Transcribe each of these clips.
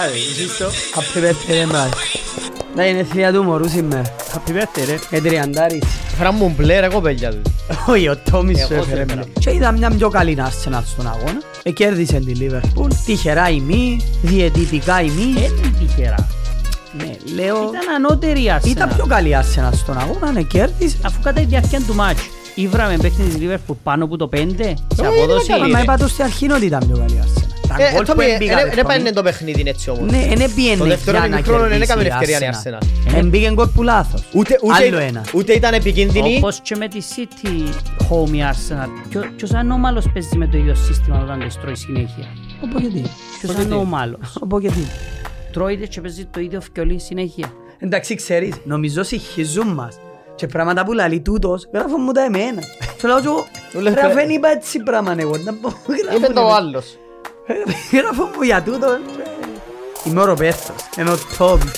Άρα, ζήστο. Happy birthday, μπράβο. Να είναι θεία του μωρού σήμερα. Happy birthday, ρε. Ε, τριαντάρις. Φέραν μου μπλε ρε κοπέλια του. Όχι, ο Τόμις σου Εγώ έφερε σε μπλε. Και είδα μια πιο καλή Arsenal στον αγώνα. Ε, κέρδισε τη Liverpool. Τυχερά η μη, διαιτητικά η μη. Έτσι τυχερά. Ναι, λέω... Ήταν ανώτερη η Arsenal. Ήταν πιο καλή Arsenal στον αγώνα, ναι, κέρδισε. Αφού κατά τη διάρκεια του μάτς ήβραμε παίχτη της Liverpool πάνω από το 5 σε Ε, απόδοση. είναι Μα είπα το στην αρχή ότι ήταν πιο καλή Arsenal. Τα Ε, γκολ που Τόμι, έμπηκαν, ε, Δεν Τόμι. πάνε το παιχνίδι έτσι όμως. Ναι, δεν Το πήγαινε δεύτερο για να ημιχρόνο δεν κερδίσει έκαμε η ευκαιρία η Arsenal. Arsenal. Εμπήκε γκολ που λάθος. Ούτε, Άλλο ούτε, ένα. ούτε ήταν επικίνδυνη. Όπως και με τη City home η Arsenal. Ποιο- Ποιος ανώμαλος παίζει με το ίδιο σύστημα όταν δεν τρώει συνέχεια. Όπως γιατί. Ποιος ανώμαλος. Όπως γιατί. Τρώει και παίζει το ίδιο φκιολί συνέχεια. Εντάξει, ξέρεις, νομίζω συγχυζούν μας. Και πράγματα που λαλεί τούτος, γράφουν μου τα εμένα. Και λέω του, λες, ρε παι- αφού είπα έτσι πράγμα εγώ, να πω, Είπε γράφουν το εμένα. άλλος. Γράφουν μου για τούτο. Είμαι ο Ροπέρτος, ενώ ο Τόμις.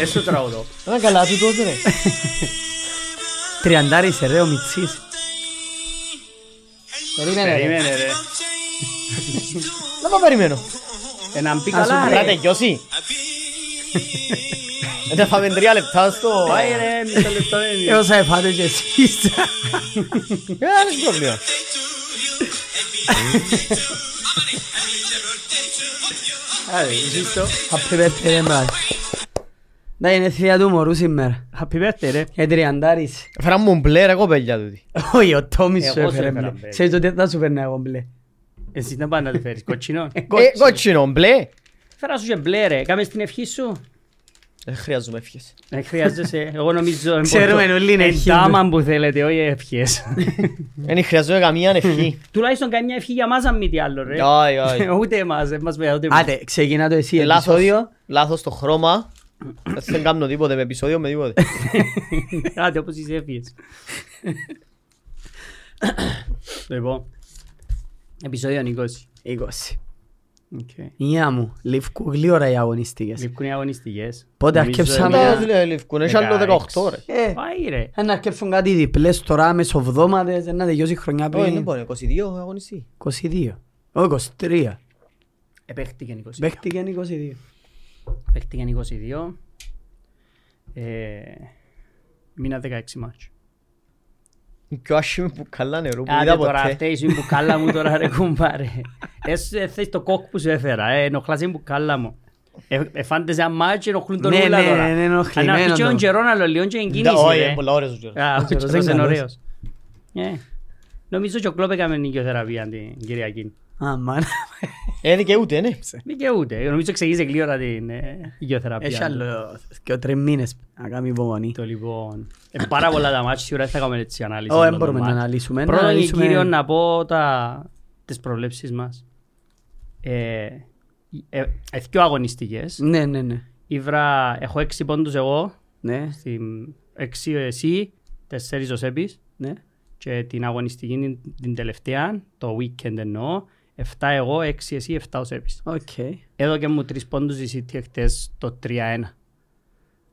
Έτσι το τραγουδό. Α, καλά του τότε ρε. Τριαντάρης ρε ο Μιτσής. Περίμενε ρε. Περίμενε ρε. Δεν φάμε τρία λεπτά στο... Πάει ρε, μισό λεπτό ρε. Εγώ θα φάτε και εσείς. Ε, Δεν έχει πρόβλημα. Άρα, ζήστο. Happy birthday, μπράβο. Να είναι θεία του μωρού σήμερα. Happy birthday ρε. Ε, τριαντάρης. Φέραν μου μπλε ρε κοπέλια του. Όχι, ο Τόμις σου Εγώ σου έφερε έφερα μπλε. μπλε. Ξέρεις ότι θα σου φέρνα εγώ μπλε. Εσύ δεν πάνε να τη φέρεις κοτσινό. Ε, κότσινο, μπλε. Φέρα σου και μπλε ρε. Κάμες την ευχή σου. Δεν χρειάζομαι ευχές. Δεν χρειάζεσαι. Εγώ νομίζω... Ξέρουμε όλοι είναι ευχή. Εντάμα που θέλετε, όχι ευχές. Δεν χρειάζομαι καμία ευχή. Τουλάχιστον καμιά ευχή για μας αν μη τι άλλο ρε. Όχι, όχι. Ούτε εμάς, δεν μας βέβαια ούτε εμάς. Άντε, ξεκινά το εσύ Ε, Λάθος, επεισόδιο. λάθος το χρώμα. Δεν κάνω τίποτε με επεισόδιο με τίποτε. Άντε όπως είσαι έφυγες. Λοιπόν, επεισόδιο 20. 20. Okay. Ιά μου, λιφκού γλύωρα οι αγωνιστικές. Λείπκουν οι αγωνιστικές. Πότε Νομίζω αρκέψαμε είναι- να- Τα δηλαδή λευκούν, έχει άλλο 18 ρε. Ε, Πάει ρε. να αρκέψουν κάτι διπλές τώρα μεσοβδόμαδες, να τελειώσει η χρονιά Όχι, δεν πριν. μπορεί, 22 αγωνιστή. 22. Όχι, 23. Επέχτηκαν 22. Παίχτηκε 22. Παίχτηκαν 22. Ε, Μήνα 16 μάτσο. Η πιο άσχημη που καλά νερό που Άντε είδα τώρα ποτέ. αυτές είναι που κάλα μου τώρα ρε κουμπάρε. Εσύ θες το κόκ που σου έφερα, ε, ενοχλάς είναι που κάλα μου. Ε, Εφάντες ένα μάτσο ενοχλούν τον Ναι, ούλα ναι, τώρα. ναι, είναι ενοχλημένο Αν αρχίσει το. τον καιρό να λέω και είναι Τα- κίνηση Όχι, ρε. είναι πολλά ωραίος ο καιρός. Α, ο καιρός καιρός είναι είναι καλός. ωραίος. Ε, Νομίζω και ο Κλόπ έκαμε νοικιοθεραπεία την Κυριακή. Α, μάνα. Ε, δικαιούται, ναι. Μη και ούτε. Νομίζω εξηγήσε γλύωρα την ε, νοικιοθεραπεία. Έχει άλλο και ο τρεις μήνες να κάνει υπομονή. Το λοιπόν. Ε, πάρα πολλά τα μάτια, σίγουρα δεν θα κάνουμε έτσι ανάλυση. Ω, όλων δεν των μπορούμε να μάτς. αναλύσουμε. να Πρώτον και αναλύσουμε- κύριο να πω τα, τις προβλέψεις μας. Ε, ε, ε, πιο αγωνιστικές. Ναι, ναι, ναι. Ήβρα, έχω έξι πόντους εγώ, Ναι, στην, έξι εσύ, τέσσερις ο Σέπης ναι. και την αγωνιστική την, την τελευταία, το weekend εννοώ, 7 εγώ, 6 εσύ, 7 ο Σέπης. Οκ. Έδωκε μου τρεις πόντους η City χτες το 3-1.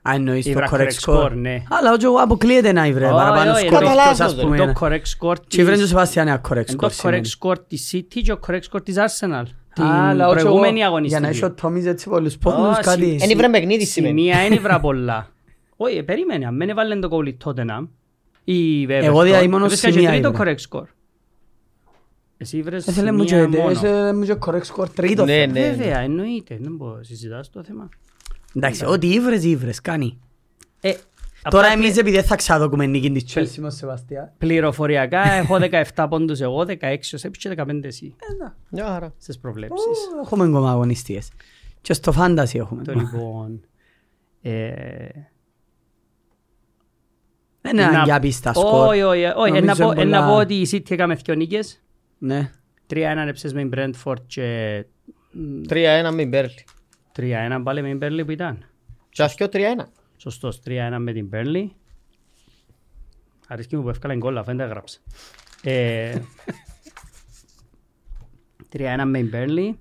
Α, εννοείς το Ήβρα correct score. ναι. Αλλά ο Τζο αποκλείεται να ήβρε παραπάνω όχι, σκορ είναι το εκτός, λάθος, ας ρε. πούμε. Το correct score Και ήβρε της- ο Σεβάστιαν ένα correct Είναι το score σημαίνει. correct score της City και ο correct score της Arsenal. Την Αλλά ο Τζο- προηγούμενη Για να αγωνιστική. έχει ο Τόμις έτσι πολλούς πόντους Ω, κάτι. Εν ήβρε παιχνίδι σημαίνει. Σημεία είναι βρά πολλά. Όχι, ε, περίμενε. Αν δεν έβαλε το κόλλη τότε να. Ή Everton. Εγώ δια μόνο Έβρισκα και σημεία τρίτο ήβρα. correct score. Εσύ βρες Έθελε μου και σημεία μόνο. έθελε μου και correct score τρίτο. Ναι, ναι. Βέβαια, εννοείται. Δεν μπορώ να συζητάς το θέμα. Εντάξει, ό,τι ήβρες ήβρες, κάνει. Ε, Τώρα απλά εμείς επειδή δεν θα ξαδοκούμε νίκη της Chelsea με ο Σεβαστιάν. Πληροφοριακά έχω 17 πόντους εγώ, 16 ο Σέπης και 15 εσύ. Μια χαρά. Στις προβλέψεις. Ω, Έχουμε ακόμα αγωνιστίες. Και στο fantasy έχουμε. Το λοιπόν... ε, Δεν είναι να- αναγκαία πίστα σκορ. Όχι, όχι, όχι. Ε, Νομίζω να πω- είναι ε, να πολλά- πω ότι η City έκαμε δύο νίκες. Ναι. 3-1 έψες με την Brentford και 3-1 με Μπέρλι. 3-1 πάλι με την Burnley που ήταν. Και ας και ο 3-1. Σωστός, 3-1 με την Burnley. Αρέσκει μου που έφκαλε γκολ, αφού δεν τα έγραψα. Ε, 3-1 με την Burnley.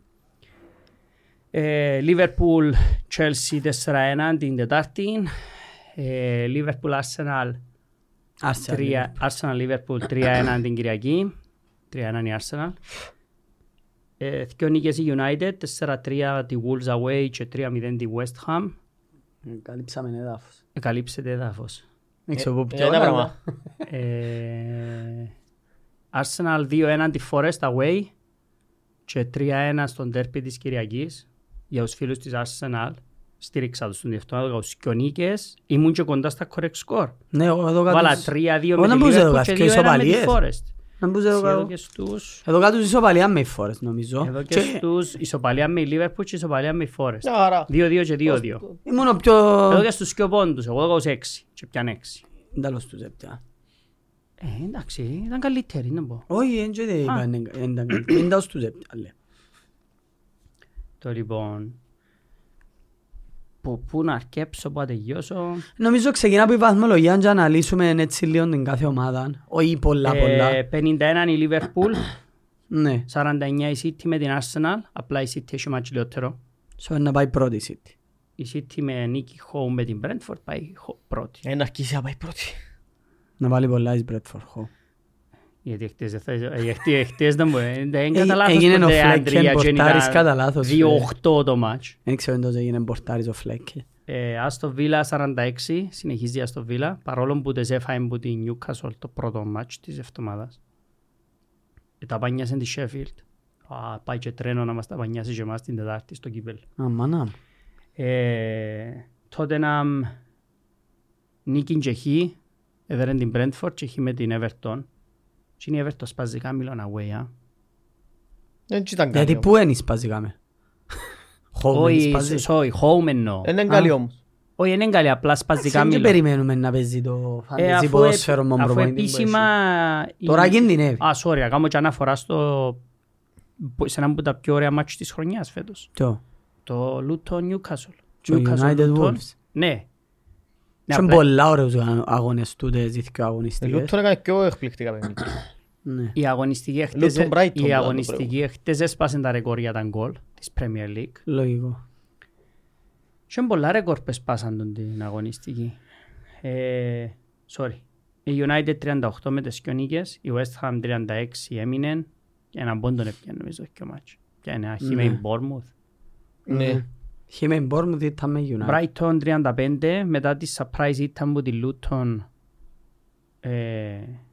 Ε, Liverpool, Chelsea 4-1 την Τετάρτη. Ε, Liverpool Arsenal Arsenal. 3 Arsenal Liverpool 3-1 την Κυριακή. 3-1 η Arsenal. Ε, Δυο νίκες η United, 4-3 τη Wolves away και 3-0 τη West Ham. Ε, Καλύψαμε εδάφος. Εκαλύψετε έδαφος. Δεν ξέρω πού Ε, πιο ένα καλά. πράγμα. Ε, Arsenal 2-1 τη Forest away και 3-1 στον τέρπι της Κυριακής για τους φίλους της Arsenal. Στήριξα τους στον διευθυντό, τους δυο νίκες. Ήμουν και κοντά στα correct score. Ναι, εγώ εδώ κάτω... Βάλα τους- 3-2 Εγώ με δεν τη μπορούσα εδώ Liverpool κάτω και και 2-1 με τη ισοπαλίες. Forest. Δεν μπορούσα εδώ Εδώ κάτω. και στους... Εδώ κάτω τους ισοπαλία με η Forest νομίζω. Εδώ και στους ισοπαλία με η Liverpool και ισοπαλία με η Forest. Μια χαρά. 2-2 και 2-2. Ήμουν ο πιο... Εδώ και στους πιο πόντους, εγώ έδωσα 6 και πιάνε 6. Τέλος τους έπια. Ε, εντάξει, ήταν καλύτερη, να πω. Όχι, δεν ξέρω τι είπα, είναι- δεν ήταν καλύτερο. Δεν τέλος τους έπια, λέει. Το λοιπόν... Που, πού να αρκέψω, πού να τελειώσω. Νομίζω ξεκινά από η βαθμολογία και αναλύσουμε έτσι λίγο την κάθε ομάδα. Όχι πολλά πολλά. Ε, 51 η Liverpool, Ναι, 49 η City με την Arsenal. Απλά η City έχει μάτσι λιότερο. σε να πάει πρώτη η City. Η City με νίκη home με την Brentford πάει ho- πρώτη. Ε, να αρχίσει να πάει πρώτη. Να βάλει πολλά εις Bradford Hall. Γιατί χτες δεν θα... ε, γιατί χτες δεν μπορεί. Δεν Ε, κατά λάθος έγινε ποτέ, ο Flecken Αντρία, και πορτάρης ήταν κατά λάθος, 2-8 το μάτς. Δεν ξέρω εντός έγινε πορτάρις ο Φλέκε. Ε, Άστο Βίλα 46, συνεχίζει η Άστο Βίλα, παρόλο που τες έφαγε από την Newcastle το πρώτο μάτς της εβδομάδας. Ε, τα πανιάσε τη Sheffield. Α, πάει και τρένο να μας τα πανιάσει και εμάς την Τετάρτη στο κύπελ. Αμάνα μου. Ε, τότε να νίκη και χ, έδερε την Brentford και χ με την Everton. Και είναι η Everton σπάζει κάμιλον away, α. Δεν ήταν καλή Γιατί όμως. πού είναι σπαζικάμε. Home Όχι, σπάζει. sorry, home εννοώ. Δεν είναι καλή Α. όμως. Όχι, δεν είναι καλή, απλά σπάζει Δεν κάμιλον. περιμένουμε να παίζει το Ε, fantasy αφού, ποδόσφαιρο με τον αφού προπονητή που επίσημα... η- Τώρα κινδυνεύει. Α, sorry, να κάνω και αναφορά στο... που- σε ένα από τα πιο ωραία μάτια της χρονιάς φέτος. έχει. Ποιο; Το Luton Newcastle. Το Newcastle United Luton. Wolves. Ναι. Ναι, Είχαν απλά πολλά ωραίους αγώνες τούτες, οι δύο Ε, αγωνιστικές. Λούτον έκανε πιο εκπληκτικά παιχνίδια. Ναι. Η αγωνιστική εχθές, Luton Brighton, η δηλαδή, αγωνιστική εχθές έσπασε τα ρεκόρ για τα γκολ της Premier League. Λογικό. Και είναι πολλά ρεκόρ που έσπασαν τον την αγωνιστική. Ε, sorry. Η United 38 με τις δυο νίκες, η West Ham 36 έμεινε και έναν πόντον έπιανε νομίζω και ο μάτσο. Και ένα άχι με Ναι. η Bournemouth. Ναι. Είχε με Bournemouth ήταν με United. Brighton 35, μετά τη surprise ήταν που τη Luton ε,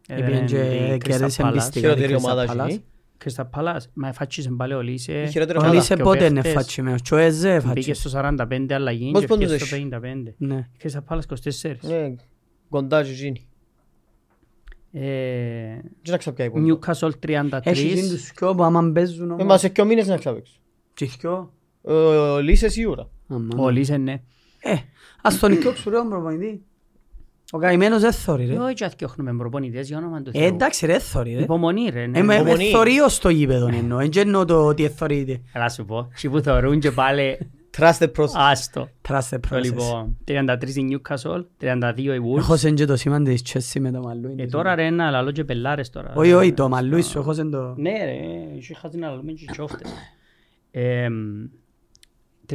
Έπιαν και έδεραν την Crystal κέρδισε Palace. εμπιστικά Χειρότερη την Crystal ομάδα Palace. έχει. Crystal Palace, μα εφάτσισαν πάλι ο Λίσε. Η χειρότερη Ο ομάδα. Λίσε Και ο πότε είναι παίχτες φάτσιμος. Και ο Εζέ Μπήκε φάτσιμος. στο 45 αλλαγή Πώς και πόντους πήγε στο έχει; 55. Ναι. Crystal Palace 24. Ναι, κοντά και εκείνη. Ε, Δεν ξέρω ποια είναι. Newcastle 33. Έχει γίνει τους δυο που άμα παίζουν Ε, όμως. Μα σε ποιο μήνες να ξαπέξω. Και δυο. Ο Λίσε σίγουρα. Αμάν. Ο Λίσε ναι. Ε, ας τον οικιόξουν ρε τον προπονητή. Ο καημένος δεν θωρεί ρε. Όχι και αθιώχνουμε προπονητές για όνομα του Ε, Θεού. εντάξει ρε θωρεί ρε. Υπομονή ρε. ναι. Ε, με- με υπομονή. θωρεί ως το γήπεδο εννοώ. Εν και εννοώ το ότι εθωρείται. Καλά σου πω. Και που θεωρούν και πάλι Trust the process. άστο. Trust the Το process. λοιπόν, 33 η Newcastle, 32 η Wolves. Έχω σεν και το σήμα της Chelsea με το μαλλούι. Ε, τώρα ρε να λαλώ και πελάρες τώρα. Όχι, όχι, το μαλλούι σου έχω σεν το... Ναι ρε, είχε χάσει να λαλούμε και τσόφτες.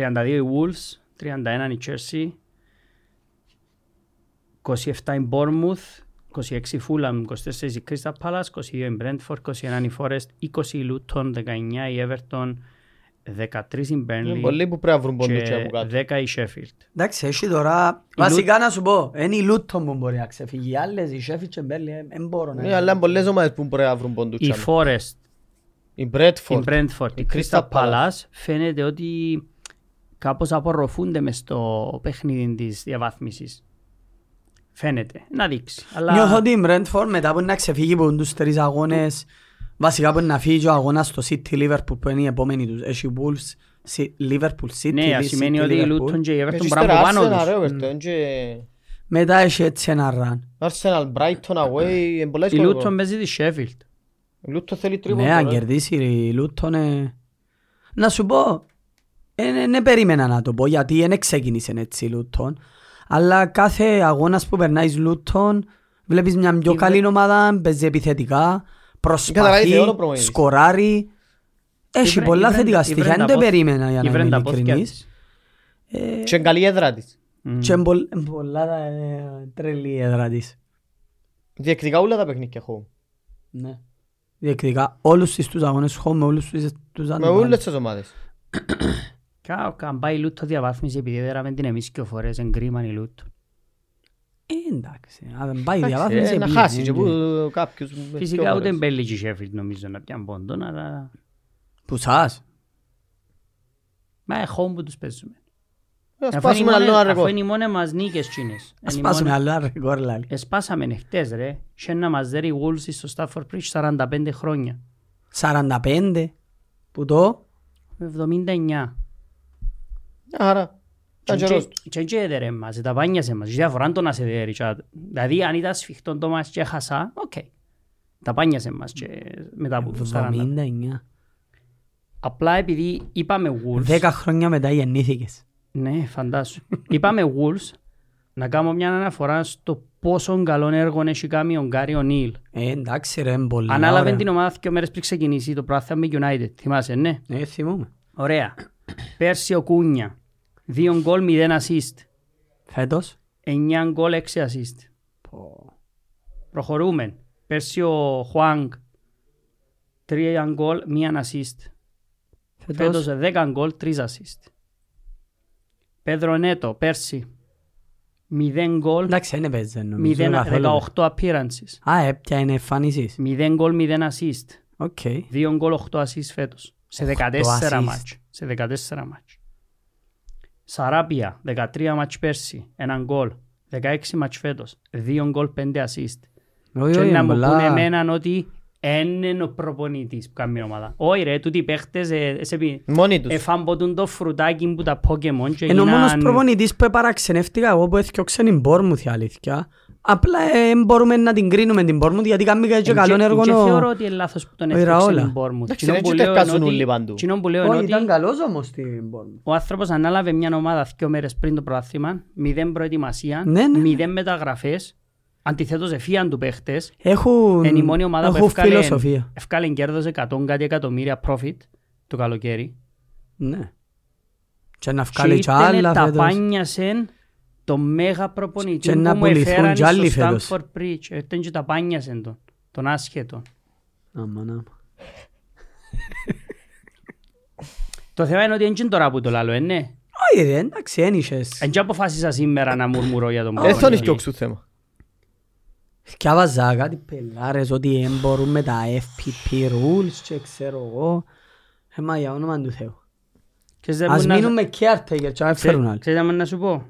Εμ, 32 η Wolves, 31 η Chelsea, 27 η Bournemouth, 26 η Fulham, 24 η Crystal Palace, 22 η Brentford, 21 η Forest, 20 η Luton, 19 η Everton, 13 η Είναι Burnley πολλοί που πρέπει να βρουν πόντους και από και κάτω. 10 η Sheffield. Εντάξει, έχει τώρα... Βασικά να σου πω, είναι η Λούτον που μπορεί να ξεφύγει. Οι άλλες, η Sheffield και η Burnley, δεν μπορώ να... Ναι, αλλά είναι πολλές ομάδες που πρέπει να βρουν πόντους. Η και από. Forest, Η η Bradford. Brentford, η η Crystal Crystal Palace. Palace φαίνεται ότι κάπως απορροφούνται μες στο παιχνίδι της διαβάθμισης. Φαίνεται. Να δείξει. Αλλά Νιώθω ότι η Brentford μετά που να ξεφύγει από τους τρεις αγώνες, βασικά που να φύγει ο αγώνας στο City Liverpool που είναι η επόμενη τους. Έχει Wolves, Ci- Liverpool City, ναι, City, σημαίνει ότι η Liverpool. Luton και η Everton Έχεις μπορούν από πάνω ύστερα Arsenal, τους. ρε, Everton, και Μετά έχει έτσι ένα ραν. Arsenal, Brighton, away, είναι πολλά Η δύσκολα. Luton παίζει τη Sheffield. Η Luton θέλει τρίποντο, Ναι, αν ρε. κερδίσει η Luton... ε, Να σου πω, δεν περίμενα να το πω γιατί δεν ξεκίνησε έτσι η Luton. Αλλά κάθε αγώνας που περνάει η Luton βλέπεις μια πιο Η καλή ομάδα, παίζει επιθετικά, καταλάβει προσπαθεί, θεό το προπονητής. σκοράρει. Έχει Η Βρε- πολλά η Βρε- θετικά η στοιχεία, Βρε δεν τα το πόθ- περίμενα για η να Βρε είμαι τα πόθηκια ειλικρινής. της. Και είναι καλή έδρα της. Μμ. Και εμπολ- εμπολά τα, ε, τρελή η έδρα της. Διεκδικά όλα τα παιχνίδια home. Ναι. Διεκδικά όλους τις τους αγώνες home με όλους τους τους Με αντιπάλους. όλες τις ομάδες. Κα- Καν πάει η Λούτο διαβάθμιση επειδή έδεραμε την εμείς και φορές εν κρίμα η Λούτο. Ε, εντάξει, αν πάει Εντάξει, διαβάθμιση ε, Να πήγε, χάσει και ε, που κάποιους με πιο Φυσικά ούτε φορές. Μπέλη και η Sheffield νομίζω να πιάνουν πόντον, αλλά... Που σας; Μα ε, home που τους παίζουμε. Ας Αφού είναι οι σπάσουμε μόνες- άλλο ένα Αφού ρεκόρ. είναι οι μόνες μας νίκες τσίνες. Ας Είναι οι πάσουμε μόνες- άλλο ένα ρεκόρ λάλη. Εσπάσαμε χτες ρε. Και να μας δέρει η Wolves στο Stafford Bridge 45 χρόνια. 45 που το; 79. Άρα, ήταν καιρός του. Και και έδερε μας, τα πάνιασε μας. Είχε διαφορά το να σε δέρει. και- Δηλαδή αν ήταν σφιχτό το μας και έχασα, οκ. Τα πάνιασε μας και μετά από τους 40. 79. Απλά επειδή είπαμε Wolves. 10 χρόνια μετά γεννήθηκες. Ναι, φαντάσου. Είπαμε Wolves να κάνω μια αναφορά στο πόσο καλό έργο έχει κάνει ο Γκάρι ο Νίλ. Ε, εντάξει ρε, είναι πολύ Ανάλαβε ωραία. την ομάδα δύο μέρες πριν ξεκινήσει το πράθυμα με United. Θυμάσαι, ναι; Ε, θυμούμαι. Ωραία. Πέρσι ο Κούνια. Δύο γκολ, μηδέν assist. Φέτος; Εννιά γκολ, έξι assist. Προχωρούμε. Πέρσι ο Χουάνγκ. Τρία γκολ, μία assist. Φέτος; Φέτος. δέκα γκολ, τρεις assist. Πέδρο Νέτο, πέρσι. Μηδέν γκολ, Εντάξει, δεν παίζεις νομίζω μηδέν- καθόλου. 18 appearances. Α, έπια είναι εμφανίσεις. Μηδέν γκολ, μηδέν assist. Οκ. Δύο γκολ, 8 assist φέτος. Σε 8 14 assist. μάτς. Σε 14 μάτς. Σαράπια, 13 μάτς πέρσι, έναν γκολ. 16 μάτς φέτος, δύο γκολ, 5 assist. Όχι, Και όχι, να μου πολλά- πούνε εμέναν ότι εν είναι ο προπονητής που κάνει ομάδα. Όχι ρε, τούτοι οι παίχτες ε, σε πει- Μόνοι τους. εφάμποτουν το φρουτάκι που τα Pokemon και Είναι ο μόνος γίναν... προπονητής που παραξενεύτηκα εγώ που έθιωξαν την Bournemouth η αλήθεια. Απλά ε, μπορούμε να την κρίνουμε την Bournemouth γιατί κάνει και Εν καλό και- έργο και ο- θεωρώ ότι είναι λάθος που τον ο έφτιαξε Ιραόλα. την Bournemouth. Εντάξει, Κοινό δεν που τους λέω είναι τερκάζουν ότι- όλοι παντού. κοινό που λέω είναι Όχι, ότι ήταν καλός όμως στην Bournemouth. ο άνθρωπος ανάλαβε μια ομάδα δύο μέρες πριν το πρωτάθλημα, μηδέν προετοιμασία, Ναι, ναι. μηδέν μεταγραφές, αντιθέτως εφίαν του παίχτες, Έχουν, είναι η μόνη ομάδα που έχουν έφκαλε, φιλοσοφία. έφκαλε κέρδος 100 κάτι εκατομμύρια profit το καλοκαίρι. Ναι. Και να Και βγάλει κι ήτανε άλλα τα φέτος. πάνιασεν το μέγα προπονητή Και που να μου πουληθούν έφεραν κι άλλοι στο φέτος. Stanford Bridge. Ήταν και τα πάνιασεν τον, τον άσχετο. Άμα, άμα. Το θέμα είναι ότι είναι τώρα που το λάλλω, ε, ναι. Όχι ρε, εντάξει, ένιξες. Εν και αποφάσισα σήμερα να μουρμουρώ για τον Δεν θα προπονητή. νοικιώξουν θέμα. Θυκιάβαζα κάτι πελάρες ότι δεν μπορούν με τα FPP rules και ξέρω εγώ. Ε, μα για όνομα του Θεού. Ξέρεις τι Ας μου να- μείνουμε caretaker και να φέρουν Ξέρεις άλλοι. ξέρεις τι μου να σου πω;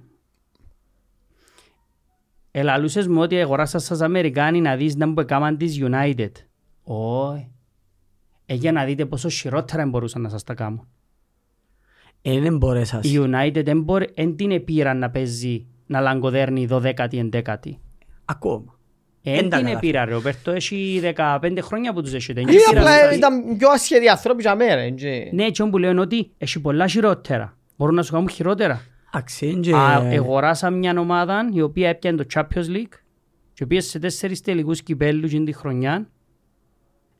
Ελαλούσες μου ότι αγοράσα σας Αμερικάνοι να δεις να μου έκαναν τις United. Όχι. Ε, για να δείτε πόσο χειρότερα μπορούσαν να σας τα κάνουν. Ε, δεν μπορέσας. Η United δεν μπορεί- δεν την επήραν να παίζει να λαγκοδέρνει 12η, 11η. Ακόμα. Δεν τα την κατάφερε. επήρα ρε, ο Πέρτο έχει 15 χρόνια που τους έχετε. Δεν Ή επήραν απλά στα- ήταν πιο ασχεδοί άνθρωποι για μέρα. εν και- Ναι, και που λέω είναι ότι έχει πολλά χειρότερα. Μπορούν να σου κάνουν χειρότερα. Εντάξει, είναι και- Α, εγωράσα μια ομάδα η οποία έπιανε το Champions League και πήγε σε τέσσερις τελικούς κυπέλλους εκείνη τη χρονιά.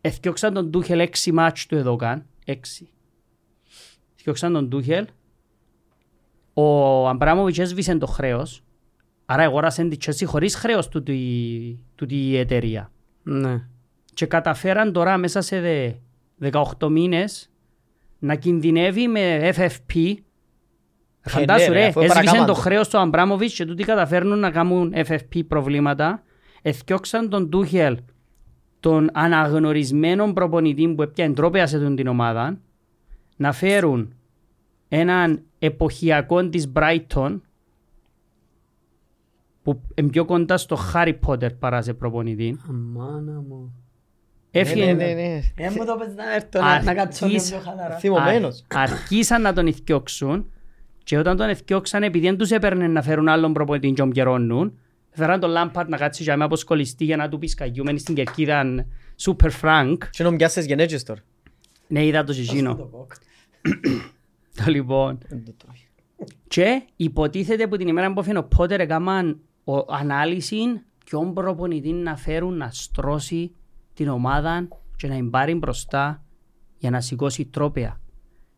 Εθιώξαν τον Τούχελ έξι μάτς του εδώ καν. Έξι. Εθιώξαν τον Τούχελ. Ο Αμπράμοβιτς έσβησε το χρέος. Άρα εγώρασαν τη Chelsea χωρίς χρέος τούτη, τούτη η εταιρεία. Ναι. Και καταφέραν τώρα μέσα σε δε- 18 μήνες να κινδυνεύει με FFP. Φαντάσου ναι, ρε, ρε, αφού έσβησε παρακάμαν το το. χρέος του Αμπράμοβιτς και τούτοι καταφέρνουν να κάνουν FFP προβλήματα. Εθιώξαν τον Τούχελ, τον αναγνωρισμένο προπονητή που έπιανε τρόπαια σε τον την ομάδα, να φέρουν έναν εποχιακό της Brighton, που είναι πιο κοντά στο Harry Potter παρά σε προπονητή. Αμάνα μου. Έφυγε Ναι, ναι, ναι. Ε, μου το πες να έρθω να- να κάτσω λίγο Αρχής- πιο χαλαρά. Θυμωμένος. Αρ- Αρχίσαν να τον ηθιώξουν και όταν τον ηθιώξαν επειδή δεν τους έπαιρνε να φέρουν άλλον προπονητή και ομπιερώνουν φέραν τον Λάμπαρτ να κάτσει για με αποσκολιστή για να του πει σκαγιούμενοι στην κερκίδα Super Frank. Και να μοιάσεις γενέτσες τώρα; Ναι, είδα το Ζιζίνο. Το λοιπόν. Δεν το τρώει. Και υποτίθεται που την ημέρα που έφυγε ο Πότερ έκαναν ο- ανάλυση ποιον προπονητή να φέρουν να στρώσει την ομάδα και να την πάρει μπροστά για να σηκώσει τρόπια.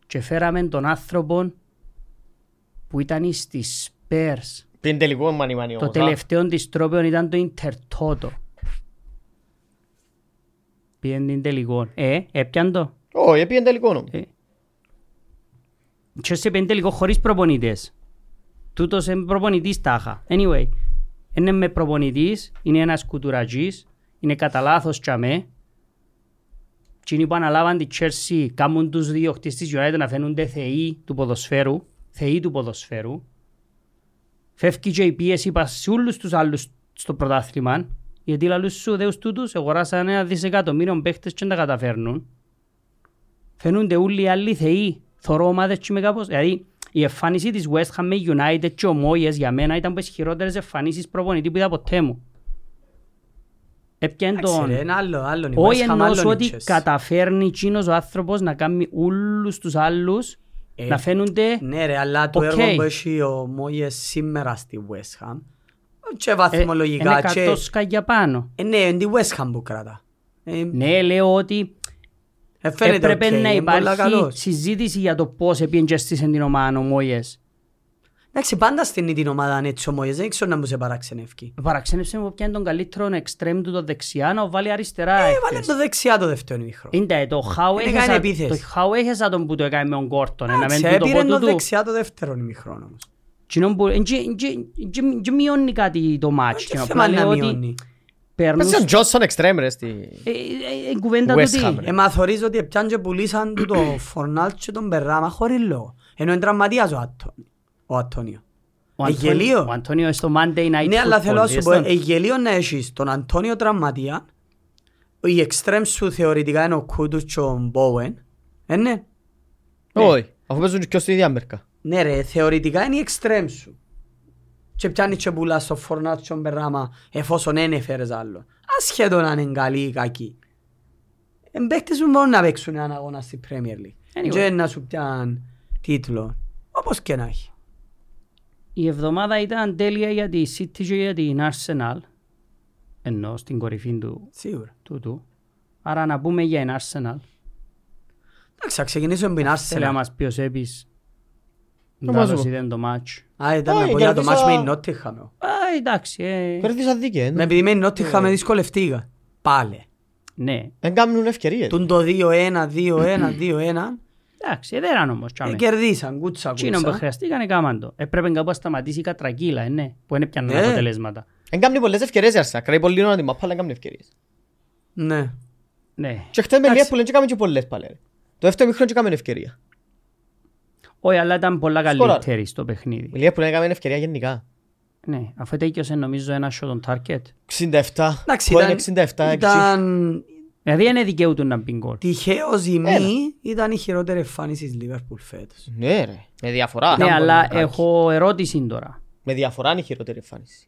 Και φέραμε τον άνθρωπο που ήταν στις Spurs Πριν τελικό μάνι μάνι Το όμως. α. τελευταίο της τρόπεων ήταν το Ιντερτότο. Πήγαινε την τελικό. Ε, έπιαν το. Όχι, έπιεν τελικό όμως. Ε. Και σε πήγαινε τελικό χωρίς προπονητές. Τούτος είναι προπονητής τάχα. Anyway, είναι με προπονητής, είναι ένας κουτουρατζής, είναι κατά λάθος τσαμέ. Εκείνοι που αναλάβαν τη Chelsea κάνουν τους διοκτήσεις της United να φαίνονται θεοί του ποδοσφαίρου, θεοί του ποδοσφαίρου. Φεύγει και η πίεση πας σε όλους τους άλλους στο πρωτάθλημα, γιατί λαλούς σου δεούς τούτους αγοράσαν ένα δισεκατομμύριο παίχτες και δεν τα καταφέρνουν. Φαίνονται όλοι οι άλλοι θεοί. Θωρώ ομάδες και με κάπως. Δηλαδή η εμφάνιση της West Ham με United και ομόγες για μένα ήταν από τις χειρότερες εμφανίσεις προπονητή που είδα ποτέ μου. Έπιαν Εντάξει, τον... ρε, είναι άλλο, άλλο. η Όχι West Ham, εννοώ άλλο σου είναι η ότι Chelsea. καταφέρνει εκείνος ο άνθρωπος να κάνει όλους τους άλλους Ε, να φαίνονται... Ναι ρε, αλλά το Οκ. έργο που έχει ο Μόγες σήμερα στη West Ham και ε, βαθμολογικά Είναι και... εκατός σκαγιά πάνω. Ε, ναι, είναι τη West Ham που κρατά. Ε, Ναι, λέω ότι ε, φαίνεται έπρεπε οκ, να είναι πολλά υπάρχει καλός. συζήτηση για το πώς έπιεν και έστησε την ομάδα ο Μόιες. Εντάξει, πάντα στην την ομάδα είναι έτσι ο Μόγες, δεν ξέρω να μου σε παραξενεύει. Παραξένεψε μου πιάνει τον καλύτερο εξτρέμ του το δεξιά να βάλει αριστερά. Ε, εχθές. βάλε το δεξιά το δεύτερο ημίχρονο. Είναι το χάου Είναι κάνει έχεσα, επίθεση. το χάου έχεσα τον που το έκανε με τον Κόρτον. Να Εντάξει, μην του το έπειρε πω το του. δεξιά το δεύτερο ημίχρονο όμως. Κοινόν που- εν τζι- εν τζι- εν τζι- εν τζι μειώνει κάτι το μάτς. Και Κοινό, θέμα απλά να λέω ότι μειώνει; παίρνουν Πες τον Τζόνσον εξτρέμ ρε στη... Ε, ε, ε, κουβέντα West του Ham, τι. ρε. Ε, μα θωρείς ότι πιάνε και πουλήσαν του το Φορνάλ και τον Μπεράμα χωρίς λόγο. Ενώ είναι τραυματίας ο Άτο- ο Αντώνιο. Ο Ε, Αντώνιο- γελίο. Ο Αντώνιο στο Monday Night Ναι, αλλά Football, θέλω να σου πω, είδες τον; ε, γελίο να έχεις τον Αντώνιο τραυματία, η εξτρέμ σου θεωρητικά είναι ο Κούτους και ο Μπόουεν. Ε, ναι. Όχι, αφού παίζουν και στην ίδια μέρκα. Ναι ρε, θεωρητικά είναι η εξτρέμ σου. Και πιάνει και πουλά στο Φορνάλ και τον Μπεράμα εφόσον δεν έφερες άλλο. Ασχέτω να είναι καλή ή κακή. Εμπαίκτες μου μπορούν να παίξουν έναν αγώνα στη Premier League. Anyway. Και να σου πιάνουν τίτλο. Όπως και να έχει. Η εβδομάδα ήταν τέλεια για τη City και για την Arsenal. Ενώ στην κορυφή του Σίγουρα. τούτου. Άρα να πούμε για την Arsenal. Εντάξει, θα ξεκινήσουμε με την Θέλει να Arsenal. μας πει ο Σέπης. Να Να μας δώσει πω. δεν το μάτς. Α, ήταν Όχι, να πω για το κερδίσα- μάτς με η Νότιχαμ. Α, εντάξει. ε, Κέρδισα δίκαια. Με επειδή με η Νότιχαμ δυσκολευτήκα. Πάλι. Ναι. Δεν κάνουν ευκαιρίες. Τούν το 2-1, 2-1, 2-1. Εντάξει, ε, δεν ήταν όμως. Ε, τσάμε. Κερδίσαν, κούτσα Εκείνο που κούτσα. χρειαστήκαν έκαναν το. Έπρεπε κάπου να σταματήσει η κατρακύλα, ε, ναι, που δεν έπιαναν Ναι. αποτελέσματα. Δεν κάνουν πολλές ευκαιρίες η Arsenal. Κρατεί πολύ ώρα την μάπα, αλλά δεν κάνουν ευκαιρίες. Ναι. Ναι. Και χτες με Εντάξει. Liverpool δεν κάνουν και πολλές πάλι. ρε. Το δεύτερο μικρό δεν κάνουν ευκαιρία. Όχι, αλλά ήταν πολλά Σκοράρ. καλύτερη στο παιχνίδι. Η Liverpool δεν κάνουν ευκαιρία γενικά. Ναι, αφού τέκειωσε νομίζω ένα shot on target. 67. Εντάξει, Point ήταν, 67, 6. ήταν Δηλαδή δεν δικαιούτον να μπει γκολ. τυχαίο ή Έλα. μη, ήταν η χειρότερη εμφάνιση της Liverpool φέτος. Ναι ρε. Με διαφορά. Ναι, πολύ αλλά κακή. έχω ερώτηση τώρα. Με διαφορά είναι η χειρότερη εμφάνιση.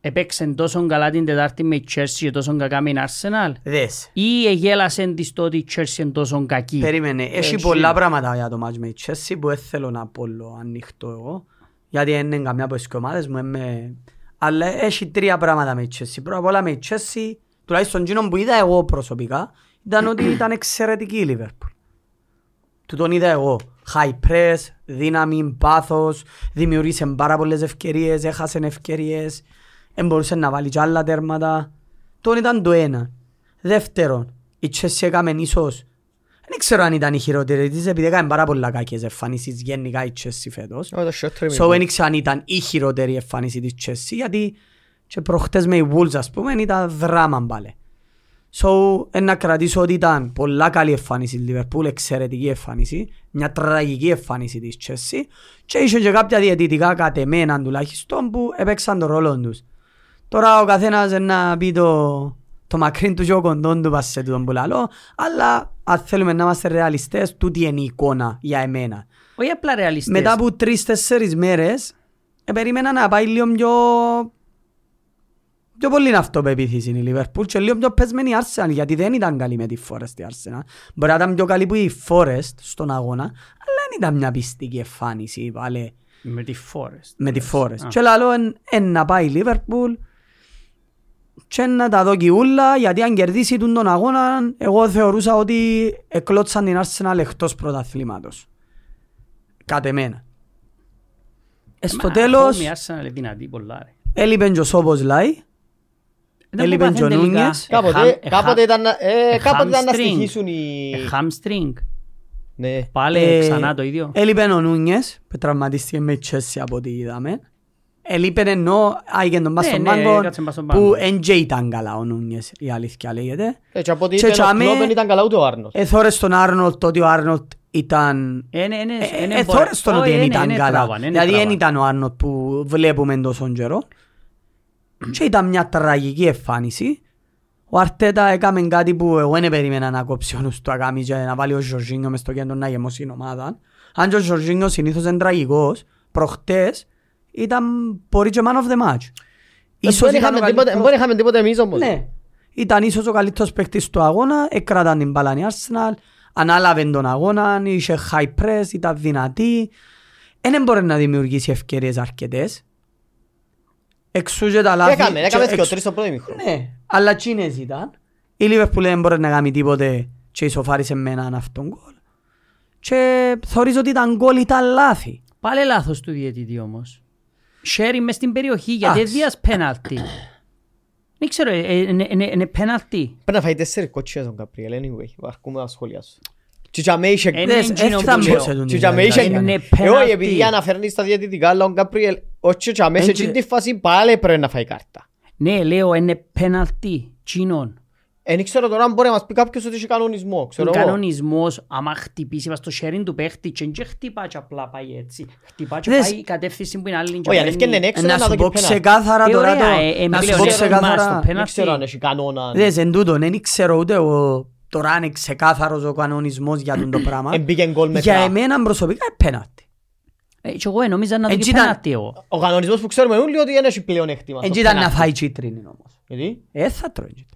Έπαιξε τόσο καλά την Τετάρτη με η Chelsea και τόσο κακά με την Arsenal; Δες. ή εγέλασε της το ότι η Chelsea είναι τόσο κακή; Περίμενε, έχει Έτσι. πολλά πράγματα για το match με η Chelsea που δεν θέλω να πω lo ανοιχτό εγώ. Γιατί δεν είναι καμιά από τις ομάδες μου. είμαι- Αλλά έχει τρία πράγματα με η Chelsea. Πρώτα απ' όλα με η Chelsea, τουλάχιστον εκείνο που είδα εγώ προσωπικά, ήταν ότι ήταν εξαιρετική η Liverpool. Του τον είδα εγώ. High press, δύναμη, πάθος, δημιουργήσε πάρα πολλές ευκαιρίες, έχασε ευκαιρίες, δεν μπορούσε να βάλει κι άλλα τέρματα. Τον ήταν το ένα. Δεύτερον, η Chelsea έκαμε ίσως δεν ξέρω αν ήταν η χειρότερη της, επειδή έκανε πάρα πολλά κακές εμφανίσεις γενικά η Chelsea φέτος. Όχι, το χειρότερο So είναι. δεν ξέρω αν ήταν η χειρότερη εμφάνιση της Chelsea, γιατί και προχτές με οι Wolves ας πούμε ήταν δράμα πάλι. So, εν να κρατήσω ότι ήταν πολλά καλή εμφάνιση της Liverpool, εξαιρετική εμφάνιση, μια τραγική εμφάνιση της Chelsea και είχε και κάποια διαιτητικά κατεμέναν τουλάχιστον που έπαιξαν τον ρόλο τους. Τώρα ο καθένας να πει το, το μακρύν του και ο κοντόν του πας σε τούτον που λαλώ, αλλά αν θέλουμε να είμαστε ρεαλιστές, τούτη είναι η εικόνα για εμένα. Όχι απλά ρεαλιστές. Μετά από τρεις-τέσσερις μέρες, ε, περίμενα να πάει λίγο πιο... πιο πολύ αυτοπεποίθηση η Liverpool και λίγο πιο πεσμένη η Arsenal, γιατί δεν ήταν καλή με τη Forest η Arsenal. Μπορεί να ήταν πιο καλή που η Forest στον αγώνα, αλλά δεν ήταν μια πιστική εμφάνιση πάλι Με τη Forest. με τη Forest. Α. Και λαλό εν, εν να πάει η Liverpool και να τα δω ούλα, γιατί αν κερδίσει τον τον αγώνα, εγώ θεωρούσα ότι εκλώτσαν την Arsenal εκτός πρωταθλήματος. Κατ' εμένα. Ε, στο Μα, τέλος, home η Arsenal είναι δυνατή πολλά ρε. έλειπε και ο Σόπος Λάι. Δεν Έλειπε μου και ο πάθεν τελικά. Νούνιες. Ε, χαμ- Κάποτε, ε, κάποτε, χαμ- ήταν, να- ε, ε, κάποτε ήταν να hamstring. στοιχήσουν οι... ε, Hamstring. Ναι. Πάλι Ε, ξανά το ίδιο. Έλειπε ο Νούνιες, που τραυματίστηκε με Chelsea από ό,τι είδαμε. Έλειπε ενώ άγιε τον πας Ναι, στον ναι, πάγκο, έκατσε μπας στον που πάγκο. εν και ήταν καλά ο Νούνιες, η αλήθεια λέγεται. Έτσι από ό,τι Και είπε ο τσάμε- Κλόπ δεν ήταν καλά ούτε ο Άρνος. Εθώρες τον Άρνολτ ότι ο Άρνολτ ήταν... Ε, ναι, ναι, Ε, ε, ναι, Εθώρες τον μπορεί- ότι Όχι, δεν ναι, ήταν ναι, καλά. τράβαν, ναι, Δηλαδή δεν τράβαν. ήταν ο Άρνολτ που βλέπουμε τόσο καιρό. Και ήταν μια τραγική εμφάνιση. Ο Αρτέτα έκαμε κάτι που εγώ δεν περίμενα να κόψει ο νους του να κάνει και να βάλει ο Ζορζίνιο μες στο κέντρο να γεμώσει την ομάδα. Αν και ο Ζορζίνιο συνήθως είναι τραγικός, προχτές ήταν μπορεί και man of the match. Ίσως Δεν ήταν είχαμε ο τίποτε- καλύτερος- Δεν είχαμε τίποτε εμείς όμως. ναι. Ήταν ίσως ο καλύτερος παίκτης του αγώνα, έκραταν την μπάλα η Arsenal, ανάλαβε τον αγώνα, είχε high press, ήταν δυνατή. Δεν μπορεί να δημιουργήσει ευκαιρίες αρκετές. Εξού και τα λάθη. Έκαμε, και έκαμε εξ- και τρεις στο πρώτο ημίχρονο. Ναι, αλλά τσίνες ήταν. Η Liverpool δεν μπορεί να κάνει τίποτε και ισοφάρισε με έναν αυτόν γκολ. Και θεωρείς ότι ήταν γκολ ήταν λάθη. Πάλι λάθος του διαιτητή όμως. Sharing μες στην περιοχή γιατί Εντάξει. δίας πέναλτι. Δεν ξέρω, ε, ε, είναι- είναι είναι πέναλτι. Πρέπει να φάει τέσσερις κοτσίες τον Καπριέλ, anyway. Αρκούμε τα σχόλια σου. Και για μέ είχε... Ε, Δες, είναι εκείνο έτσι θα που μπω λέω. σε τον Και για μέ είχε... διαδικασία. Είναι Ε, όχι, πέναλτι. επειδή αναφέρνεις στα διαιτητικά, αλλά ο Καπριέλ, όχι και για μέ σε Έτσι. εκείνη τη φάση πάλι πρέπει να φάει κάρτα. Ναι, λέω είναι πέναλτι. Τσίνον. Εν ξέρω τώρα αν μπορεί να μας πει κάποιος ότι έχει κανονισμό, Ο ξέρω εγώ. κανονισμός, άμα χτυπήσει βας στο sharing του παίχτη και δεν χτυπά και απλά πάει έτσι. Χτυπά και Δες- πάει η κατεύθυνση που είναι άλλη. και Όχι, αν παίρνει. ευκαιρνε έξω Να να σου δω πω και πέναλτι. ξεκάθαρα Ε, τώρα ωραία, το... ε, ε, Να σου πλέον πω ξέρω μας ξεκάθαρα... το Δεν πέναλτι. ξέρω αν έχει κανόνα. Δες, εν τούτον, δεν ξέρω ούτε ο... Τώρα αν είναι ξεκάθαρος ο κανονισμός για τον το πράγμα. Εμπήκε γκολ μετά. Για εμένα προσωπικά είναι πέναλτι. Ε, και εγώ ε, νόμιζα να δω Έτσι και ήταν. πέναλτι εγώ. Ο κανονισμός που ξέρουμε όλοι ότι δεν έχει πλέον έκτημα. Έτσι στο ήταν να πέναλτι. φάει κίτρινη όμως. Γιατί; Ε, θα τρώει κίτρινη.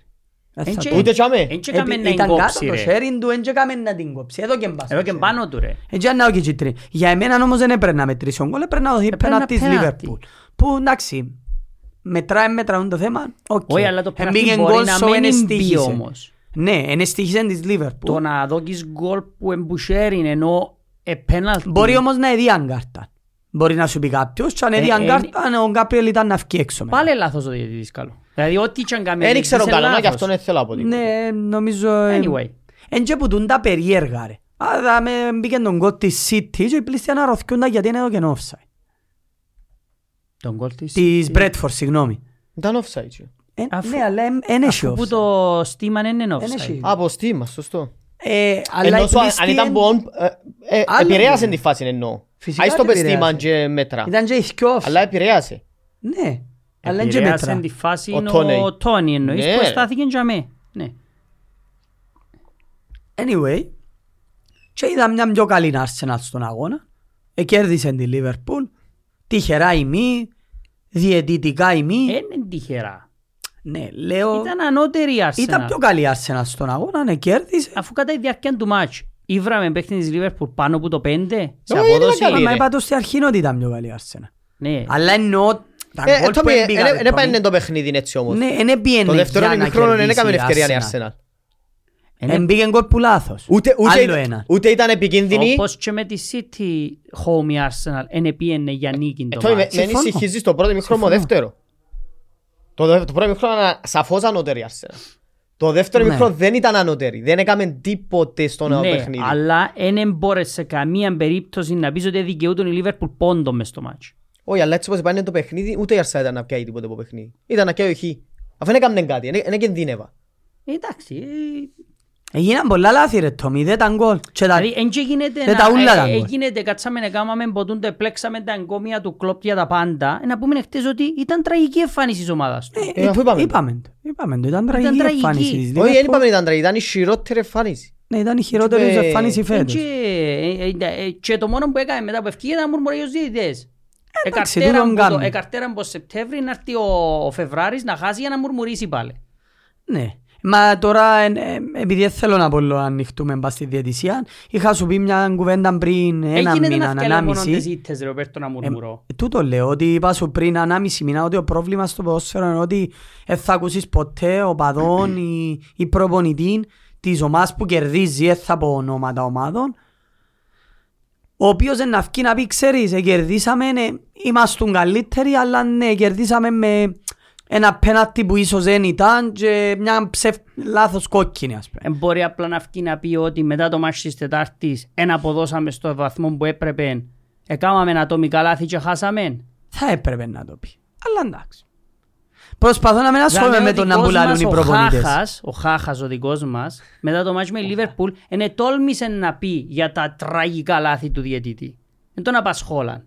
Ε, θα Εν και- τρώει. Ούτε τσάμε. Εν και έκαμε Επί- να Ήταν εγκόψει κάτω το ρε. sharing του, εν και έκαμε να την κόψει. Εδώ και μπας. Εδώ και πάνω του ρε. Έτσι αν να όχι κίτρινη. Για εμένα όμως δεν έπρεπε να μετρήσει ο γκολ, έπρεπε να δοθεί Έπρεπε πέναλτι της να πέναλτι. Liverpool. Που εντάξει, μετράει μετραούν το θέμα. οκ. Όχι, αλλά το Εμπήκε πέναλτι γκολ, μπορεί να so μην εν μπει εστίχησε. όμως. Ναι, εν εστίχησε της Το Liverpool. να δώκεις γκολ που εμπουσέρει ενώ ε, πέναλτι. Μπορεί όμως να έδιαν κάρτα. Μπορεί να σου πει κάποιος και αν Ε, έδιαν ε, κάρτα ο Γκάπριελ ήταν να βγει έξω. μετά. Πάλι λάθος ο διαιτητής καλό. Δηλαδή ό,τι και αν κάνει Δεν διαιτητής ξέρω είναι κανόνα και λάθος. αυτό δεν θέλω από τίποτα. Ναι, νομίζω... ε, Anyway. Εν και που τούν τα περίεργα ρε. Άρα με μπήκε τον γκολ της City και οι πλήστοι αναρωθκούν τα γιατί είναι εδώ και offside. Τον γκολ της... Της Bradford, συγγνώμη. Ήταν offside. και. Ε, Αφού- Ναι, αλλά εν έχει Αφού που offside. το στήμα είναι Εν offside. έχει. Α, από στήμα, σωστό. Ε, Αλλά Ενώ οι σου, αν- πλήστοι αν ήταν εν- που on- ε, ε, Άλλο επηρέασε είναι. τη φάση εννοώ. Φυσικά Άις το την πεστήμα επηρέασε. και μέτρα. Ήταν και οι δυο offside. Αλλά επηρέασε. Ναι, αλλά είναι και Επηρέασε μέτρα. τη φάση Ο είναι Τόνι. ο Τόνι εννοείς Ναι, που ρε. στάθηκε για μέ. Ναι. Anyway, και είδα μια πιο καλή Arsenal στον αγώνα. Εκέρδισε τη Liverpool. Τυχερά η μη, διαιτητικά η μη. Ε, Είναι τυχερά. Ναι, λέω... Ήταν ανώτερη η Ήταν Arsenal. πιο καλή η Arsenal στον αγώνα, ναι, κέρδισε. Αφού κατά τη διάρκεια του μάτς ήβραμε παίχτη της Liverpool πάνω από το 5 σε Όχι, ήταν απόδοση. καλή. Μα ρε. είπα το στη αρχή ότι ήταν πιο καλή η Arsenal. Ναι. Αλλά εννοώ τα Ε, γκολ το που πει, έμπηκαν, ε, Δεν Τόμι, έπαιρνε το παιχνίδι έτσι όμως. Ναι, δεν έπιενε Το δεύτερο για να ημιχρόνο δεν κερδίσει έκαμε η ευκαιρία η Arsenal. Arsenal. Είναι Εμπήκε γκολ που λάθος. Ούτε, ούτε, Άλλο ήταν- ένα. ούτε ήταν επικίνδυνη. όπως και με τη City home η Arsenal εν πήγαινε για νίκη Ε, το Τόμι, με μάτς. με Συμφωνώ. ανησυχείς το πρώτο ημιχρόνο με Συμφωνώ. δεύτερο. Το, δε- το πρώτο ημιχρόνο ήταν σαφώς ανώτερη η Arsenal. Το δεύτερο Ναι. ημιχρόνο δεν ήταν ανώτερη. Δεν έκαμε τίποτε στο νέο Ναι, παιχνίδι. αλλά δεν μπόρεσε σε καμία περίπτωση να πεις ότι δικαιούταν η Liverpool πόντο μες στο μάτς. Όχι, αλλά έτσι όπως πάνε το παιχνίδι, ούτε η Arsenal ήταν να πιάει τίποτε από παιχνίδι. Ήταν να πιάει ο Χ. Αφού δεν έκαμε κάτι, δεν- δεν κινδύνευα. Ε, Εντάξει, ε, Έγιναν πολλά λάθη ρε Τόμι, δεν ήταν γκολ. Και τα- Δηλαδή, εν και γίνεται Δεν τα ούλα να... τα ε, ε, γκολ. γίνεται, κάτσαμε να κάνουμε ποτούνται, πλέξαμε τα εγκόμια του κλόπ για τα πάντα. Ε, Να πούμε χτες ότι ήταν τραγική εμφάνιση της ομάδας του. Ε, αφού είπαμε. Είπαμε το. Είπαμε το. Ήταν τραγική τραγική. εμφάνιση της Όχι, δεν Liverpool. είπαμε ήταν τραγική, ήταν η χειρότερη εμφάνιση. Ναι, ήταν η χειρότερη Και- εμφάνιση Ε, φέτος. Και, ε, ε, ε, και το μόνο που έκανε μετά που ευκήγε ήταν να μουρμουρεί ως διαιτητές. εντάξει, Εκαρτέραν τούτον που το- κάνουν. Εκαρτέραν πως Σεπτέμβρη να έρθει ο, ο Φεβράρης να χάσει για να μουρμουρήσει πάλι. Ναι. Μα τώρα, εν- ε, επειδή δεν θέλω να πω να ανοιχτούμε μπας στη διαιτησία, είχα σου πει μια κουβέντα πριν ένα Έγινε να μήνα, φτιάλε μόνο τις ανάμιση. ήττες, Ροπέρτο, να Ε, μουρμουρώ. τούτο λέω, ότι είπα σου πριν ανάμιση μήνα ότι ο πρόβλημας στο ποδόσφαιρο είναι ότι δεν θα ακούσεις ποτέ οπαδόν ή, ή προπονητή της ομάδας που κερδίζει, δεν θα πω ονόματα ομάδων, ο οποίος να βγει να πει, ξέρεις, ε, κερδίσαμε, ναι, ήμασταν καλύτεροι, αλλά ναι, κερδίσαμε με ένα πέναλτι που ίσως δεν ήταν και μια ψευ... λάθος κόκκινη, ας πούμε. Ε, μπορεί απλά να βγει να πει ότι μετά το μάτι της Τετάρτης ένα αποδώσαμε στο βαθμό που έπρεπε, έκαναμε ατομικά λάθη και χάσαμε. Θα έπρεπε να το πει. Αλλά εντάξει. Προσπαθώ να μην ασχολούμαι Δηλαδή, με ο το να δικός πουλάλουν μας, οι ο προπονητές. Χάχας, ο Χάχας ο δικός μας, μετά το μάτς με η Λίβερπουλ, είναι τόλμησε να πει για τα τραγικά λάθη του διαιτητή. Δεν τον απασχόλαν.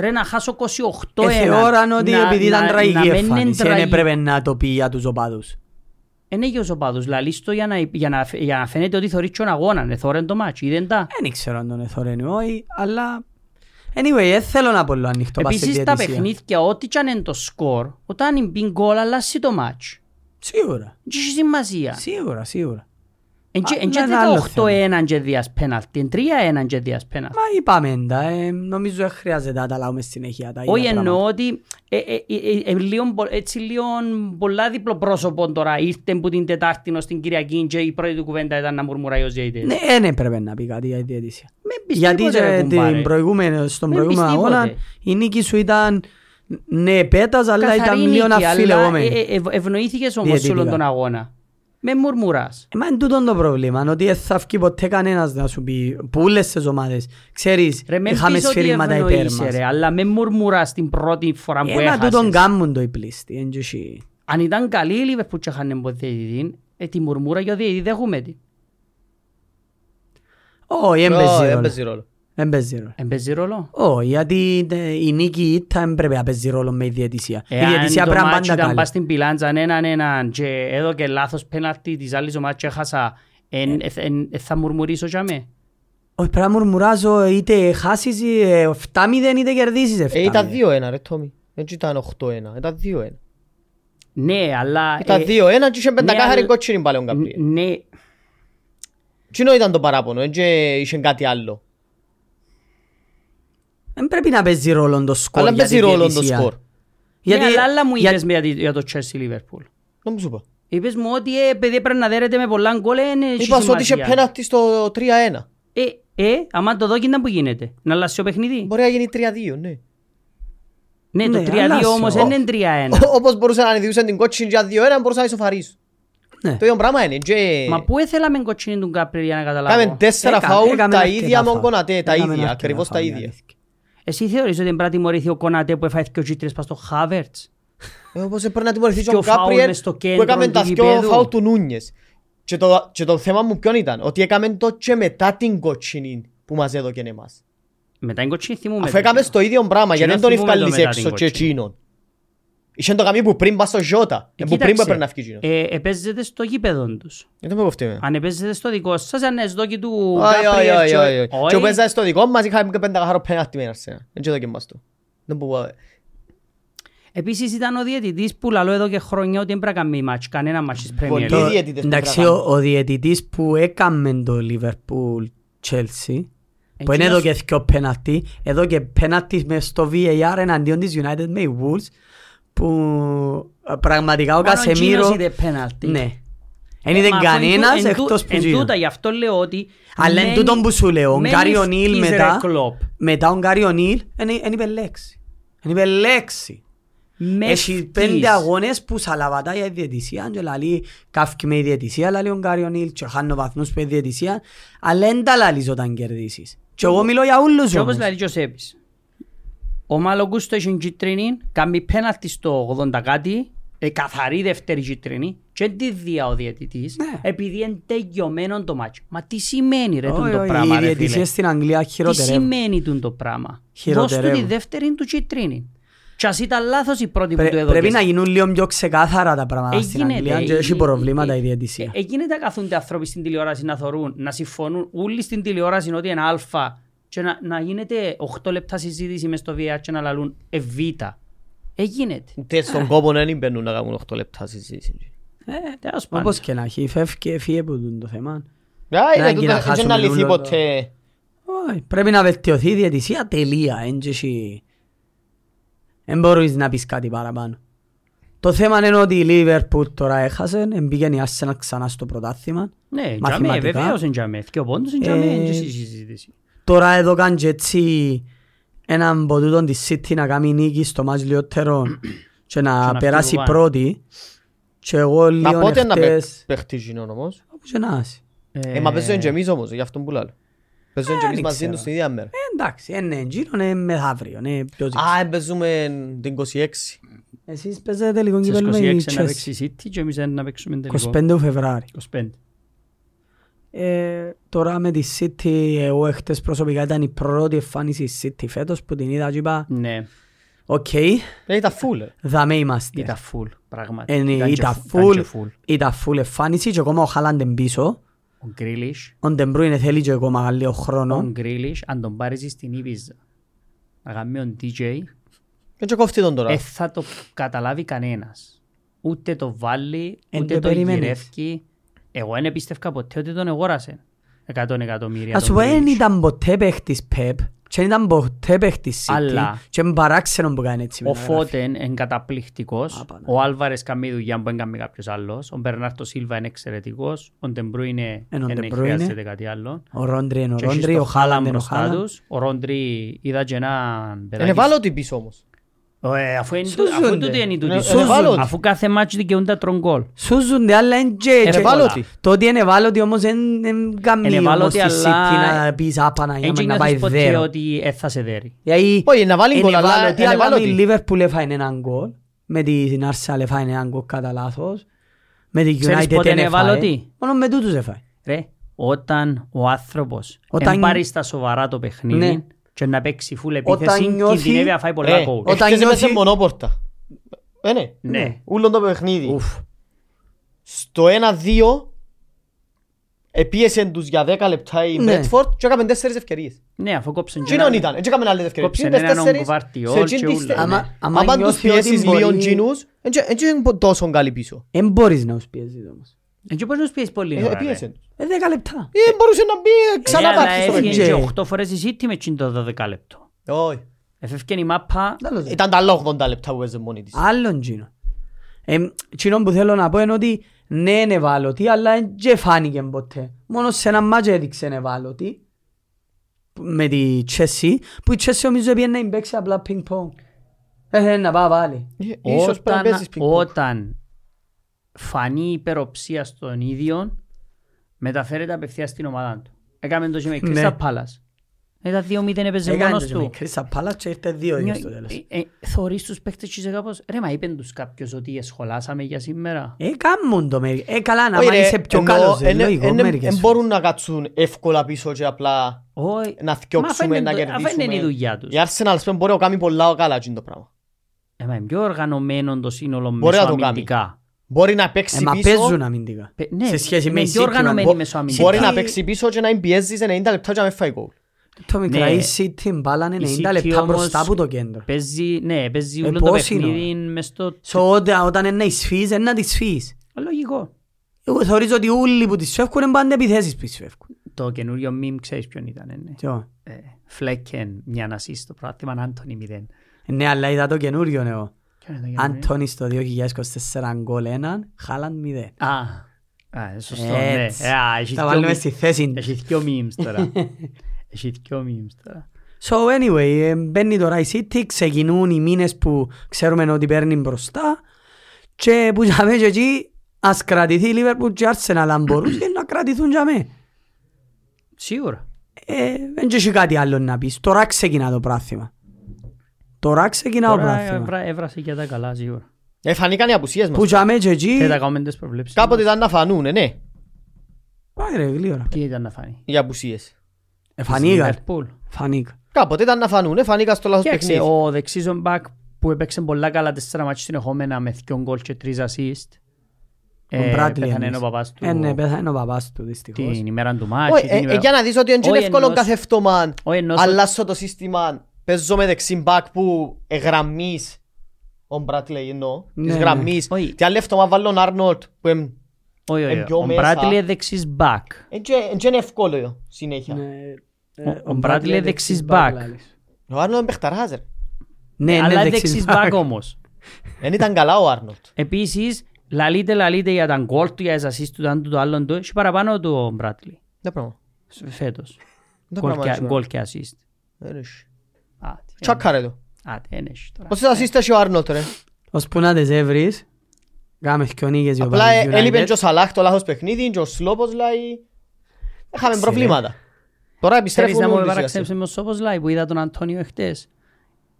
Ρε να χάσω 28 Ε, ένα. θεώραν ότι να- επειδή ήταν να- τραγική να μην είναι εμφάνιση, δεν τραγική. έπρεπε να το πει για τους οπαδούς. Είναι για τους οπαδούς, λαλείς το για να, για, να, για να φαίνεται ότι θωρείς τον αγώνας, ναι, θωρέν το μάτς, είδεν τα; Δεν ξέρω αν τον εθωρένει όχι, αλλά... Anyway, δεν θέλω να πω άλλο ανοιχτό πας στη Επίσης τα διαιτησία. παιχνίδια, ό,τι κι αν είναι το σκορ, όταν είναι μπει γκολ, αλλάσει το μάτς. Σίγουρα, Δεν έχει σημασία. σίγουρα, σίγουρα. Εν και- Α, εν και είναι άλλο 18-1 και δίας πέναλτι, εν 3-1 και δίας πέναλτι. Μα είπαμε τα, ε, νομίζω δεν χρειάζεται να τα λάβουμε συνέχεια τα ίδια Όχι πράγματα. εννοώ ότι ε, ε, ε, ε, λίγο πο- έτσι λίγο πολλά διπλό πρόσωπο τώρα ήρθε που την Τετάρτη ως την Κυριακή και η πρώτη του κουβέντα ήταν να μουρμουράει ως διαιτητής. Ναι, δεν έπρεπε να πει κάτι για τη διαιτησία. Με πεις Γιατί τίποτε, ρε, και κουμπάρε. την προηγούμενη, στον Με προηγούμενο πεις αγώνα τίποτε. η νίκη σου ήταν ναι πέτας αλλά Καθαρή ήταν λίγο νίκη, αλλά αφιλεγόμενη. ε, ε, ευ- ευνοήθηκες όμως σε Διαιτητικά. όλον τον αγώνα. Με μουρμουράς. Ε, Μα είναι τούτο το πρόβλημα, ότι δεν θα βγει ποτέ κανένας να σου πει που όλες τις ομάδες, ξέρεις, Ρε με είχαμε πεις ότι σφυρίγματα υπέρ ευνοείσαι μας. ρε, αλλά με μουρμουράς την πρώτη φορά που Ένα τούτον έχασες. κάμουν το οι πλήστοι, εν και εσύ. Αν ήταν καλή η Λίβερπουλ και είχαν από διαιτητή, ε, τη μουρμούρα για διαιτητή δεν έχουμε τη. Όχι, δεν Ω, παίζει δεν ρόλο. παίζει ρόλο. Δεν παίζει ρόλο. Εν παίζει ρόλο. Όχι, γιατί ε, η νίκη η ήττα δεν πρέπει να παίζει ρόλο με η διαιτησία. Η Εάν διαιτησία το πρέπει να μάτσι πάντα ήταν καλή. πας στην πιλάντζα έναν έναν και εδώ και λάθος πέναλτι της άλλης ομάδας και έχασα, εν- ε, εν- ε, θα μουρμουρήσω για με. Όχι, πρέπει να μουρμουράζω είτε χάσεις ε, 7-0 είτε κερδίσεις 7-0. Ε, ήταν 2-1 ρε Τόμι. Δεν ήταν 8-1. Ήταν 2-1. Ναι, αλλά... Ήταν ε, 2-1 και είχε πεντακάθαρη αλλά- κότσινη παλαιόν Γκαμπρί. Ναι, Τι ήταν το παράπονο, δεν και είχε κάτι άλλο. Δεν πρέπει να παίζει ρόλο το σκορ Αλλά για παίζει τη ρόλο το διαιτησία. σκορ. γιατί... ναι, αλλά άλλα μου για- είπες για, τη- για το Chelsea Liverpool. Δεν μου σου είπα. Είπες μου ότι ε, παιδί πρέπει να δέρετε με πολλά γκολ, ε, ναι, έχει Είπας σου ότι είχε σημασία. πέναλτι στο 3-1. Ε, ε, άμα το δω κοινά που γίνεται. Να αλλάξει το παιχνίδι. Μπορεί να γίνει 3-2, ναι. Ναι, το Ναι, 3-2 αλλάζει. όμως Ω. δεν είναι 3-1. Ω- Όπως μπορούσε να ανεβιούσαν την κότσινη για 2-1, μπορούσε να ισοφαρίσουν. Ναι. Το ίδιο πράγμα είναι. Και... Μα πού έθελαμε κοτσίνη του Γκάπριλ για να Κάμε καταλάβω. τέσσερα Έκαμε- φάουλ έκαμε τα αρκετά ίδια με τον φάουλ. Κονατέ, τα Έκαμε ίδια, αρκετά ακριβώς τα φάουλ, η ίδια. Αλήθεια. Εσύ θεωρείς ότι πρέπει να τιμωρηθεί ο Κονατέ που έφαγε και ο Τζίτρες πας στο Χάβερτς; Ε, Όπως πρέπει να τιμωρηθεί και Πιο ο φάουλ Γκάπριελ μες στο που κέντρο έκαμε του τα δυο γηπέδου. φάουλ του Νούνιες. Και το, και το θέμα μου ποιον ήταν, ότι έκαμε το και μετά την κότσινη που μας έδωκε εμάς. Μετά την κοτσίνη θυμούμε. Αφού το έκαμε κοινό. στο ίδιο πράγμα, γιατί δεν τον θυμούμε το ευκάλεις μετά έξω την και κότσινη. εκείνον. Είχε το καμί που πριν πας στο Ζώτα, Ε, που πριν που κοίταξε, έπρεπε να φύγει εκείνος. ε, επέζεται στο γήπεδο τους. Γιατί με κοφτεί Αν επέζεται στο δικό σας, αν είναι σδόκι του Όχι, όχι, Γκάπριελ όχι, και- όχι. Και Όχι. που παίζα στο δικό μας είχαμε και πέντε καθαρό πέναλτι με την Αρσένα. Δεν και δοκιμάς το. Δεν μπορώ. Επίσης ήταν ο διαιτητής που λαλώ εδώ και χρόνια ότι δεν πρέπει να κάνει μάτς, κανένα μάτς της Premier Πολύ League. Το- διαιτητές που Εντάξει, πρέπει να ο, ο διαιτητής που έκαμε το Liverpool Chelsea που είναι εδώ Εκείνος- και δυο πέναλτι, εδώ και πέναλτι μες στο VAR εναντίον της United με οι Wolves που ε, πραγματικά ο Μόνο Κασεμίρο εκείνος είδε πέναλτι. ναι. Δεν είδε Μα αφού κανένας εν τού- εν τού- εκτός που Εν γίνω. τούτα, γι' αυτό λέω ότι... Αλλά εν μένει- τούτον που σου λέω, ο μένει Γκάρι Ονίλ ευτής, ρε, μετά, Κλοπ. μετά ο Γκάρι Ονίλ δεν είπε λέξη. Δεν είπε λέξη. Με Έχει ευτής. πέντε αγώνες που σαλαβατά για η διαιτησία και λαλεί καύκει με η διαιτησία, λαλεί ο Γκάρι Ονίλ και χάνω βαθμούς με η διαιτησία, αλλά δεν τα λαλείς όταν κερδίσεις. Και εγώ μιλώ για όλους Και όπως όμως. λέει και ο Σέπης. Ο Μαλογκούστο έχει κίτρινη, κάνει πέναλτι στο 80 κάτι, ε, καθαρή δεύτερη κίτρινη και τη διά ο διαιτητής, Ναι. επειδή είναι τελειωμένο το μάτσο. Μα τι σημαίνει ρε Όχι, τούτο το όχι, πράγμα Οι ρε φίλε. διαιτησίες στην Αγγλία Τι χειροτερεύουν. σημαίνει τούτο το πράγμα. Δώσ' του Χειροτερεύουν. τη δεύτερη του κίτρινη. Και ας ήταν λάθος η πρώτη που Πρέ- του έδωκες. Πρέπει να γίνουν λίγο πιο ξεκάθαρα τα πράγματα στην Έγινεται, Αγγλία και ε, έχει ε, προβλήματα ε, η ε, διαιτησία. ε, Έγινε να καθούνται άνθρωποι στην τηλεόραση να θωρούν, να συμφωνούν όλοι στην τηλεόραση ότι είναι α και να, να γίνεται 8 λεπτά συζήτηση μες στο VR και να λαλούν ε, β. Εγίνεται. Ούτε στον κόπο δεν μπαίνουν να κάνουν 8 λεπτά συζήτηση. Ε, τέλος πάντων. Όπως και να έχει, φεύγει, φύγε από τούτο το θέμα. Α, Να, είναι και τούτο, να δεν χάσουμε να λυθεί όλο το- ποτέ. Όχι, πρέπει να βελτιωθεί η διαιτησία τελεία. εν και εσύ- Δεν μπορείς να πεις κάτι παραπάνω. Το θέμα είναι ότι η Liverpool τώρα έχασε, μπήκε η Arsenal ξανά στο πρωτάθλημα. Ναι, τζαμέ, μαθηματικά. βεβαίως είναι τζαμέ. Και ο πόντος είναι τζαμέ, Ε, είναι και στη συζήτηση. Τώρα εδώ κάνει και έτσι έναν από τούτον της City να κάνει νίκη στο μάτς λιότερο και να να περάσει φύγουν πρώτη. Και εγώ Μα λίγο πότε να εχθές... παίχτει γίνον όμως; Όπου και να είσαι. Ε, μα παίζουν και εμείς όμως, γι' αυτό που λέω. Παίζουν και Ε, εμείς δεν μαζί ξέρω. τους την ίδια μέρα. Ε, εντάξει, είναι γύρω, είναι μεθαύριο, είναι ποιος Α, ε, παίζουμε την 26. Εσείς παίζετε τελικό Στις κύπελλο με 26 η να Chelsea. παίξει η City και εμείς να παίξουμε τελικό. 25 του Φεβράρι. 25. Ε, τώρα με τη City, εγώ εχθές προσωπικά ήταν η πρώτη εμφάνιση της City φέτος που την είδα και είπα Ναι, «OK, Ε, Ήταν full. ε. δαμέ είμαστε». ήταν full, πράγματι. Ε, ναι, Ήταν και Ήταν φου- ήταν και full, ήταν full εμφάνιση και ακόμα ο Χάλαντ είναι πίσω. Ο Γκρίλις, Ο Ντεμπρούινε θέλει και ακόμα λίγο ο χρόνο. Γκρίλις, αν τον πάρεις στην Ibiza, να κάνει ο DJ, Και και κόφτει τον τώρα. ε, θα το καταλάβει κανένας. Ούτε το βάλει, Εν ούτε το το περίμενες. γυρεύει. Εγώ δεν πίστευκα ποτέ ότι τον αγόρασε. 100 εκατομμύρια Ας σου τον πω, δεν Grealish. ήταν ποτέ παίχτης Πεπ και δεν ήταν ποτέ παίχτης City Αλλά- και είναι παράξενο που κάνει έτσι Ο μεταγραφή. Φώτεν είναι καταπληκτικός. Άπανα. Ο Άλβαρες κάνει δουλειά που δεν κάνει κάποιος άλλος. Ο Μπερνάρτο Σίλβα είναι εξαιρετικός. Ο Ντεμπρού είναι Εν ο δεν De Bruyne. χρειάζεται κάτι άλλο. Ο Ρόντρι είναι ο Και έχεις Ρόντρι, το ο Χάλαντ Χάλαντ είναι ο μπροστά Χάλαντ. τους. Ο Ρόντρι είδα και έναν Είναι παιδάκι. ευάλωτη πίσω όμως. Ε, Αφού είναι Σούζονται. αφού τούτοι είναι οι τούτοι. Ε, Σούζουν. ευάλωτοι. Αφού κάθε μάτς δικαιούνται τρон γκολ. Σούζονται, αλλά είναι και... Είναι και- ευάλωτοι. Το ότι είναι ευάλωτοι όμως δεν δεν κάνει Είναι όμως ευάλωτοι, τη αλλά- City να πεις άπανα για Έτσι να πάει νιώθεις ποτέ δέρο. ότι ε, θα σε δέρει. Γιατί Όχι, να βάλει γκολ, είναι αλλά ευάλωτοι, είναι αλλά με ευάλωτοι. η Liverpool έφαγε έναν γκολ. Με την Arsenal έφαγε έναν γκολ κατά λάθος. Με την Ξέρεις United πότε δεν είναι έφαγε. ευάλωτοι; Μόνο με τούτους έφαγε. Ρε, όταν ο άνθρωπος Όταν- δεν πάρει στα σοβαρά το παιχνίδι Ναι. Και να παίξει φουλ Όταν επίθεση, νιώθει- κινδυνεύει να φάει πολλά Ρε, γκολ. Όταν εχθές έπαιζε νιώθει- μονόπορτα. Ε, ναι. Ναι. Ούλον το παιχνίδι. Ουφ. Στο 1-2 επίεσε τους για 10 λεπτά η Ναι. Μπρέτφορντ και έκαμε τέσσερις ευκαιρίες. Ναι, αφού κόψαν και Τζίνον ένα- ήταν, έτσι έκαμε άλλες ευκαιρίες. Κόψε Τζίνον τις έναν τέσσερις, Γκουβάρτιολ σε και τζιν τις ούλα. τε- Άμα- άμα Άμα τους νιώθει ότι πιέσεις μπορεί- λίγο τζίνους, έτσι είναι τόσο καλή πίσω. Εν μπορείς να τους πιέζεις όμως. Έτσι πώς να τους πιέσεις πολύ Ε, ώρα, ρε. Επίεσε τους. Ε, δέκα λεπτά. Ε, μπορούσε να μπει ε, Ναι, ξανά αλλά πάρει στο έφυγε παιχνίδι. και Και- 8 φορές η City με τσιν το 12 λεπτό. Όχι. Εφεύγει η μάπα, Άλλος δεν. Ήταν τα άλλα 80 λεπτά που έζε μόνη της. Άλλον τζίνο. Ε, τσίνο που θέλω να πω είναι ότι ναι είναι ευάλωτη, αλλά δεν φάνηκε ποτέ. Μόνος σε ένα μάτσο έδειξε είναι ευάλωτη. Με τη Chelsea, που η Chelsea νομίζω πήγαινε να παίξει απλά πινκ-πονγκ. Ε, να πάει πάλι. Ε, Ίσως πρέπει να όταν, παίζεις πινκ-πονγκ. όταν φανεί η υπεροψία στον ίδιο, μεταφέρεται απευθείας στην ομάδα του. Έκαμε το και με Ναι. Crystal Palace. Ήταν 2-0 έπαιζε Έκανε μόνος το και με του. Κρίστα Πάλας και ήρθε δύο δύο στο τέλος. Ε, ε, Θωρείς τους παίκτες και είσαι κάπως, ρε μα είπεν τους κάποιος ότι εσχολάσαμε για σήμερα. Ε, κάμουν το μερικές. Ε, καλά, να Όχι, μ' ρε, είσαι πιο εννοώ, καλός, ε, εν- λογικό, εν- μερικές εν φορές. μπορούν να κάτσουν εύκολα πίσω και απλά Όχι. να Μα θκιόξουμε, αφού είναι να το- αφού είναι η κερδίσουμε. δουλειά τους. Η Arsenal ας πούμε, μπορεί να κάνει πολλά καλά εκείνο το πράγμα. Ε, μα είναι πιο οργανωμένο το σύνολο Μπορεί να το μεσοαμυντικά. Μπορεί να Ε, παίξει μα πίσω, παίζουν αμυντικά. Πε- ναι, Σε σχέση είναι με η πιο City, οργανωμένη μπο- μεσοαμυντικά. μπορεί City- να παίξει πίσω και να πιέζεις 90 λεπτά και να με φάει γκολ. Το μικρά Ναι. η City μπάλανε Η 90 City λεπτά όμως μπροστά από το κέντρο. Παίζει, ναι, παίζει Ε, όλο το πώς είναι, παιχνίδι μες στο... So, όταν, όταν είναι να εισφύγεις, είναι να τις φύγεις. Λογικό. Εγώ θεωρίζω ότι όλοι που τις φεύγουν είναι πάντα επιθέσεις που τις φεύγουν. Το καινούριο meme ξέρεις ποιον ήταν, ναι. Ποιο; Ε, Φλέκεν, μια να σύσει στο πράγμα, Άντωνη μηδέν. Ναι, αλλά είδα το καινούριο νέο. Ποιο είναι το καινούριο; Αντώνη στο 2024 γκολ έναν, Χάλαντ μηδέν. Α, α, ε, σωστό, ναι. Έτσι. Ε, α, έχει Τα δυο βάλουμε memes. στη θέση. Έχει δυο memes τώρα. Έχει δυο memes τώρα. So anyway, ε, μπαίνει τώρα η City, ξεκινούν οι μήνες που ξέρουμε ότι παίρνει μπροστά και που για μένα και εκεί ας κρατηθεί η Liverpool και η Arsenal αν μπορούσε να κρατηθούν για μένα. Σίγουρα. Ε, δεν έχει κάτι άλλο να πεις. Τώρα ξεκινά το πράθυμα. Τώρα ξεκινά το Τώρα πράθυμα. έβρα- έβρασε και τα καλά, σίγουρα. Ε, φανήκαν οι απουσίες μας. Που για μένα και εκεί... Και τα κάνουμε τις προβλέψεις. Κάποτε ήταν να φανούν, ε, ναι, Πάει ρε, γλύωρα. Τι ήταν να φάνει. οι απουσίες. Ε, φανήκα. Liverpool. Φανήκα. Κάποτε ήταν να φανούν, ε, φανήκα στο λάθος Κοίταξε, παιχνίδι. ο δεξής ο μπακ που έπαιξε πολλά καλά τέσσερα μάτια συνεχόμενα με δυο γκολ και τρεις assist. Ο Ε, Bradley πέθανε εννοείς. ο παπάς του Ε, ναι, πέθανε ο παπάς του δυστυχώς. την ημέρα του Όχι, μάτια. ε, ε, για να δεις ότι είναι Όχι, εύκολο εννοώ- κάθε εβδομάδα. Όχι, εννοώ- Αλλάσω το σύστημα, παίζω με δεξί μπακ που εγγραμμείς ο Μπράτλεϊ εννοώ, Ναι, της ναι. γραμμής. Όχι. Τι άλλο εβδομάδα βάλω τον Άρνολτ που εμ- Όχι, όχι, ε, πιο ο μέσα. Μπράτλι είναι δεξής μπακ. εν και- εν και είναι εύκολο συνέχεια. Ναι, Ο- ε, ο Bradley είναι δεξής back. Ο Άρνολτ είναι παιχταράς, ρε. Ναι, είναι Αλλά είναι δεξής δεξής back. μπακ όμως. Εν ήταν καλά ο Άρνολτ. Επίσης, λαλείτε λαλείτε για τα γκολ του, για τις assist του, το ένα του, το άλλο του. Έχει παραπάνω του ο Μπράτλι. Δεν πράγμα. Φέτος. Δεν Γκολ πράγμα και- έχει, Γκολ και assist. Δεν έχει. Άτε, Τσάκαρε το. Άτε, δεν έχει τώρα. Πόσες ασίστ έχει ο Άρνολτ ρε; Ώσπου να τις έβρεις, κάμε δυο νίκες οι Απλά οπαδοί ε, έλειπε United. και ο Σαλάχ το λάθος παιχνίδι και ο Σλόπος λάει. Είχαμε Εντάξει, προβλήματα. Τώρα Ξέρεις να επιστρέφουν μου όλοι παραξέψει με ο Σόπος Λάι που είδα τον Αντώνιο εχθές.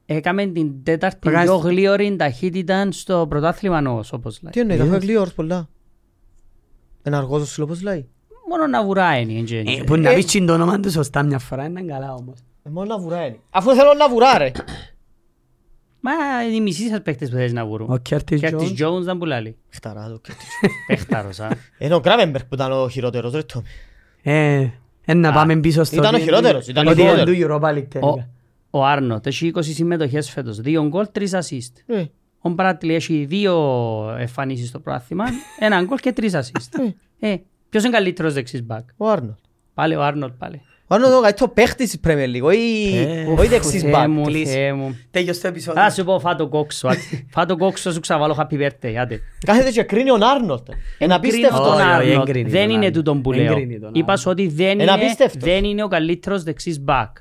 Έκαμε την τέταρτη Παγάς- πιο γλίωρη ταχύτητα στο πρωτάθλημα ο Σόπος Λάι. Τι εννοείς, Είδες; θα γλύωρος πολλά. Ένα αργός ο Σλόπος λάει. Μόνο να βουράει είναι. έτσι, Ε, έτσι. Που να Ε, πεις και το όνομα του σωστά μια φορά, είναι καλά όμως. Ε, Μόνο να βουρά είναι. Αφού θέλω να βουρά ρε. Μα είναι οι μισοί σας παίχτες που θέλεις να βουρούν. Ο Κέρτις Κέρτις Jones. Jones δεν πουλάλει. Χταρά το Κέρτις. Παίχταρος, α. Είναι ο Γκράβενμπεργκ που ήταν ο χειρότερος ρε Τόμι. Ε, ε, να Α, πάμε πίσω στο... ήταν ο χειρότερος, ήταν ο Ότι είναι χειρότερος. του Europa League Ο- τελικά. Ο Άρνολτ έχει 20 συμμετοχές φέτος. Δύο γκολ, τρεις ασίστ. Ε, Ο Μπράντλι έχει δύο εμφανίσεις στο πρωτάθλημα, ένα γκολ και τρεις ασίστ. Ε, ποιος είναι καλύτερος δεξής μπακ. Ο Άρνολτ. Πάλι ο Άρνολτ πάλι. Ο Άρνολτ είναι ο καλύτερος παίχτης της Premier League, όχι- Ε, όχι δεξής Θεέ μπακ. μου, κλείσει. Θεέ μου. Τέλειος το επεισόδιο. Θα σου πω φά το κόξο. άντε. Φά το κόξο σου ξαβάλω happy birthday. Άντε. Κάθεται και κρίνει τον Άρνολτ. Είναι απίστευτο. Κρίνω τον Όχι, όχι, Άρνολτ. εγκρίνει Δεν τον είναι Άρνολτ. τούτον που λέω. Εγκρίνει τον Είπα Άρνοτ. σου ότι δεν Είναι είναι, απίστευτος. δεν είναι ο καλύτερος δεξής μπακ.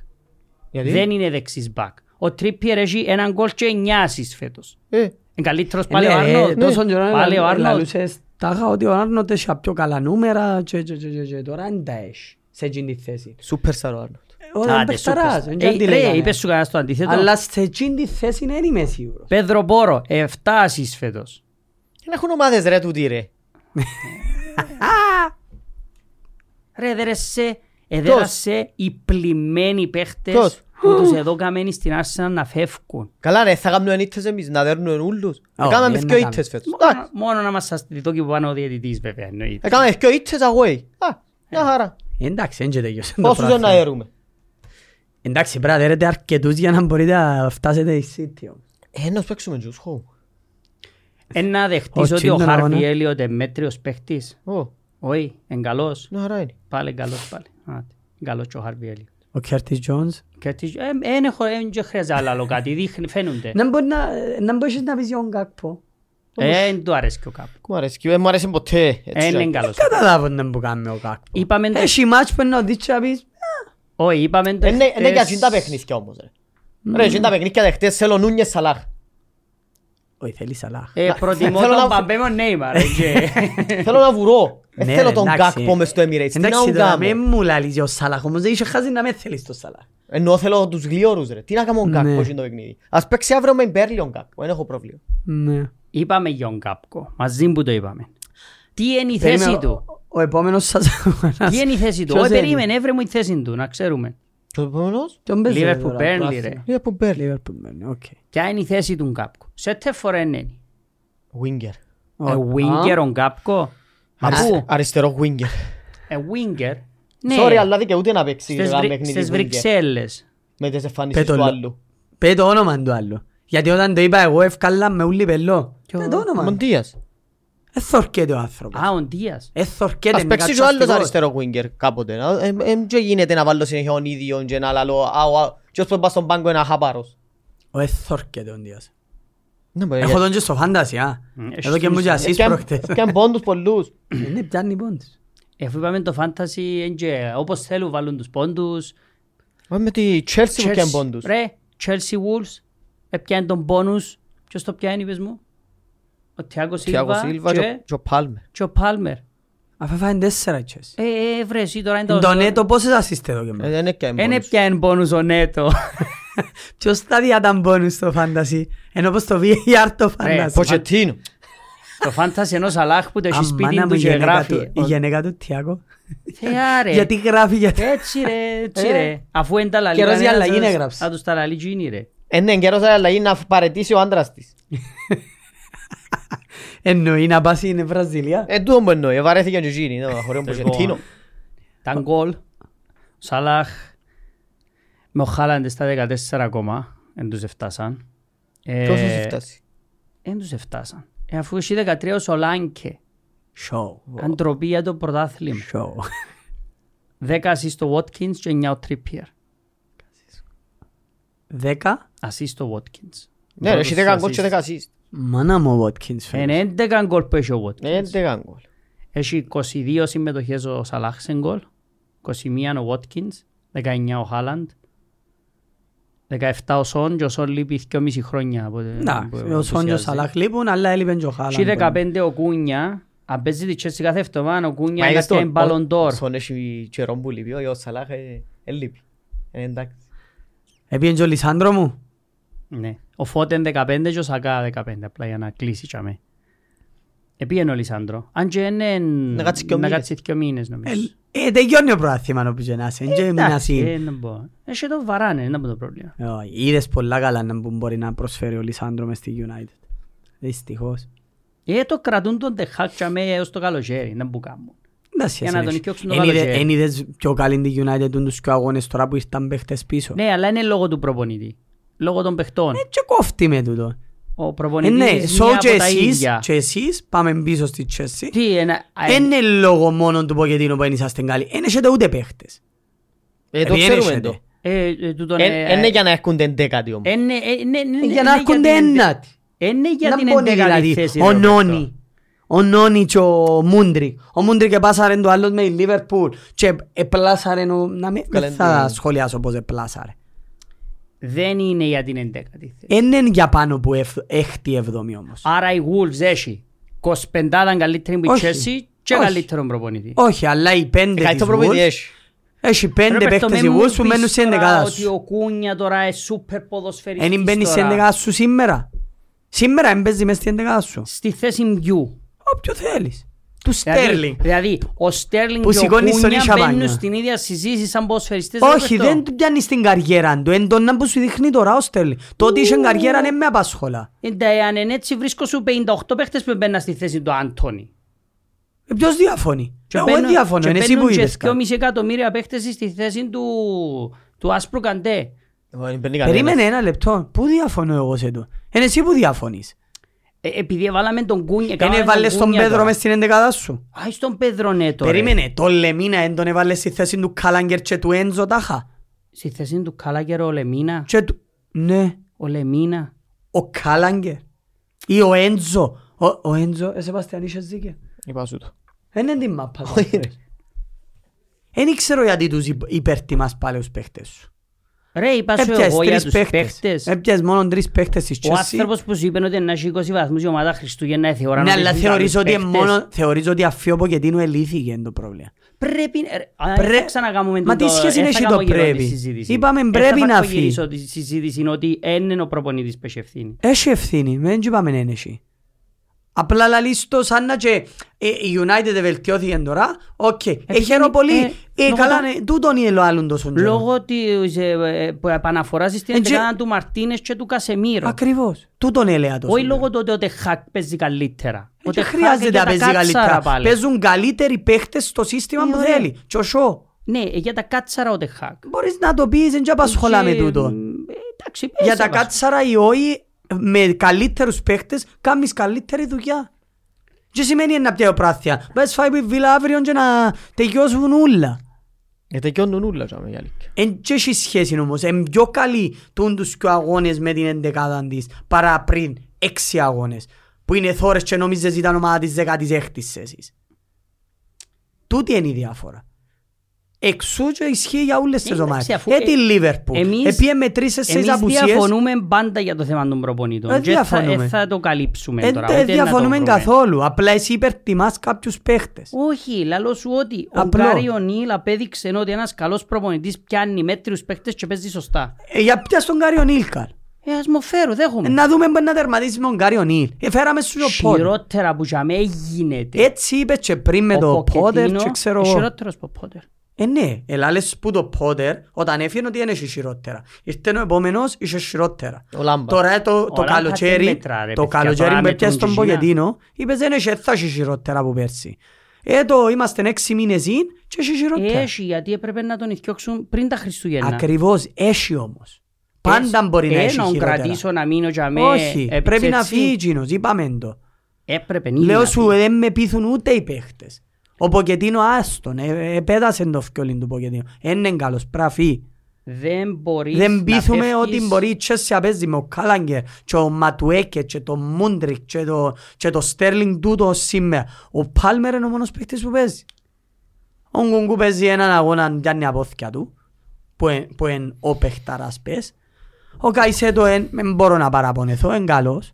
Γιατί; Δεν είναι δεξής μπακ. Ο Τρίπιερ έχει έναν γκολ και εννιά ασίστ φέτος. Ε, Είναι καλύτερος Ε, πάλι ο ναι, ρε, Άρνολτ. Τόσο καιρό Πάλι ο να Άρνολτ. λαλούσες τάχα ότι ο Άρνολτ έχει πιο καλά νούμερα και και και και και τώρα δεν τα έχει σε εκείνη τη θέση. Σούπερ σταρ ο Άρνολτ. Ο δεν Άντε, παιχταράς, σούπερ. δεν και Ε, αντί Ρε, λέγανε. είπες σου κανένας το αντίθετο. Αλλά σε εκείνη τη θέση δεν είμαι σίγουρος. Πέδρο Πόρο, 7 ασίστ φέτος. Δεν έχουν ομάδες ρε τούτοι ρε. Ρε, έδερεσαι, έδερασε οι πλημμένοι παίχτες Ποιος; που τους εδώ καμένοι στην Arsenal να φεύγουν. Καλά ρε, θα κάνουμε ήττες εμείς, να δέρνουμε ούλους. Όχι, Έκαμε δεν δυο να ήττες φέτος. Μόνο- Εντάξει, Μόνο να μας σας διτώ και που πάνε ο διαιτητής βέβαια εννοείται. Έκαμε δυο ήττες away. Α, μια χαρά. Εντάξει, δεν και τελειώσε το Πόσους δεν να πράγμα. έρουμε. Εντάξει, πρέπει να δέρετε αρκετούς για να μπορείτε να φτάσετε στη City. όμως. Ε, να παίξουμε τους home. Ε, να Ο δεχτείς ότι ο Τσίντον αγώνα. Χάρβι Έλιοτ είναι μέτριος παίχτης; Ω, Όχι, είναι καλός. μια χαρά είναι. Πάλι καλός πάλι. Άντε, Καλός και ο Χάρβι Έλιοτ. Ο Curtis Jones. Και τι- ε, εν έχω- εν και χρειάζεται άλλο άλλο κάτι, δείχνει, φαίνονται. Να μπορεί να- να μπορείς να πεις για τον Γκάκπο. Ε, Εν του αρέσει και ο κάπου. Μου αρέσει, και δεν μου αρέσει ποτέ. έτσι, Ε, Είναι like. καλός. Καταλάβω να που κάνει ο Γκάκπο. Είπαμε το- Έχει μάτς που να δεις και να πεις Όχι, είπαμε το Ε, ναι, ναι, για χτες- εκείνα τα παιχνίδια όμως ρε. Ρε, εκείνα τα παιχνίδια δεχτές θέλω Νούνιες Σαλάχ. Όχι θέλει Σαλάχ. Ε, προτιμώ Θέλω τον να- Παμπέ με τον Νέιμαρ. ε, και- Θέλω να βουρώ. Ναι, Δεν θέλω ρε, τον εντάξει. Γκάκπο μες στο Emirates. Τι να Εντάξει τώρα κάνω. μην μου λαλείς για ο Σαλάχ όμως δεν είχε χάσει να με θέλεις το Σαλάχ. Ενώ θέλω τους γλιόρους ρε. Τι να κάνω ο Γκάκπο Ναι. εκείνο το παιχνίδι; Ας παίξει αύριο με Μπέρνλι ο Γκάκπο. Δεν έχω πρόβλημα. Ναι. Είπαμε για τον Γκάκπο. Μαζί που το είπαμε. Τι είναι η θέση Περίμενε, του; ο- Ο επόμενος σας αγώνας. Τι είναι η θέση του; Ποιος Όχι, είναι; περίμενε, έβρε μου η θέση του, να ξέρουμε. Το επόμενος; Ποιον παίζει Liverpool, τώρα, Burnley, το ρε. άθλημα. Liverpool Μπέρνλι. Liverpool, Burnley, OK. Ποια είναι η θέση του Γκάκπο. Σε τι φορά είναι. Winger. Ε, winger ο Γκάκπο; Μα Αρισ- πού; Αριστερό winger. Ε, winger; Ναι. Sorry, αλλά δικαιούται να παίξει Στις ένα Βρυ- παιχνίδι Στις winger. Βρυξέλλες. Με τις εμφανίσεις Πέτω του λο- άλλου. Πέ το όνομα του άλλου. Γιατί όταν το είπα εγώ ευκάλα με ούλη πελό. Ποιο; Πέ το όνομα. Μοντίας. Εθορκέται ο άνθρωπος. Α, ο Ντίας. Εθορκέται Ας με παίξει και ο άλλος κατσαστικός. αριστερό winger κάποτε. να- ε, ε, Δεν γίνεται να βάλω συνέχεια τον ίδιο και να λαλώ «Α, ο- α, και ώσπου πας στον πάγκο είναι αχάπαρος». Ο εθορκέται ο Ντίας. Ναι, μπορεί, Έχω τον και στο φάνταση, α. Mm, Εδώ και μου και ε, ασείς Έπιαν- προχτές. έπιαν πόντους πολλούς. Είναι πιάνει πόντους. Εφού είπαμε το fantasy, εν και όπως θέλουν βάλουν τους πόντους. Μα Με τη Chelsea που έπιαν Chelsea- πόντους. Ρε, Chelsea Wolves, έπιανε τον πόνους. Ποιος το πιάνει, είπες μου; Ο Τιάγκος Thiago Σίλβα Silva και και, ο- και ο Palmer. και ο Πάλμερ. Αφού φάνε τέσσερα τσες. Ε, ε, βρε, εσύ τώρα είναι το... Το νέτο πόσες ασίστε εδώ και Ε, μέσα. Δεν έπιαν Εν πόντους. έπιανε πόνους ο Νέτο. Ποιος τα διάταν πόνους στο φάνταση. Ενώ πως το VAR το φάνταση. Ποτσετίνο. το fantasy ενός Αλάχ που το έχει σπίτι Αμάνα μου, του η και γενέκα γράφει. του- Η γενέκα του Τιάκο. Θεά ρε. Γιατί γράφει για Έτσι ρε, έτσι Ε. ρε. Αφού είναι τα λαλή Καιρός για κανένας, αλλαγή θα- έγραψε. Θα τους τα λαλεί γίνει ρε. Είναι καιρός αλλαγή να παρετήσει ο άντρας της. Εννοεί να πας στην Βραζιλία. Ε, τούτο μου εννοεί. Ε, βαρέθηκε και εκείνη. Χωρέω Ποζετίνο. Σαλάχ. Με ο Χάλαντ στα 14 ακόμα. Εν τους εφτάσαν. Ε, Πόσους εφτάσει; Εν τους εφτάσαν. Ε, αφού 13 ο Σολάνκε. Σοου. Αντροπή για το πρωτάθλημα. Σοου. και ο Τρίπιερ. 10 ασίστ ο Watkins. Ε, ναι, έχει 10 γκολ και 10 ασίστ. Μάνα μου Watkins. Είναι 11 γκολ που έχει ο Watkins. 11 γκολ. Έχει 22 συμμετοχές ο Σαλάχ σε γκολ, 21 ο Watkins, 19 ο Χάλαντ, 17 ο Σον και ο Σον λείπει 2,5 χρόνια. Να, ο Σον και ο Σαλάχ λείπουν, αλλά και Χάλαντ. Είναι και. Ο ναι. Ο Φώτεν 15 και ο Σακά 15, απλά για να κλείσει και αμέ. Επήγαινε ο Λισάνδρο. Αν και είναι Να κάτσει δυο να μήνες. κάτσει δυο μήνες νομίζω. Ε, τελειώνει ο πρόθυμα όπως και να είσαι. Και μείνας Εντάξει, είναι. ε, να πω. Έχει το βαράνε, είναι από το πρόβλημα. Όχι, Είδες πολλά καλά να που μπορεί να προσφέρει ο Λισάνδρο μες στη United. Δυστυχώς. Ε, το κρατούν τον Τεχάκ και αμέ έως το καλοκαίρι, να μπου κάνουν. Εντάξει, Για να εσύ τον έχεις. οικιώξουν το Εν είδε- καλοκαίρι. εν είδες πιο καλή τη United τους και αγώνες τώρα που ήρθαν παίχτες πίσω. Ναι, αλλά είναι λόγω του προπονητή. Λόγω των παιχτών. Ε, και κόφτει με τούτο. Ο Ε, προπονητής ναι, είναι so από και τα εσείς, ίδια. και εσείς πάμε πίσω στη Chelsea. Τι, ένα... Δεν είναι λόγω μόνο του Ποκετίνου που δεν είσαστε καλοί. Δεν έχετε ούτε παίχτες. Ε, το Επειδή ξέρουμε έχετε. το. Ε, ε, τούτον, Εν- ε, Είναι για να έρχονται εντέκατοι όμως. ε, ναι, ε, ναι, ναι, Για ναι, να ναι, έρχονται την εντε- ένατη. Ε, ναι, για Να την μπώνει εντέκατη δηλαδή θέση. ο ρε, Ρομπέρτο. Νόνι. Ο Νόνι και ο Μούντρικ. Ο Μούντρικ επάσαρε το άλλο με η Λίβερπουλ και επλάσαρε ο... Να μην Καλέ, δεν θα ναι. σχολιάσω πώς επλάσαρε. Δεν είναι για την εντέκατη θέση. Δεν είναι για πάνω που εφ- έχτη εβδομή όμως. Άρα η Wolves έχει 25 καλύτερη που η Όχι. Chelsea και Όχι. καλύτερο προπονητή. Όχι, αλλά οι πέντε της Καλύτερο προπονητή Wolves έχει. έχει πέντε Ρόπερτο, παίχτες μεν οι μου Wolves που πεις μένουν στην τώρα ενδεκάδα Ότι σου. ο Κούνια τώρα είναι σούπερ ποδοσφαιριστής Εν μπαίνει στην τώρα. ενδεκάδα σου σήμερα. Σήμερα έμπαιζε μες στην ενδεκάδα σου. Στη θέση ποιου. Όποιο θέλεις. Του Δηλαδή- Στέρλινγκ. Δηλαδή, ο Στέρλινγκ Που και ο σηκώνει στον Κούνια ίσια μπαίνουν μπάνιο. στην ίδια συζήτηση σαν ποδοσφαιριστές. Όχι, Ρόπερτο. δεν του πιάνεις την καριέρα του. Εν τον να που σου δείχνει τώρα ο Στέρλινγκ. Το ότι είχε καριέρα δεν με απασχολά. Εντάξει, αν είναι έτσι βρίσκω σου 58 παίχτες που μπαίνουν στη θέση του Άντωνη. Ε, Ποιος διαφωνεί; Και Εγώ δεν μπαίνουν- διαφωνώ. και Είναι εσύ μπαίνουν που και είδες κάτι. 2,5 εκατομμύρια παίχτες στη θέση του, του Άσπρου Καντέ. Δεν παίρνει κανένας. Περίμενε ένα λεπτό. Πού διαφωνώ εγώ σε το. Είναι εσύ που διαφωνείς. Ε, επειδή βάλαμε τον Κούνια. Δεν κάναμε έβαλες τον Κούνια Πέδρο τώρα. μες στην ενδεκάδα σου. Άι στον Πέδρο ναι τώρα. Περίμενε. Το Λεμίνα δεν τον έβαλες στη θέση του Καλάγκερ και του Έντζο τάχα. Στη θέση του Κάλαγκερ ο Λεμίνα. Και του... Ναι. Ο Λεμίνα. Ο Καλάγκερ. Ή ο Έντζο. Ο, ο Έντζο. Εσύ Παστιαν είχες δίκιο. Είπα σου το. Δεν είναι την μάπα. Όχι, ρε. Δεν ξέρω γιατί τους υπ- υπερτιμάς πάλι τους παίχτες σου. Ρε είπα σου Έπιασες εγώ για τρεις τους παίχτες. παίχτες. Έπιασες μόνο τρεις παίχτες της Ο Chelsea. άνθρωπος που σου είπε ότι να έχει 20 βαθμούς η ομάδα Χριστούγεννα θεωρά Ναι, ότι αλλά έχει θεωρείς καλούς ότι είναι παίχτες. μόνο... Θεωρείς ότι αφή ο Ποκετίνου ελύθηκε είναι το πρόβλημα. Πρέπει... ρε, α, Πρέ- δεν θα ξανακάμουμε Μα τούτο, τι σχέση δεν θα έχει το κάνω γύρω πρέπει; τη συζήτηση. Είπαμε Δεν πρέπει θα να φακογυρίσω φύγει. τη συζήτηση είναι ότι δεν είναι ο προπονητής που έχει ευθύνη. Έχει ευθύνη, δεν είπαμε να είναι εσύ. Απλά λαλείς το σαν να και ε, η United βελτιώθηκε τώρα, οκ. Ε, χαίρομαι πολύ. ε, Ε, λόγω καλά, το- ναι, τούτον είναι άλλον τόσο καιρό. Λόγω της ε, ε, που επαναφοράς στην Ε, και- εντεκάδα του Μαρτίνες και του Κασεμίρο. Ακριβώς. Τούτον έλεγα τόσο Όχι καιρό. λόγω του ότι ο Τεχάκ παίζει καλύτερα. Ο Ε, και Τεχάκ χρειάζεται για να τα παίζει κάτσαρα καλύτερα. πάλι. Παίζουν καλύτεροι παίχτες στο σύστημα Ε, που ωραία. θέλει. Και ο Σο. Ναι, ε, για τα κάτσαρα ο Τεχάκ. Μπορείς να το πεις, δεν και απασχολά με Και, τούτο. ε, Εντάξει, πες Για τα απασχολά. κάτσαρα ή όχι, με καλύτερους παίχτες, κάνεις καλύτερη δουλειά. Και σημαίνει να πιέω πράθεια. Πες φάει που η βίλα αύριο και να τελειώσουν όλα. Ε, τελειώνουν ούλα, τζάμε, η αλήθεια. Εν και έχει σχέση όμως. Εν πιο καλή τούν τους και αγώνες με την εντεκάδα της παρά πριν έξι αγώνες. Που είναι θόρες και νομίζεις ήταν ομάδα της 16ης θέσης. Τούτη είναι η διάφορα. Εξού και ισχύει για όλες τις Εντάξει, ομάδες. αφού, Ε, τη ε, Λίβερπουλ. εμείς- Επίε με τρεις-τέσσερις Εμείς απουσίες. διαφωνούμε πάντα για το θέμα των προπονητών. Ε, Και θα, διαφωνούμε. ε, θα το καλύψουμε Ε, τώρα. Δεν ούτε να το διαφωνούμε βρούμε. καθόλου. Απλά εσύ υπερτιμάς κάποιους παίχτες. Όχι, λαλό σου ότι ο Απλό. Γκάρι Ονίλ απέδειξε ότι ένας καλός προπονητής πιάνει μέτριους παίχτες και παίζει σωστά. Ε, Για πια στον Κάριο Νίλκαρ. Ε, ας μου φέρω, Ε, δέχομαι. Να δούμε μπορεί να τερματίσει με τον Κάριο Νίλ. Ε, Φέραμε σου ο Πότερ. Χειρότερα που για μέ γίνεται. Έτσι είπες και πριν με Ο το Ποκετίνο Πότερ και ξέρω είναι εγώ. χειρότερος από Πότερ. Ε, ναι, ελά λες που το Πότερ όταν έφυγε ότι δεν έχει χειρότερα. Ήρθε ο επόμενος, είχε χειρότερα. Ο Λάμπα. Τώρα το, το Λάμπα καλοκαίρι, δεν μετρά, ρε, το παιδιά, καλοκαίρι τώρα που με έπιασε τον τον Τζιζίνα. Ποκετίνο, είπες δεν έχει, θα έχει χειρότερα από πέρσι. Ε, το είμαστε έξι μήνες in και έχει χειρότερα. Έχει, γιατί έπρεπε να τον ηθιώξουν πριν τα Χριστούγεννα. Ακριβώς, έχει όμως. Πάντα μπορεί να Ε, έχει να τον χειρότερα. κρατήσω να μείνω για μέ. Όχι, έπαιξε πρέπει να έτσι. φύγει εκείνος, είπαμε το. Έπρεπε ήδη Λέω να σου, φύγει. δεν με πείθουν ούτε οι παίχτες. Ο Ποκετίνο άστον, ε, επέτασε το φκιόλιν του Ποκετίνο. Είναι καλός, πράφει. Δεν μπορείς Δεν να πείθουμε φεύγεις- ότι μπορεί η Τσέσσια να παίζει με ο Κάλαγκερ και ο Ματουέκε και το Μούντρικ και το, και το Στέρλινγκ τούτο σήμερα. Ο Πάλμερ είναι ο μόνος παίχτης που παίζει. Ο Γκουγκού παίζει έναν αγώνα αν πιάνει απόθηκια του. που εν- που είναι ο παιχταράς πες. Ο Καϊσέτο εν, δεν μπορώ να παραπονεθώ, είναι καλός.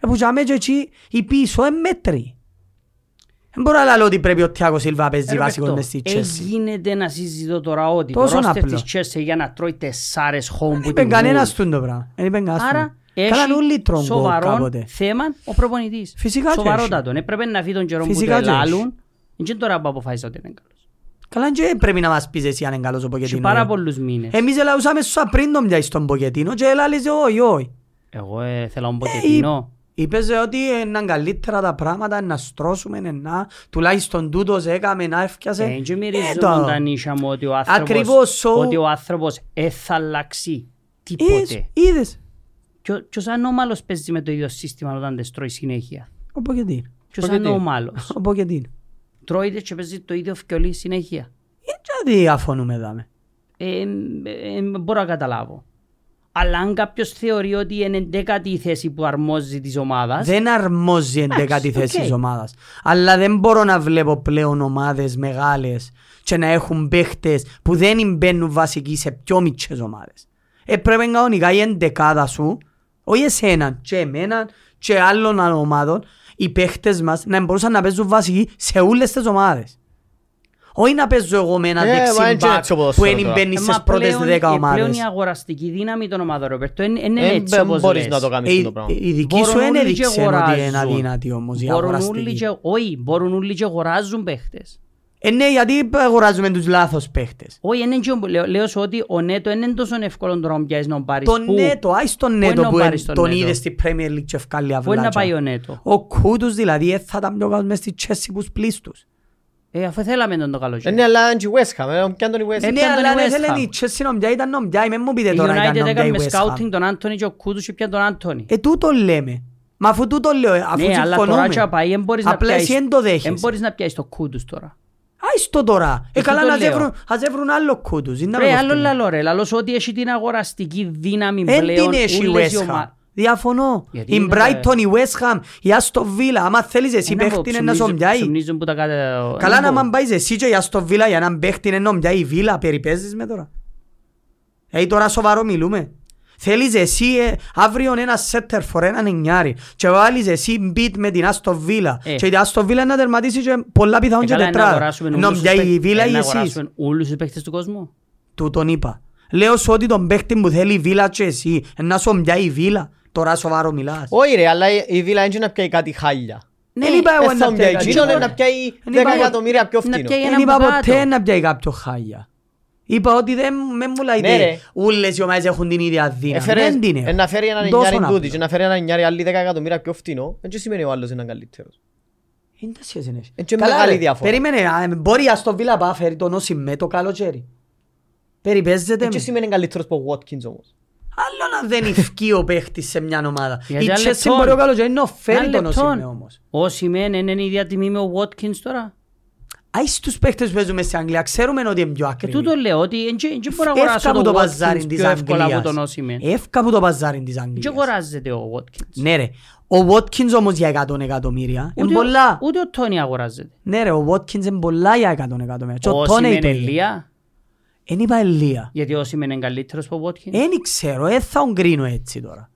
Ε, που τζάμε και εκεί οι πίσω είναι μέτροι. Δεν μπορώ να λέω ότι πρέπει ο Τιάκος Σίλβα να παίζει βασικό μες στη Chelsea. Έγινε να συζητώ τώρα ότι το Τόσο ρόστερ απλό. της Chelsea για να τρώει τεσσάρες home Δεν που είπε την κανένας Wolves. τούν το πράγμα. Δεν είπε κανένας Άρα τούν. Καλά όλοι έχει τρώνε γκολ σοβαρό κάποτε. θέμα ο προπονητής. Φυσικά και Σοβαρότατο. Έπρεπε να φύγει τον καιρό που το Φυσικά και έχει. ελάλουν. Είναι τώρα που αποφάσισα ότι είναι καλός. Καλά και πρέπει να μας πεις εσύ αν είναι καλός ο Έχει Ποκετίνο. πάρα ρε. πολλούς μήνες. Εμείς ελαούσαμε σου πριν τον πιάσεις τον Ποκετίνο και έλαλες όχι όχι. Εγώ ε, θέλω να πω Ε, και τίνω. Είπες ε, ότι είναι καλύτερα τα πράγματα, να στρώσουμε, να τουλάχιστον τούτος έκαμε να έφτιασε. Ε, και Ε, μυρίζουν το- τα νύχια μου ότι ο άνθρωπος, Ακριβώς, so- ότι ο άνθρωπος ε, θα αλλάξει τίποτε. Είδες, είδες. Ποιο- Ποιος ανώμαλος παίζει με το ίδιο σύστημα όταν δεν τρώει συνέχεια. Ο Ποκετίνο. Ποιος γιατί; ανώμαλος. Ο Ποκετίνο. Τρώει και παίζει το ίδιο βκιολί συνέχεια. Ε, Γιατί διαφωνούμε δάμε. Ε, ε, ε, μπορώ να καταλάβω. Αλλά αν κάποιος θεωρεί ότι είναι εντέκατη η θέση που αρμόζει της ομάδας, Δεν αρμόζει εντεκάτη Εντάξει, θέση οκ. της ομάδας. Αλλά δεν μπορώ να βλέπω πλέον ομάδες μεγάλες και να έχουν παίχτες που δεν μπαίνουν βασικοί σε πιο μικρές ομάδες. Ε, πρέπει κανονικά η εντεκάδα σου, όχι εσέναν και εμένα και άλλων ομάδων, οι παίχτες μας να μπορούσαν να παίζουν βασικοί σε όλες τις ομάδες. Όχι να παίζω εγώ με ένα Ε, μα είναι δεξιμπάκ και έτσι το που ποδόσφαιρο δεν τώρα. μπαίνεις ε, στις μα πρώτες πλέον- δέκα ε, Πλέον ομάδες. η αγοραστική δύναμη των ομάδων, Ροπέρτο, είναι είναι Ε, έτσι δεν όπως μπορείς λες. να το κάνεις Ε, αυτό το πράγμα. Η δική Μπορούν σου δεν όλοι και έδειξε ότι είναι αγοράζουν. αδύνατη όμως η Μπορούν όλοι αγοραστική. και- Όχι, μπορούν όλοι και αγοράζουν παίχτες. Ε, ναι, γιατί αγοράζουμε τους λάθος παίχτες. Όχι, είναι και ο- λέω, λέω σου ότι ο Νέτο δεν είναι τόσο εύκολο τώρα να πιάσεις να πάρεις. Το Πού- Νέτο, άις τον Πού Νέτο είναι που να εν- πάρεις τον τον Νέτο; είδες στη Premier League και ευκάλλει Πού είναι να πάει ο αυλάτια. Νέτο; Ο Κούτους δηλαδή ε, θα ήταν πιο καλός μες στη Chelsea που πλήστους. Ε, αφού θέλαμε τον το Ε, καλοκαίρι. Ναι, αλλά είναι και η West Ham. ε, Πιάνει τον η West Ε, Ham. ναι, πιάνε αλλά τον αν West ήθελε Ham. η Chelsea να πιάει ήταν να πιάει, μην μου πείτε Η τώρα ήταν United να έκανε πιάει με η West Ham. scouting τον Άντωνη και ο Κούτους και πια τον Άντωνη. Ε, τούτο λέμε. Μα αφού τούτο λέω, ε, αφού Ναι, αλλά τώρα συμφωνούμε. και πάει, δεν μπορείς να Απλά εσύ πιάσεις- δεν το δεν δέχεσαι. μπορείς να πιάσεις το Κούτους τώρα. Άις το τώρα. Ε, Ε, καλά τούτο να λέω. ζεύρουν- ας ζεύρουν άλλο Κούτους. είναι να Ρε, με άλλο κοφτούν. λαλό ρε, λαλός σου ότι έχει την αγοραστική δύναμη Εν πλέον την έχει η ούλες οι West Ham. Ομα- Διαφωνώ. Γιατί Η είναι, Brighton, η West Ham, η Aston Villa. Άμα θέλεις εσύ Ε, να πω, παίχτη είναι να σου ψουμνίζουν- πιάει. ψουμνίζουν που τα κάτε- Καλά να να πω. μαν πάεις εσύ και η Aston Villa για να παίχτη είναι να πιάει η Villa. Περιπέζεις με τώρα. Ε, τώρα σοβαρό μιλούμε. Θέλεις εσύ ε, αύριο ένα σέτερ φορ, έναν εννιάρι και βάλεις εσύ μπιτ με την Aston Villa Ε. και η Aston Villa να τερματίσει και πολλά πιθανόν Ε, και καλά, να τετράδα. αγοράσουμε Να όλους τους πιάει η παίκτες- Villa ε, ή να εσείς. αγοράσουμε όλους τους παίκτες του κόσμου. Του τον είπα. Λέω σου ότι τον παίχτη που θέλει η Villa και εσύ ε, να σου πιάει η Villa. Τώρα σοβαρό μιλάς. Όχι ρε, αλλά η η Villa είναι να πιάει κάτι χάλια. Ναι, είπα εγώ Ε, να θα πιάει πιάει κάτι. εκείνον, τίποτα. να πιάει Δεν είπα 10 εγώ- εκατομμύρια πιο να φθηνό. πιάει Δεν έναν είπα που κάτω. ποτέ να πιάει κάποιο χάγια. Είπα ότι δεν με μου Ναι, λέτε ρε. ούλες οι ομάδες έχουν την ίδια δύναμη. Έφερες- Δεν την ε, έχουν. να φέρει έναν Τόσο εννιάρι απλό. τούτη και να φέρει έναν εννιάρι άλλοι 10 εκατομμύρια πιο φθηνό, δεν σημαίνει ο άλλος είναι καλύτερος. Είναι τα σχέση είναι. Ε, και Καλά, μεγάλη ρε, διαφορά. Περίμενε, α, μπορεί ας το Βίλα πάει φέρει τον Όσιμέ το καλοκαίρι. Περιπέζεται Δεν με. σημαίνει καλύτερος από ο Watkins όμως. Άλλο να δεν ευκεί ο παίχτης σε μια ομάδα. Γιατί Η ένα Chelsea λεπτό. μπορεί ο καλοκαίρι να φέρει Ένα τον λεπτό. Όσιμέ όμως. Ο Σιμέν είναι η ίδια τιμή με ο Watkins τώρα. Άις τους παίχτες που παίζουμε στην Αγγλία ξέρουμε ότι είναι πιο Και ακριβή. τούτο λέω ότι δεν μπορώ να Εύκα αγοράσω από το τον παζάρι Watkins της πιο εύκολα από Αγγλίας. τον Όσιμεν. Εύκα από το παζάρι της Δεν Αγγλίας. αγοράζεται ο Watkins. Ναι ρε. Ο Watkins όμως για 100 εκατομμύρια είναι Ούτε- πολλά. Ούτε ο Τόνι αγοράζεται. Ναι ρε, ο Watkins είναι πολλά για 100 εκατομμύρια. Και ο Ο Τόνε Όσιμεν είπε. Ελία. Εν είπα Ελία. Γιατί ο Όσιμεν είναι καλύτερος από ο Watkins. Εν ξέρω, δεν θα τον κρίνω έτσι τώρα.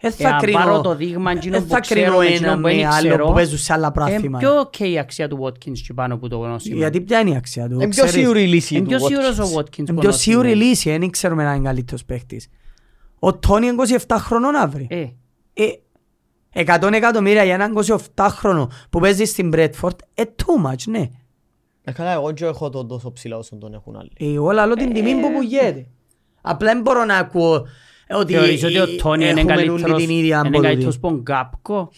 Δεν θα Ε, αν κρίνω, πάρω το δείγμα εκείνο δεν που θα ξέρω κρίνω με εκείνο ένα που δεν με άλλο ξέρω, που παίζουν σε άλλα Είναι πράγματα. πιο ok η αξία του Watkins και πάνω από το Όσιμεν. Γιατί ποια είναι η αξία του, Είναι πιο ξέρεις; σίγουρη η λύση Είναι του πιο σίγουρος ο Watkins. Watkins Είναι που πιο ο σίγουρη Osimhen. λύση, δεν ξέρουμε να είναι καλύτερος παίχτης. Ο Τόνι είναι 27 χρονών αύριο. Ε, Ε, 100 εκατομμύρια για έναν 28χρονο που παίζει στην Bradford, ε, too much, ναι. Ε, καλά, εγώ δεν έχω τον τόσο ψηλά όσο τον έχουν άλλοι. Ε, Εγώ λαλώ την τιμή που πουλιέται. Απλά δεν μπορώ να ακούω ε, ότι Θεωρείς ότι ο ε, Τόνι είναι έχουμε όλοι καλύτερος την ίδια είναι αποδοτή. καλύτερος από τον Γκάπκο;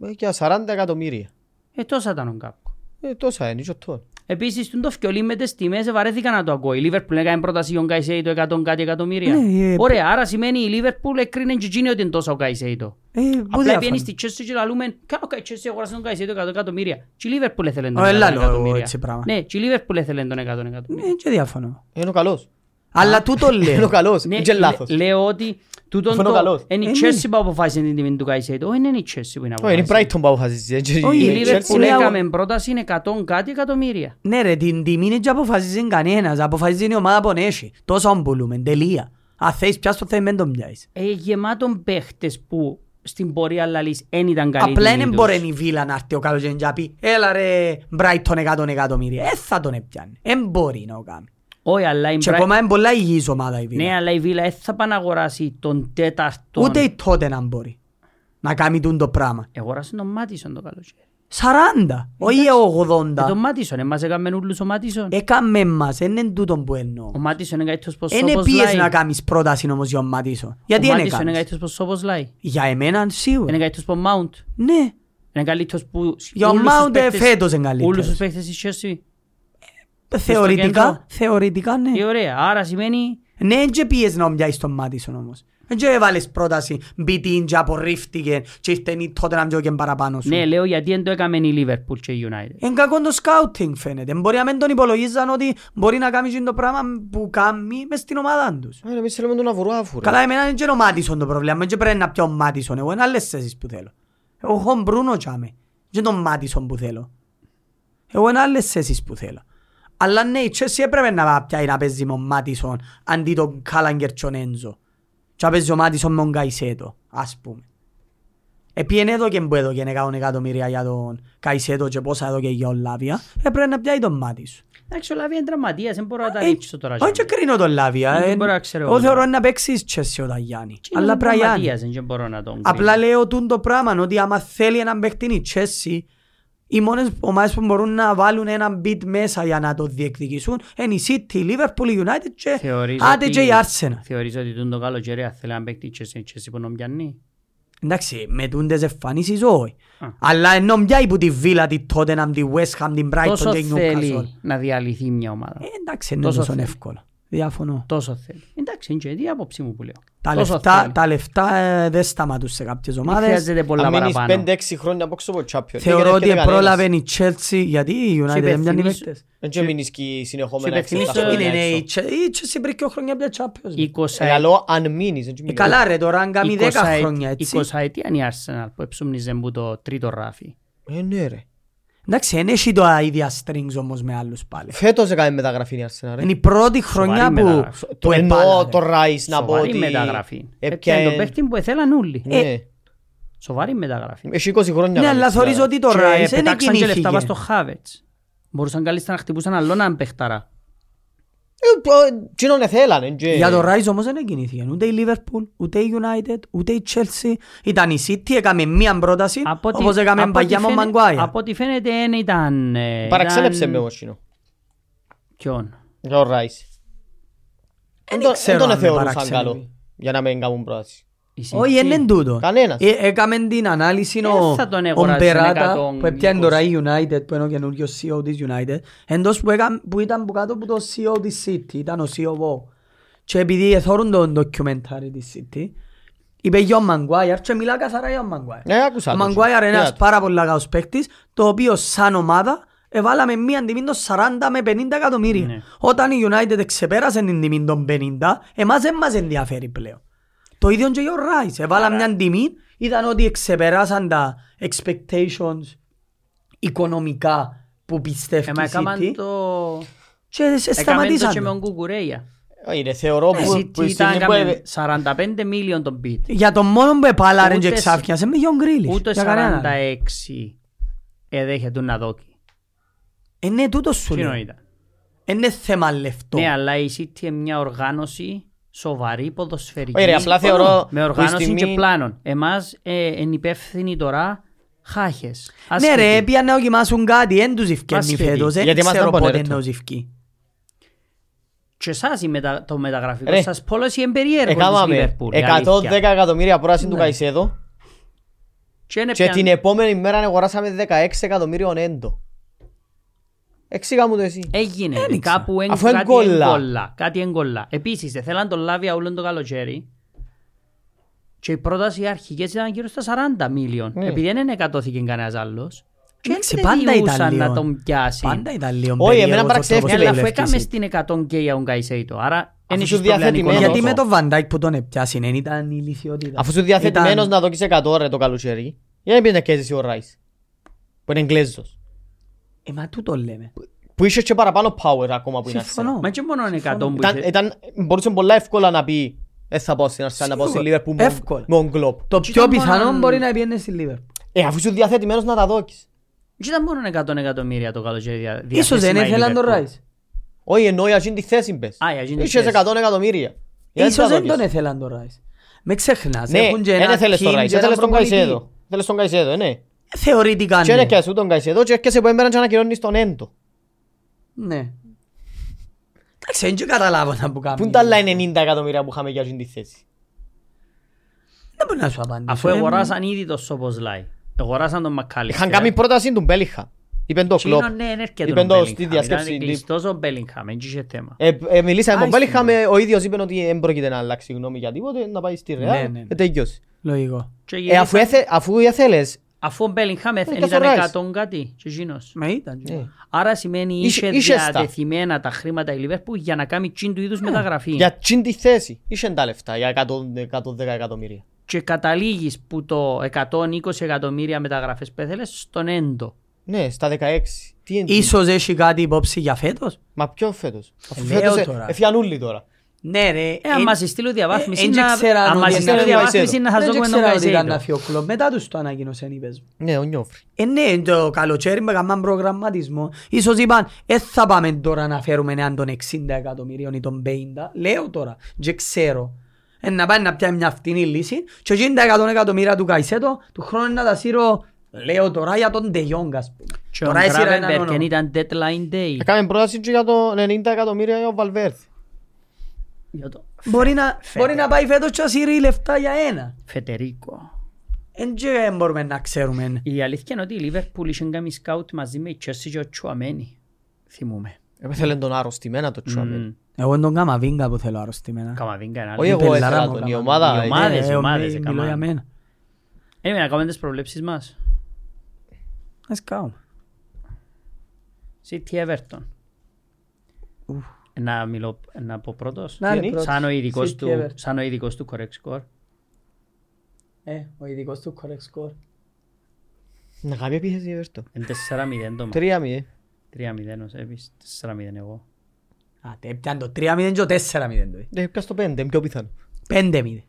Ε, Και 40 εκατομμύρια. Ε, τόσα ήταν ο Γκάπκο. Ε, τόσα είναι, και ο Τόνι. Επίσης, τον το φκιολί με τις τιμές βαρέθηκα να το ακούω. Η Λίβερπουλ έκανε πρόταση για τον Καϊσέιτο 100 κάτι εκατομμύρια. Ναι, ε, Ωραία, άρα σημαίνει η Λίβερπουλ έκρινε και εκείνη ότι είναι τόσο ο Καϊσέιτο. Ε, πού Απλά διαφωνεί. πιένει στη Chelsea και λαλούμε «Κάνω και η Chelsea αγοράσει τον Καϊσέιτο 100 εκατομμύρια». Και η Λίβερπουλ έθελε τον Ω, 100 έλα, λέω εγώ εκατομμύρια. έτσι πράγμα. Ναι, και η Λίβερπουλ έθελε τον 100 εκατομμύρια. Ε, και διαφωνώ. Είναι ο καλός. Αλλά τούτο Είναι ο λέω. καλός, Ναι, είναι και λέ- λάθος. Λέω ότι τούτον Αυτό είναι ο το... καλός. Είναι η Ε, Chelsea που αποφάσισε την τιμή του Καϊσέτο. Όχι, είναι η Chelsea που είναι Όχι, είναι η αποφάσισε. Brighton που αποφασίζει. έτσι, Όχι, Η η η Liverpool Chelsea- λέω- έκαμε πρόταση είναι 100 κάτι εκατομμύρια. Ναι ρε, την τιμή είναι και αποφασίζει κανένας. Αποφασίζει η ομάδα που έχει. Τόσο πουλούμε, τελεία. Αν θέλεις πιάσεις το θέμα, δεν τον πιάσεις. Ε, γεμάτον παίχτες που στην πορεία λαλής δεν ήταν καλή Απλά τιμή δεν τους. μπορεί η Βίλα να έρθει ο καλός και να πει «Έλα ρε, Μπράιτον 100 εκατομμύρια». Ε, θα τον έπιανε. Δεν μπορεί να το κάνει. Όχι, αλλά η Και Brighton- ακόμα είναι πολλά υγιής ομάδα η Ναι, Βίλα. αλλά η Βίλα δεν θα πάει να αγοράσει τον τέταρτο. Ούτε η τότε να μπορεί να κάνει τούν το πράγμα. Αγοράσει τον Μάτισον το καλοκαίρι. 40, όχι Ε, τον 80. Μάτισον, εμάς έκαμε ούλους ο Μάτισον. Έκαμε μας, δεν είναι τούτο που εννοώ. Ο Μάτισον είναι καλύτερος πως Είναι Σόπος πίεση Λάι. να κάνεις πρόταση όμως για τον Μάτισο. Γιατί Ο δεν Μάτισον είναι έκανες; καλύτερος πως Σόπος Λάι. Για εμένα Είναι σίγουρα. καλύτερος πως Μάουντ. Ναι. Είναι καλύτερος που... Για ο όλους τους Μάουντ, ε, παίχτες- φέτος είναι καλύτερος. Όλους τους παίχτες της Chelsea. Θεωρητικά, κέντρο. θεωρητικά Ε, ναι. ωραία. Άρα σημαίνει... Ναι, δεν πιέζει να πιάσεις τον Μάτισον όμως. Δεν έβαλες πρόταση, μπιτίν και απορρίφθηκε και ήρθε η τότε να και παραπάνω σου. Ναι, λέω γιατί δεν το έκαμε η Liverpool και η United. Είναι κακό το σκάουτινγκ φαίνεται. Μπορεί να μην τον υπολογίζαν ότι μπορεί να κάνει και το πράγμα που κάνει μες στην ομάδα τους. Α, Εμείς θέλουμε τον Αβουρουάφου. ρε. Καλά, εμένα είναι και ο Μάτισον το πρόβλημα. Δεν πρέπει να πιω ο Μάτισον. Εγώ είναι άλλες θέσεις που θέλω. Εγώ έχω Μπρούνο τσάμε. Και τον Μάτισον που θέλω. Εγώ είναι άλλες θέσεις που θέλω. Αλλά ναι, η Chelsea έπρεπε να πιάει να παίζει με τον Μάτισον αντί τον Κάλαγκερ και τον Ένζο. Και να παίζει ο Μάτισον με τον Καϊσέτο, ας πούμε. Επίενε εδώ και που έδωκε 100 εκατομμύρια για τον Καϊσέτο και πόσα έδωκε για τον Λάβια. Έπρεπε να πιάει τον Μάτισον. Εντάξει, ο Λάβια είναι τραυματίας, δεν μπορώ να τα Ε, ρίξω τώρα. Όχι και κρίνω τον Λάβια. Δεν ε. μπορώ να ξέρω Εγώ εγώ θεωρώ τώρα. να παίξεις Chelsea ο Ταγιάννη. Και είναι Αλλά πρέπει να είναι. τραυματίας, δεν μπορώ να τον Απλά κρίνω. λέω τούν το πράγμα ότι άμα θέλει έναν παίχτη η Chelsea οι μόνες ομάδες που μπορούν να βάλουν έναν beat μέσα για να το διεκδικήσουν είναι η City, η Liverpool, η United και Θεωρείς άντε ότι- και η Arsenal. Θεωρείς ότι τον το καλοκαίρι αν θέλει να παίξει η Chelsea, η Chelsea που τον πιάνει. Εντάξει, με τούντες εμφανίσεις όχι. Α. Αλλά ενώ πιάει που τη Villa, τη Tottenham, τη West Ham, την Brighton Τόσο και η Newcastle. θέλει να διαλυθεί μια ομάδα. Ε, εντάξει, είναι Τόσο τόσο θέλει. εύκολο. Διαφωνώ. Τόσο θέλει. Εντάξει, είναι και η άποψη μου που λέω. Τα Τόσο λεφτά, θέλει. τα λεφτά ε, δεν σταματούν σε κάποιες Δεν ομάδες. χρειάζεται πολλά Αν μείνεις παραπάνω. 5-6 χρόνια από έξω από το Champions League, Θεωρώ δεν ότι έρχεται πρόλαβε κανένας. η Chelsea γιατί η United δεν πιάνει υπενθυμίσω- παίκτες. Δεν και μείνεις και συνεχόμενα Σε έξω. υπενθυμίσω- τα Είναι χρόνια ναι, η έξω. Chelsea- η Chelsea πριν δύο χρόνια πια Champions League. 20 Ε, αλλά αν μείνεις, δεν και Ε, μείνεις. καλά ρε, τώρα αν κάνει 10 20 χρόνια έτσι. 20 ετία είναι η Arsenal που εψούμνιζε που το τρίτο ράφι; Ε, ναι ρε. Εντάξει, δεν έχει το ίδια strings όμως με άλλους πάλι. Φέτος έκανε μεταγραφή η Arsenal, ρε. Είναι η πρώτη χρονιά Σοβαρή που, μεταγραφή. που Το εννοώ επάλαβε. το Rice να πω Σοβαρή ότι... μεταγραφή. έπιανε- Έπιανε τον παίχτη που ήθελαν όλοι. Ναι. Σοβαρή μεταγραφή. Έχει 20 χρόνια. Ναι, να αλλά κάνεις θωρείς μεταγραφή. ότι το Και Rice δεν πετάξαν και λεφτά πάνω κινήθηκε. στο Χάβετς. Μπορούσαν καλύτερα να χτυπούσαν άλλον παιχταρά. Ε, πο- Τσίνον εθέλανε. και- Για το Rice όμως δεν κινήθηκε. Ούτε η Liverpool, ούτε η United, ούτε η Chelsea. Ήταν η City, έκαμε μία πρόταση, Από ό,τι- όπως έκαμε από παγιά ό,τι με ο φαίνε- Maguire. Από ό,τι φαίνεται δεν ήταν... ε, Παραξένεψε ήταν- με όμως Τσίνο. Ποιον; Για το Rice. Δεν Δεν ξέρω τον αν με θεωρούσαν παραξένευε. καλό. Για να μην κάνουν πρόταση. Η Όχι, City. δεν είναι τούτο. Κανένας. Ε, Έκαμε την ανάλυση Ε, ο, θα τον ο αγοράσουν Μπεράτα 120. που έπιανε τώρα η United που είναι ο καινούριος CEO της United εντός που, έκαν, που ήταν που κάτω από το CEO της City ήταν ο CEO και επειδή εθώρουν το documentary της City είπε για ο Maguire και μιλά καθαρά για ο Maguire Ναι, άκουσα ο το. Maguire είναι Είδα ένας το. πάρα πολύ καλός παίκτης το οποίο σαν ομάδα εβάλαμε μία τιμή των 40 με 50 εκατομμύρια Ναι. όταν η United ξεπέρασε την τιμή των 50 εμάς δεν μας ενδιαφέρει πλέον το ίδιο και για ο Rice. Έβαλα μια τιμή, είδαν ότι ξεπεράσαν τα expectations οικονομικά που πιστεύει Εμα η έκαναν City το... και σε Έκαμε το και σταματήσαν. με το. τον Κουκουρέια. Όχι, ρε, θεωρώ Η που- City που η ήταν στιγμή που έκαμε έβε- 45 μίλιον τον beat. Για τον μόνο που επάλαρε και Ούτε- εξάφιασε με Γιον Γκρίλις. Ούτε Για κανέναν. 46 εδέχεται να δόκει. Ε, ναι, τούτος σου Τι λέω. ήταν. Ε, Είναι θέμα λεφτό. Ναι, αλλά η City είναι μια οργάνωση σοβαρή ποδοσφαιρική. Όχι, ρε, απλά θεωρώ Με που η οργάνωση στιγμή- και πλάνων. Εμάς ε, είναι υπεύθυνοι τώρα χάχες. Ναι Άσχετοι. ρε, πήγαν να δοκιμάσουν κάτι, εν τους ευκαινεί Άσχετοι. φέτος. Δεν Γιατί μας ξέρω δεν πότε πονέρετο. να τους ευκεί. Και εσάς η μετα... το μεταγραφικό Ρε, σας πόλος είναι περίεργο της Εκάμαμε Liverpool. η 110 αλήθεια. εκατομμύρια πρόταση του Ναι. Καϊσέδο Και είναι και πια- την επόμενη μέρα αγοράσαμε 16 εκατομμύριων έντο. Εξήγα μου το εσύ. Έγινε, Δεν ρε, ήξερα. κάπου εν, Αφού κάτι εγκόλα. εγκόλα. Κάτι εγκόλα. Επίσης, δεν θέλαν τον λάβει όλον το καλοκαίρι. Και η πρόταση αρχικές ήταν γύρω στα 40 μίλιον. Ναι. Επειδή δεν εκατώθηκε κανένας άλλος. Και Εντάξει, δεν πάντα ήταν διούσαν να λίγο. τον πιάσει. Πάντα ήταν λίγο Όχι, εμένα περίεργος ο παραξενεύει τρόπος Ε, και Αλλά που αφού έκαμε λεύκησε. στην 100 και για τον Καϊσέιτο, άρα Αφού δεν σου έχεις πρόβλημα διαθέτημένος. Νικόλαος. Γιατί με τον Βαντάκ που τον έπιασε δεν ήταν η ηλικιότητα. Αφού σου διαθετημένος Ήταν- να δοκίσεις 100 ρε το καλοκαίρι, για να πήγες να καίσεις ο Ράις. Που είναι Εγγλέζος. Ε, μα τούτο λέμε. Που είχε και παραπάνω power ακόμα που είναι Συμφωνώ. Arsenal. Μα και μόνο είναι 100 που Ήταν, είχε. ήταν, μπορούσε πολλά εύκολα να πει «Ε, θα πάω στην Arsenal, να πάω στη Σίγουρα. Liverpool με- Εύκολα. με τον Klopp». Το Και πιο ήταν πιθανό μόνο- μπορεί να πιένε στη Λίβερπουλ. Ε, αφού είσαι διαθετημένος να τα δώκεις. Και ήταν μόνο 100 εκατομμύρια το καλοκαίρι δια- Ίσως δεν διαθέσιμα η ήθελαν τον Liverpool. Ράις. Όχι, εννοεί για εκείνη τη θέση μπες. Α, για εκείνη τη Είχες θέση. 100 εκατομμύρια. Γιατί Ίσως τα δεν δώκεις. τον ήθελαν τον Ράις. Με ξεχνάς. Ναι, έχουν και δεν ένα έθελες τον team Ράις, και έναν έθελες τον προπονητή. Καϊσέδο. Θέλεις τον Καϊσέδο, ε, ναι. Θεωρητικά Και ναι. είναι και σου τον Καϊσέδο και έρχεσαι που έμπαιναν και ανακοινώνεις τον Έντο. Ναι. Εντάξει, δεν καταλάβω να που κάνει. Πού είναι τα άλλα 90 εκατομμύρια που είχαμε για εκείνη τη θέση; Δεν μπορεί να σου απαντήσω. Αφού Ε, αγοράσαν ήδη το Σοποσλάι. Αγοράσαν τον Μακάλιστερ. Είχαν κάνει πρόταση του Μπέλιχα. Είπεν το Τσίνο, Κλόπ. ναι, δεν έρχεται Είπεν τον το στη Bellingham. διασκέψη. Ήταν κλειστός ο Bellingham, δεν είχε θέμα. Ε, ε, μιλήσαμε με τον Άισι, Μπέλιχα, ο ίδιος είπε ότι δεν πρόκειται να αλλάξει γνώμη για τίποτε, να πάει στη Ναι, Ρεάλ. ναι. Ε, τελειώσει. Λογικό. Και Ε, γύρισαν- αφού έθε- Αφού ήθελες, Αφού ο Bellingham δεν και ο ήταν Rice. 100 κάτι και εκείνος. Μα ήταν. ε, Άρα σημαίνει Είχε- είχε είχε στα. διατεθειμένα τα χρήματα η Liverpool για να κάνει τσιν του είδους μεταγραφή. για εκείνη τη θέση, είχε τα λεφτά για 100 110 εκατομμύρια. Και καταλήγεις που το 120 εκατομμύρια μεταγραφές που έθελες στον έντο. Ναι, στα 16. Τι είναι. Ίσως έχει κάτι υπόψη για φέτος; Μα ποιο φέτος; Αφού Λέω φέτος ε- τώρα. Έφυγαν όλοι τώρα. Ναι ρε. Ε, αν μας στείλω διαβάθμιση, εν να- και ξέραν αν ότι μας είναι στείλω να διαβάθμιση να σας Δεν δούμε τον ξέρω ότι ήταν να Καϊσέιτο. φύγει ο κλόπ. Μετά τους το ανακοίνωσε η πες μου. Ναι, ο Νιόφρι. Ε, ναι, το καλοκαίρι με κάναν προγραμματισμό. Ίσως είπαν, ε, θα πάμε τώρα να φέρουμε έναν των 60 εκατομμυρίων ή των 50. Λέω τώρα, και ξέρω. Ε, να πάει να πιάσει μια φτηνή λύση και εκείνη τα 100 εκατομμύρια του Καϊσέτο, του χρόνου να τα σύρω, λέω τώρα για τον De Jong, ας πούμε. Και ο Τώρα έσυρα έναν Gravenberg όνομα. εν ήταν deadline day. Έκαμε πρόταση και για το 90 εκατομμύρια για ο Βαλβέρθ. Για το Μπορεί να, Φε- μπορεί να πάει φέτος και να σύρει λεφτά για ένα. Φετερίκο. Εν και μπορούμε να ξέρουμε. Η αλήθεια είναι ότι η Liverpool είχε κάνει σκάουτ μαζί με η Chelsea και ο Τσουαμένι. Θυμούμε. Θέλει τον αρρωστημένα το Τσουαμένι. Μμμ. Εγώ τον Καμαβίγκα που θέλω αρρωστημένα. Καμαβίγκα είναι Όχι άλλο. εγώ Πελάρα ήθελα μου τον, η έκανα. ομάδα. Η ομάδα. ε, Ομάδες, Ε, ομάδες, μι- έκανα. Μιλώ για μένα. Anyway, να κάνουμε τις προβλέψεις μας. Ας κάνουμε. City Everton. Να μιλώ, να πω πρώτος. Να, είναι, πρώτος. Σαν ο ειδικός City του, Everton. σαν ο ειδικός του correct score. Ε, ο ειδικός του correct score. Να κάνει επίθεση η Everton. Είναι 4-0 το μάτς. 3-0. 3-0 ο Σέβης, 4-0 εγώ. Α, τε έπιαν το 3-0 και το 4-0 το. Ναι, πια στο 5, πιο πιθανό. 5-0.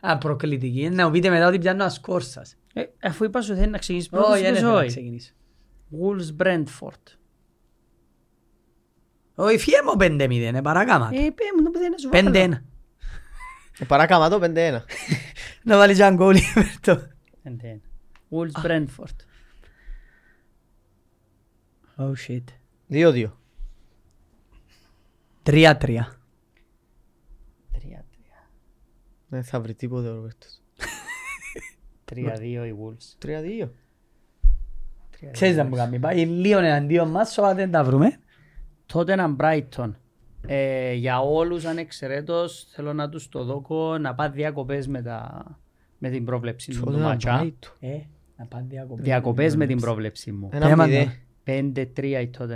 Α, προκλητική. Να μου πείτε μετά ότι πιάνω ασκόρ σας. Ε, αφού είπα σου θέλει να ξεκινήσεις πρώτος, Όχι, δεν είπες θέλω να όχι. ξεκινήσω. Wolves Brentford. Όχι, φύγε μου 5-0, ε, παρακάμα. Ε, πέ μου το παιδί να σου βάλω. 5-1. Ε, Παράκαμα το 5-1. Να βάλει και έναν γκολ η Everton. 5-1. Wolves Brentford. Oh shit. 2-2. 3-3. 3-3. Δεν θα βρει τίποτε ο Ρομπέρτος. 3-2 οι Wolves. 3-2. 3-2. Ξέρεις να μου κάνει. Πάει λίγο εναντίον μας, σώμα δεν τα βρούμε. Τότε ένα Brighton. Ε, για όλους ανεξαιρέτως θέλω να τους το δώκω να πάνε διακοπές με, τα, με την πρόβλεψη του Τότε μάτσα. να πάει το. Ε, να πάνε διακοπές. Διακοπές με την πρόβλεψη μου. Ένα Θέμα, μηδέ. ναι. 5-3 η τότε.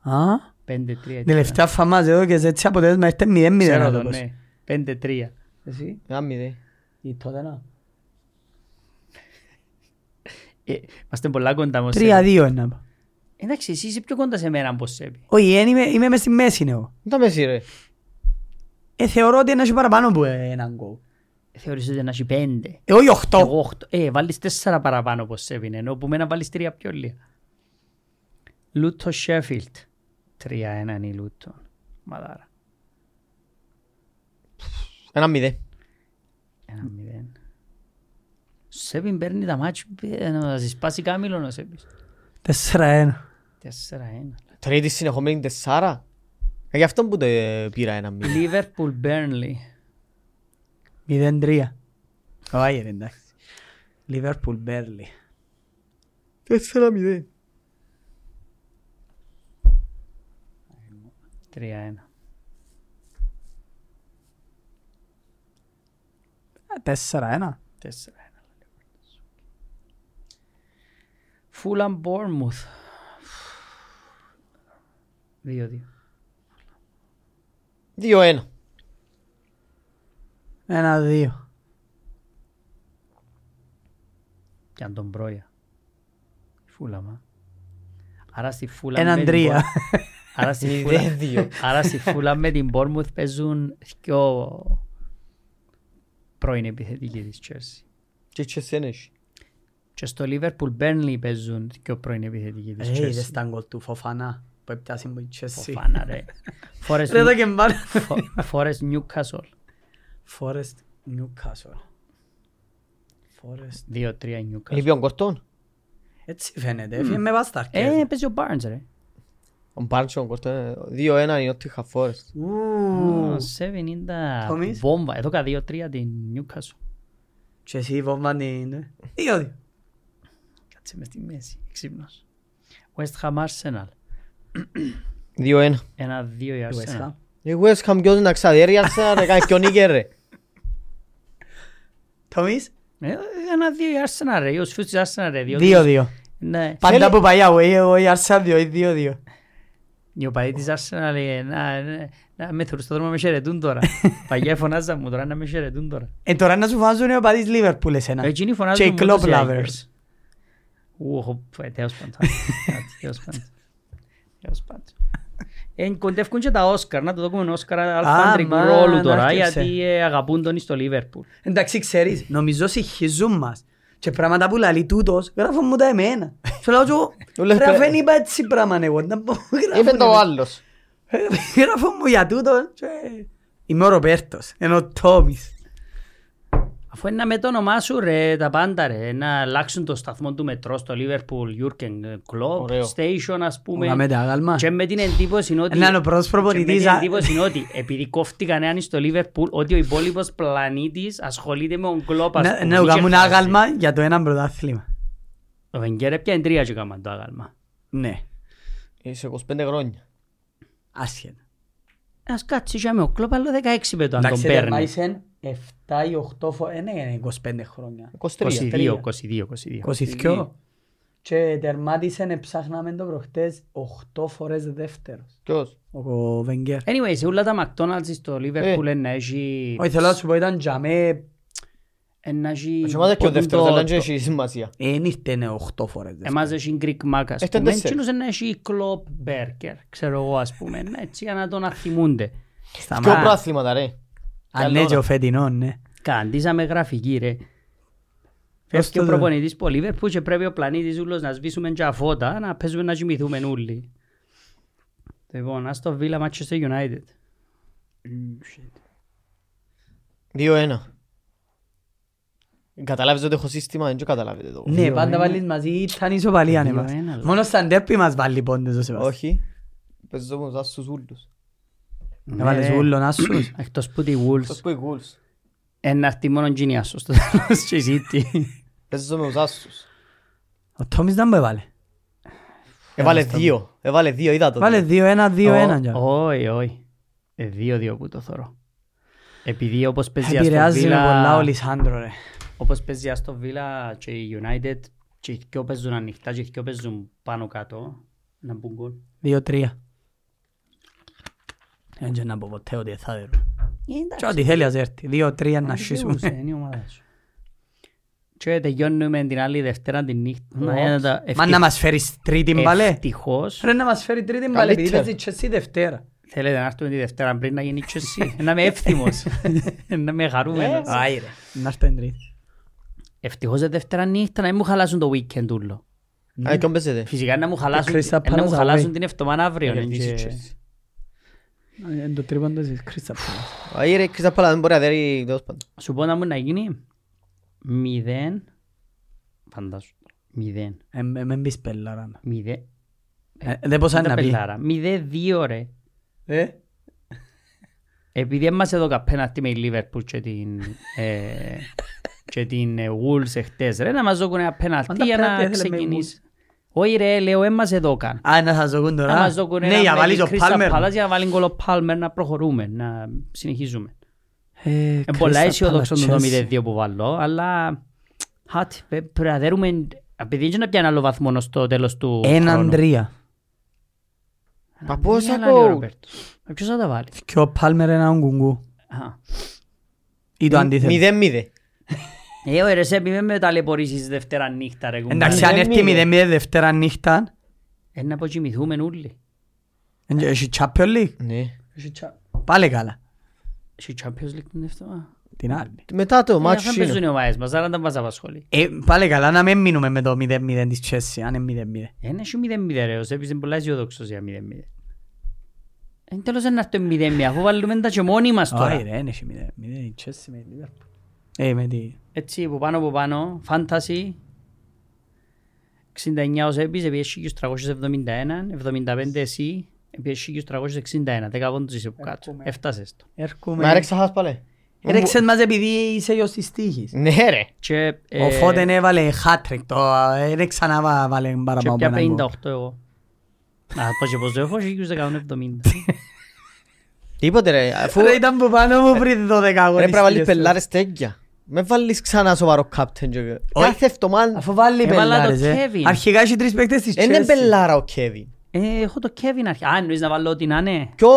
Α, 5-3 η τότε. τελευταία φαμάζ εδώ και σε έτσι αποτέλεσμα είστε 0-0 Ξέρω να το, το πω. ναι. 5-3. Εσύ, Ένα μηδέ. ή τότε να. Ε, Είμαστε πολλά κοντά μου. 3-2 ένα. Πω. Εντάξει, εσύ είσαι πιο κοντά σε μένα από σέβη. Όχι, εν είμαι, είμαι μες στη μέση είναι εγώ. Δεν τα μέση ρε. Ε, θεωρώ ότι είναι και παραπάνω από έναν γκολ. Θεωρείς ότι να έχει 5. Ε, όχι 8. Εγώ 8. Ε, βάλεις 4 παραπάνω από σέβη, ενώ που μένα βάλεις 3 πιο λίγα. Λούτο Sheffield. 3-1 είναι η Λούτο. Μαδάρα. Ένα μηδέ. 1-0. Σέβη παίρνει τα μάτια ε, να τα σπάσει κάμιλον ο Σέβης. 4-1. 4-1. Τρίτη συνεχομένη τεσσάρα. Ε, Γι' αυτό που το ε, πήρα ένα μηδέ. Liverpool Burnley. 0-3. Όχι, ρε, εντάξει. Liverpool Burnley. Τέσσερα μηδέ. 3-1. 4-1. 4-1. Φούλαμ Bournemouth. 2-2. 2-1. Ένα-δύο. Και αν τον πρόια. Φούλαμ. α. Άρα στη Φούλαμ Έναν με την τρία. Bournemouth- Άρα στη Φούλαμ- 0-2. Άρα στη Φούλαμ με την Bournemouth παίζουν δυο πρώην επιθετικοί της Chelsea. Και η Chelsea είναι έχει. Και στο Liverpool Burnley παίζουν δυο πρώην επιθετικοί της Ε, είδες Chelsea. τα γκολ του Φοφανά που έπιασε με η Chelsea. Φοφάνα ρε. Forest Ρε το και μπάλα. Fo- Forest Newcastle. Forest Newcastle. Forest. 2-3 Newcastle. Λείπει ο Κορτόν. Έτσι φαίνεται. Έφυγε με βάστα Ε, αρκές. παίζει ο Barnes ρε. Ο Μπάρντς ο Κορτόν. 2-1 η Nottingham Forest. Ου. Σε 90 Τόμις. βόμβα. Εδώ κα 2-3 την Newcastle. Και εσύ βόμβαν την... Δύο δύο. Κάτσε μες στη μέση. Ξύπνος. West Ham Arsenal. 2-1. Ένα-δύο η West Arsenal. Ham. Η West Ham ποιος να ξαδέρει η Arsenal ρε κάνει πιο νίκη ρε. Τόμις; Ε, Ένα-δύο η Arsenal ρε. Ως φίλους της Arsenal ρε. διότι- Δύο δύο. Ναι. Πάντα Θέλει- που πάει away εγώ η Arsenal δύο ή δύο δύο. Οι οπαδοί της Arsenal λέει να, να, να με θεωρούν στον δρόμο να με χαιρετούν τώρα. Παγιά φωνάζα μου τώρα να με χαιρετούν τώρα. Ε, τώρα να σου φάζουν οι οπαδείς Liverpool εσένα. Εκείνοι Και φωνάζουν οι μου club τους lovers. Lakers. Ου, έχω ε, τέλος πάντων. Τέλος πάντων. Τέλος πάντων. Ε, κοντεύκουν και τα Όσκαρ, να το δούμε Όσκαρ αλφάντρικου μα, ρόλου να τώρα, έρχεσαι. γιατί ε, αγαπούν τον στο Λίβερπουλ. Εντάξει ξέρεις, νομίζω συγχυζούν μας. Και πράγματα που λαλεί τούτος, γράφουν μου τα εμένα. Σου λέω του, Του λες, ρε παι- αφού είπα έτσι πράγμα εγώ, να πω, γράφουν Είπε το εμένα. άλλος. Γράφουν μου για τούτο και είμαι ο Ροπέρτος, ενώ ο Τόμις. Αφού είναι με το όνομά σου ρε, τα πάντα ρε, να αλλάξουν το σταθμό του μετρό στο Λίβερπουλ, Jurgen Klopp, Ωραίο. Station ας πούμε. Με τα άγαλμα. Και με την εντύπωση ότι... Να είναι ο πρώτος και με προπονητής, την α- εντύπωση ότι επειδή κόφτηκαν έναν στο Λίβερπουλ, ότι ο υπόλοιπος πλανήτης ασχολείται με τον Κλόπ ας Να- πούμε. Να του και κάνουν χάσει. άγαλμα για το ένα πρωτάθλημα. Ο Βενγκέρ έπιανε τρία και έκαναν το άγαλμα. Ναι, Είσαι 25 χρόνια. άσχετα. Ας κάτσει και με ο Κλόπ, άλλο 16 πέτω αν τον Εντάξει, παίρνει. Τερμάισεν 7 ή 8 φορές, ναι, είναι 25 χρόνια. 23. 22, 22, 22. 22. Και τερμάτισεν, ψάχναμε το προχτές, 8 φορές δεύτερος. Ποιος; Ο Βενγκέρ. Anyway, σε όλα τα McDonald's στο Λίβερπουλ να έχει... Όχι, θέλω να σου πω, ήταν τζαμέ, να έχει... Ο Σωμάτας και ο ποτούν δεύτερος, το- αλλά δεν το- έχει σημασία. δεν ήρθε 8 φορές δεύτερος. Εμάς έχει Greek Mac, ας Έχετε πούμε. τέσσερις. Εκείνος να έχει Klopp Burger, ξέρω εγώ, ας πούμε. Ναι, Έτσι, για να τον αθυμούνται. Ποιο Σταμά. προάθληματα ρε. Αν ναι και ο φετινός, ναι. Καντήσαμε γραφική, ρε. Φεύγει το ο δω. προπονητής που Λίβερπουλ και πρέπει ο πλανήτης ούλος να σβήσουμε και φώτα, να παίζουμε να κοιμηθούμε όλοι. Λοιπόν, ας το Villa Manchester United. 2-1. Καταλάβεις ότι έχω σύστημα, δεν το καταλάβετε το. Ναι, πάντα βάλεις μαζί, ήταν ισοπαλία ναι Δύο μας. ένα, Μόνο στα ντέπι μας βάλει πόντες ο Σεβάστης. Όχι. Παίζω με τους άσους ούλους. Να βάλεις Ναι. ούλον άσους. Εκτός που τη Πώς Wolves. πω οι Wolves. Ένα έρθει μόνο Giniasso στο τέλος και η City. Παίζω με τους άσους. Ο Τόμις δεν μου έβαλε. Έβαλε δύο. Έβαλε δύο, είδα το. Βάλε 2-1, 2-1. για. Όχι, όχι. Ε, Δύο-δύο που το θωρώ. Επειδή όπως παίζει στο Επηρεάζει με πολλά ο Villa, Λισάνδρο ρε. όπως παίζει στο Villa και η United και οι δυο παίζουν ανοιχτά και οι δυο παίζουν πάνω κάτω, να μπουν γκολ. 2-3. Δεν ξέρω να πω ποτέ ότι θα δέρουν. Ε, εντάξει. Και ό,τι θέλει ας έρθει. 2-3 να Δικαιούσε, σχίσουμε. είναι η ομάδα σου. Και τελειώνουμε την άλλη Δευτέρα τη νύχτα. Να είναι τα Μα να μας φέρεις τρίτη μπαλέ; Ευτυχώς. Ρε να μας φέρει τρίτη μπαλέ επειδή Καλύτερα. παίζει και εσύ Δευτέρα. Θέλετε να έρθουμε τη Δευτέρα πριν να γίνει και εσύ. Να είμαι εύθυμος. Να είμαι χαρούμενος. Άι ρε. Να έρθει τρίτη. Ευτυχώς τη Δευτέρα νύχτα να μην μου χαλάσουν το weekend ούλο. Α, ποιον παίζετε. Φυσικά να μου χαλάσουν, Crystal ε, να μου Palace χαλάσουν away. την εβδομάδα αύριο. Να ναι, κερδίσει η και- Chelsea. Είναι το τρίποντο της Κρίστα Α, ρε, Κρίστα Πάλα δεν μπορεί να δέρει τέλος πάντων. Σου πω να μου να γίνει μηδέν. Φαντάσου. Μηδέν. Μεν πεις πελάρα. Μηδέν. Ε, Δεν πώς Δεν να τα πει. πελάρα. Μηδέν δύο ρε. Ε, Επειδή μας εδώ καπέναρτη με η Liverpool και την, ε, και την ε, Wolves εχθές ρε να μας δώκουν ένα πέναλτι Πάντα για πέναλτι να έθελε με ξεκινήσει. Όχι ρε, λέω, έμας εδώ καν. Α, να σας δοκούν Να τώρα. μας δώκουν Ναι, ένα για με βάλεις την ο Crystal Palmer. Palace για να βάλει γκολ ο Palmer να προχωρούμε, να συνεχίζουμε. Ε, Είναι πολλά Crystal αισιοδόξο Palace, το Chelsea. 0-2 που βάλω, αλλά χάτι, πέ- πρέπει να δέρουμε Επειδή δεν πιάνε άλλο βαθμό στο τέλος του Έναν χρόνου. τρία. Μα πώς Τρία, θα λέει ο πω. Ροπέρτος. Ε, Ποιος θα τα βάλει; Και ο Πάλμερ έναν κουγκού. Α. Ή το αντίθετο. Μηδέν μηδέν. Ε, ο Ερεσέ, μη με ταλαιπωρήσεις Δευτέρα νύχτα ρε κουμπάρε. Εντάξει, αν Μηδέν έρθει μηδέν. 0-0 Δευτέρα νύχτα, Ε, να αποκοιμηθούμε όλοι. εν- έχει Champions League. Ναι. Πάλι καλά. Έχει Champions League την Δευτέρα. Την άλλη. Μετά το Ε, μάτσο αφού παίζουν είναι. οι ομάδες μας, άρα δεν μας απασχολεί. Ε, πάλι καλά να μην μείνουμε με το 0-0 της Chelsea, αν είναι 0-0. Ε, Είναι έχει 0-0 ρε, ο Σέπης είναι πολλά αισιοδόξος για 0-0. Εν τέλος είναι να έρθει 0-0, αφού βάλουμε τα και μόνοι μας Όχι τώρα. ρε, δεν έχει 0-0 η Chelsea με τη Liverpool. Ε, με τη... Έτσι, που πάνω που πάνω, fantasy, 69 ο Σέπης, επί 1371, 75 εσύ, επί 1361, 10 πόντους είσαι που κάτω. Έρχομαι. Έφτασες το. Έρχομαι... Μα έρεξα χάς πάλι. Έρεξες μας επειδή είσαι γιος της τύχης. Ναι ρε. Και, ε, Ο Φώτεν έβαλε hat-trick, το δεν ξανά βα- βάλε και παραπάνω πια από έναν 58 γκολ. εγώ. Α, πώς και πώς το έχω, 1170. Τίποτε ρε. Αφού Ρε, ήταν που πάνω μου πριν 12 ρε πρέπει να βάλεις αγωνιστικές. πελάρες τέτοια. Με βάλεις ξανά σοβαρό κάπτεν. και- Όχι. Κάθε εβδομάδα. Αφού βάλει Έβαλα το πελάρες, ε. Kevin. Αρχικά έχει τρεις παίκτες της Είναι Chelsea. πελάρα ο Κέβιν. Ε, έχω το Kevin αρχή. Α, εννοείς να βάλω ό,τι να είναι. Ποιο...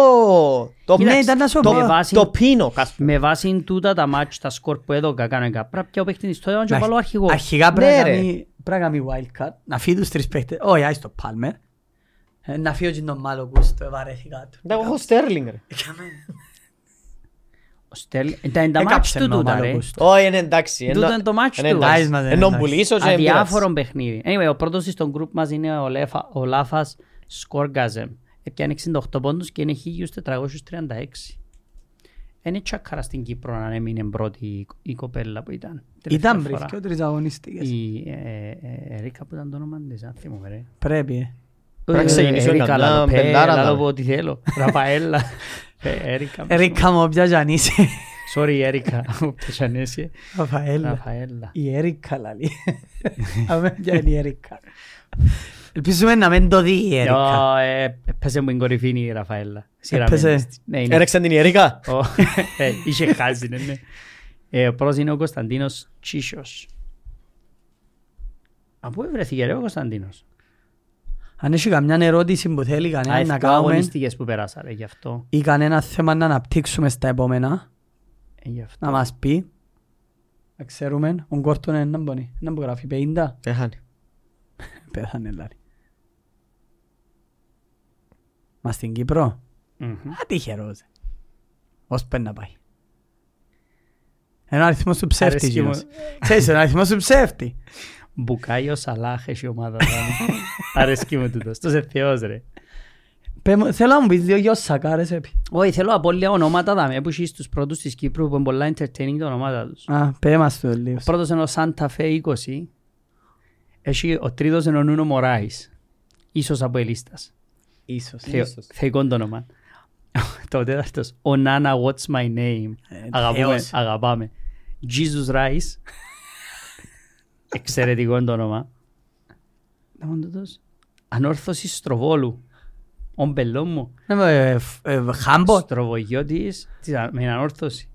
Το Ναι, ήταν να σου το- πω. Με βάση- Το πίνο. ας πούμε. Με βάση τούτα τα μάτς, τα σκορ που έδωκα κανονικά, πρέπει να πιάω παίχτη στο έδωμα και Να- βάλω αρχηγό. Αρχικά πρέπει Ναι, να ρε. κάνει- πρέπει να κάνει wildcard, να φύγει τους τρεις παίκτες. Όχι, άι στο Palmer. Ε, Να φύγω και τον Μάλο Κούστο, ευαρέθηκα του. Εγώ έχω Στέρλινγκ ρε. Ο Στέλ- Ήταν τα μάτς Έκαψε του με ο τούτα, Μάλο ρε. Κούστο. Όχι είναι εντάξει. Τούτο Ενώ- είναι το μάτς είναι του. εντάξει. Άις μας, είναι Ενώ εντάξει. πουλήσω και εμπειράς. Αδιάφορο παιχνίδι. Anyway, ο πρώτος στον group μας είναι ο, Λέφα, ο Λάφας Σκόργαζεμ. Έπιανε 68 πόντους και είναι 1436. Είναι τσάκαρα στην Κύπρο να έμεινε πρώτη η- η κοπέλα που ήταν. τελευταία Ήταν φορά. πριν και ο τρεις αγωνιστικές. Η ε, ε, Ερίκα που ήταν το όνομα της, αν θυμούμαι ρε. Πρέπει, ε. Πρέπει να ξεκινήσω Ερίκα, να λαλό, πέ, πεντάρα, λαλό δάμε. πω ό,τι θέλω. Ραφαέλα. Ε, Ερίκα. Ερίκα μου, όποια κι αν είσαι. Sorry, Ερίκα. Ποιος αν είσαι. Ραφαέλα. Ραφαέλα. Η Έρικα λαλεί. Αμέ ποια είναι η Έρικα. Ελπίζουμε να μην το δει η Έρικα. Ω, ε, Έπαιζε μου την κορυφή η Ραφαέλα. Έπαιζε. Σειραμένη. Ναι, είναι. Έρεξαν την Ιερικά. Ω, ε, Είχε χάσει, ναι, ναι. Ε, Ο πρώτος είναι ο Κωνσταντίνος Τσίσιος. Από πού βρέθηκε ρε ο Κωνσταντίνος; Αν έχει καμιά ερώτηση που θέλει κανένα να Αεθκό κάνουμε αγωνιστικές που πέρασα ρε, γι' αυτό. ή κανένα θέμα να αναπτύξουμε στα επόμενα, Ε, γι' αυτό. να μας πει. Να ξέρουμε, ο Γκόρτον είναι έναν πονή. Έναν που γράφει 50. Πέχανε. Πέθανε λάρι. Μας στην Κύπρο. Μμμ. Α, τυχερός. Ως πεν να πάει. Ένα αριθμός του ψεύτη. Αρέσκει μου. Γιος. Ξέρεις, ένα αριθμός του ψεύτη. Μπουκάιο Σαλάχ έχει ομάδα. δάμε. Αρέσκει μου τούτος. Τος ευθεός ρε. Πέ μου- Θέλω να μου πεις δύο γιος σακάρες έπι. Όχι, θέλω απόλυτα ονόματα δάμε που έχει στους πρώτους της Κύπρου που είναι πολλά entertaining τα ονόματα τους. Α, πέ μας το λίγο. Ο πρώτος είναι ο Santa Fe 20. Έχει, ο τρίτος είναι ο Νούνο Μωράης. Ίσως από ελίστας. Ίσως. Θεο- Θεϊκό το όνομα. Το τέταρτος, ο Nana What's My Name; Ε, Αγαπούμε, θεός. αγαπάμε. Jesus Rice. Εξαιρετικό το όνομα. Να μου το δώσω. Ανόρθωση Στροβόλου. Ο μπελός μου. Ε, ε, φ- ε, Χάμπο. Στροβογιώτης της α- με ανόρθωση.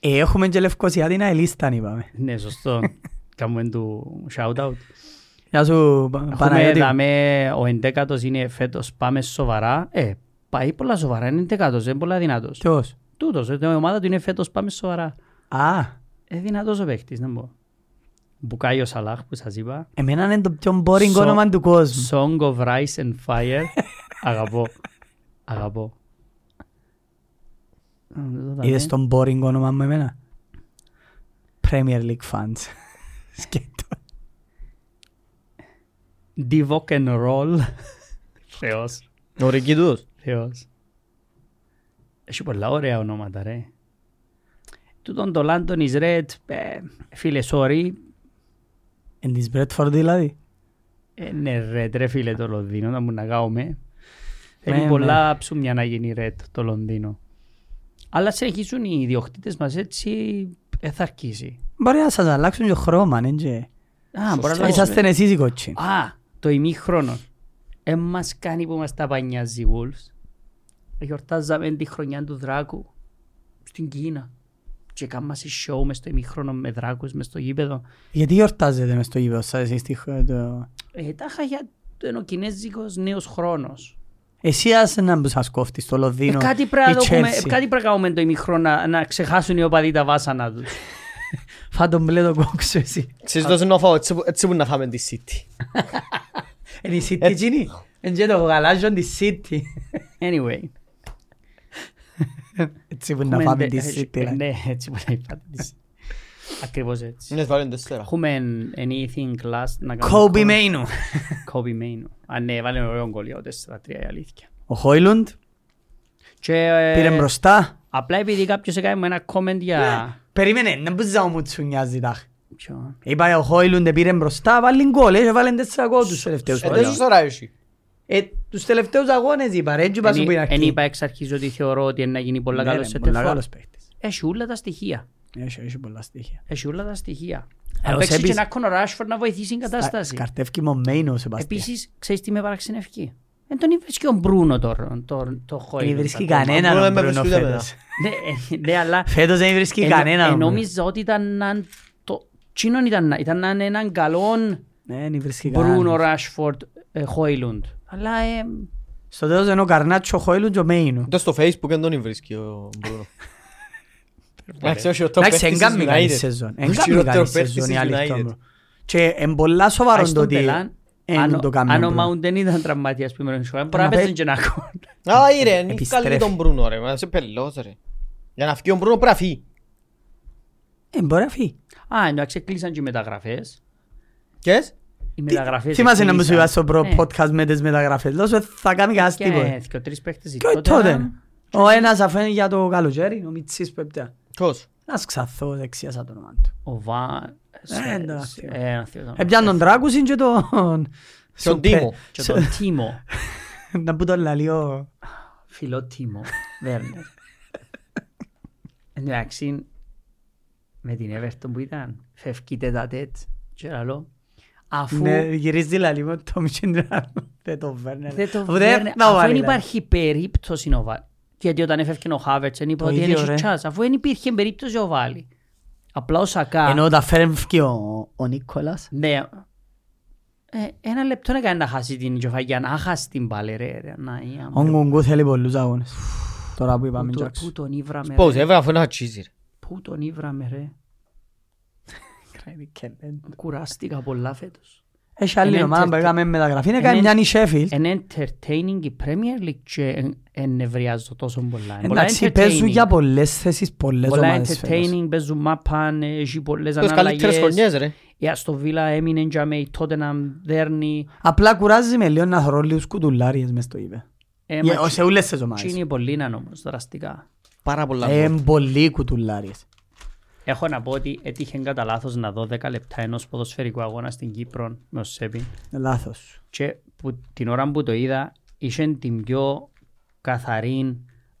Ε, Έχουμε και Λευκοσία την αελίσταν είπαμε. Ναι, σωστό. Κάνουμε του shout out. Γεια σου Πα- Έχουμε Παναγιώτη. δαμε, ο εντέκατος είναι φέτος πάμε σοβαρά. Ε, πάει πολλά σοβαρά, είναι εντέκατος, είναι πολλά δυνατός. Ποιος; Τούτος, ε, η ομάδα του είναι φέτος πάμε σοβαρά. Α, Ε, δυνατός ο παίχτης, να πω. Μπουκάιο Σαλάχ που σας είπα. εμένα είναι το πιο boring Σο- όνομα του κόσμου. Song of Rice and Fire. Αγαπώ. Αγαπώ. Α, δεν το δαμε. Είδες τον boring όνομα μου εμένα; Premier League fans. Σκέτο. Divock and Roll. Θεός. Ορική τους. Θεός. Έχει πολλά ωραία ονόματα ρε. Τούτον το Λάντον Ρέτ, φίλε, sorry, Εν της Bradford δηλαδή. είναι ρέτ ρε φίλε το Λονδίνο, να μου να κάνουμε. Θέλει Ναι, πολλά ψούμια να γίνει ρέτ το Λονδίνο. Αλλά συνεχίζουν οι ιδιοκτήτες μας έτσι, ε, θα αρκίσει. Μπορεί να σας αλλάξουν και χρώμα, ναι και. Α, μπορεί να Είσαστε αλλάξουμε. εσείς οι κότσινοι. Α, το ημίχρονο. Ε, μας κάνει που μας τα πανιάζει οι Wolves. Γιορτάζαμε τη χρονιά του Δράκου στην Κίνα. Και κάνουμε σε show μες στο ημίχρονο με δράκους μες στο γήπεδο. Γιατί γιορτάζετε μες στο γήπεδο σας εσείς στη χ- το... Ε, τα είχα για τον κινέζικος νέος χρόνος. Εσύ άσε να μπουν σας κόφτεις στο Ε, Λονδίνο κάτι πρέπει η να δούμε- Chelsea. κάτι πρέπει να κάνουμε το ημίχρονο να, να ξεχάσουν οι οπαδοί τα βάσανα τους. Φά τον μπλε το κόξο εσύ. Ξέρεις τόσο να φάω έτσι που- έτσι που να φάμε τη City. Είναι η City εκείνη. Είναι και το γαλάζιο της City. Anyway. Έτσι που να φάμε τη ε, City. ρε. Ναι, έτσι που να είπατε. Ακριβώς έτσι. Είναι βάλουν τέσσερα. Έχουμε anything last να κάνουμε. Kobe Mainu. Kobe Mainu. Α, ναι, βάλε ωραίο γκολ για το 4-3 η αλήθεια. Ο Χόιλουντ Και, ε, πήρε μπροστά. Απλά επειδή κάποιος έκανε μου ένα comment για... Περίμενε, να μπουζά μου τσουνιάζει τάχ. Ποιο; Είπα ο Χόιλουντ πήρε μπροστά, βάλει γκολ, ε, βάλει τέσσερα γκολ τους τελευταίους. Ε, αγώνες. τέσσερα έχει. Ε, τους τελευταίους αγώνες είπα, ρε, έτσι είπα σου που είναι Εν αρχή. είπα εξ αρχής ότι θεωρώ ότι είναι να γίνει πολλά Ναι, καλός ρε, σε πολλά τεφά. καλός παίκτης. Έχει όλα τα στοιχεία. Έχει, έχει πολλά στοιχεία. Έχει όλα τα στοιχεία. Ε, Αν ο παίξει και Σέμπης- ένα κόνο Ράσφορντ να βοηθήσει την κατάσταση. Σκαρτεύκει μου Μέινο ο Σεβαστία. Επίσης, ξέρεις τι με παραξενευκεί. Δεν τον βρίσκει ο Μπρούνο τώρα, το, το Χόιλ. Δεν βρίσκει Μπρούνο κανέναν ο δεν με Μπρούνο βρίσκει φέτος. Ναι, ε, ναι, αλλά Φέτος δεν βρίσκει Ενο- κανέναν. ο Μπρούνος. Ενόμιζα ότι ήταν να- το... Τσίνον ήταν, να- ήταν να είναι έναν καλό Ναι, δεν βρίσκει Μπρούνο κανέναν. Ράσφορντ ε, Χόιλουντ. Αλλά ε, Στο τέλος είναι ο Καρνάτσο, ο Χόιλουντ και ο Μέινο. Το στο facebook δεν τον βρίσκει ο Μπρούνο. Εντάξει, όχι, ο top Εντάξει, παίκτης δεν κάνει της καλή United. σεζόν. Ο Δεν κάνει χειρότερος καλή παίκτης σεζόν η της αλήθεια United. μου. Και είναι πολλά σοβαρό ας το τον ότι πελάν, δεν αν ο- το κάνει αν ο ο Μπρούνο. Μάουντ δεν ήταν τραυματίας που ήμουν μπορεί να να παίζει παί- και ένα κόλ. Α, ρε, είναι Επιστρέφει. καλή τον Μπρούνο ρε, μα είσαι πελός ρε. Για να φύγει ο Μπρούνο πρέπει να φύγει. Ε, μπορεί να φύγει. Α, εντάξει, κλείσαν και οι μεταγραφές. Κες; Οι μεταγραφές Θυμάσαι να μου σου κλείσαν. είπα στο προ Ναι. podcast με τις μεταγραφές; Λέω σου θα κάνει κανένας Και τίποτα. και ο τρεις παίκτες Και όχι τότε τότε. Ο ένας αφού είναι για το καλοκαίρι, ο Μιτσής πέπτια. Ποιος; Ένας ξαθώ δεξιάς σαν το όνομα του. Ο Βαν... Ε, εντάξει. Ε, ένα θείο. Έπιαν τον Τράκουσιν και τον... Τον Τίμο. Και τον Τίμο. Να που τον λαλιώ. Φιλό Τίμο. Βέρνερ. Εντάξει, με την Everton που ήταν, φεύγει τα τέτ και λαλό. Αφού Ναι, γυρίζει λαλί μου το Μιτσίντρα. Δεν το βέρνε. δεν το Αφού Βέρνερ, να αφού βάλει, δεν δηλαδή. υπάρχει περίπτωση να βάλει. Γιατί όταν έφευκε ο Χάβερτς, δεν είπε Το ότι δεν ίδιο, έχει ρε. τσάς. Αφού δεν υπήρχε περίπτωση να βάλει. Απλά ο Σακά... Ενώ όταν φέρνει ο, ο Νίκολας. Ναι. Ε, ένα λεπτό να κάνει να χάσει την οικοφαγιά, να χάσει την πάλι ρε. ρε, να, ή, Ο άμα- Γκουγκού θέλει πολλούς αγώνες. Τώρα που είπαμε Πού το- Τζάξ. Πού τον ήβραμε Πώς, ρε. έβρα αφού είναι χατσίζι ρε. Πού τον ήβραμε ρε. Κουράστηκα πολλά φέτος. Έχει άλλη Είναι ομάδα που εντερτε- έκαμε μεταγραφή. Είναι κάνει είναι- μια η Sheffield. Είναι entertaining η Premier League και εν- εννευριάζω τόσο πολλά. Είναι πολλά Εντάξει, παίζουν entertaining. για πολλές θέσεις, πολλές Πολλά ομάδες φέτος. entertaining, παίζουν μάπαν, έχει πολλές Ποιος καλύτερες αναλλαγές. χρονιές ρε. Η Aston Villa έμεινε για με η Tottenham δέρνει. Απλά κουράζει με λίγο να θωρώ λίγους κουτουλάριες μες στο είπε. Ε, Για- μα Σε όλες τις τσι ομάδες. είναι πολύ να όμως δραστικά. Πάρα πολλά Ε, γκολ. πολλοί κουτουλάριες. Έχω να πω ότι έτυχε κατά λάθος να δω 10 λεπτά ενός ποδοσφαιρικού αγώνα στην Κύπρο με ο Σέπιν Ε, Λάθος. και που, την ώρα που το είδα είχε την πιο καθαρή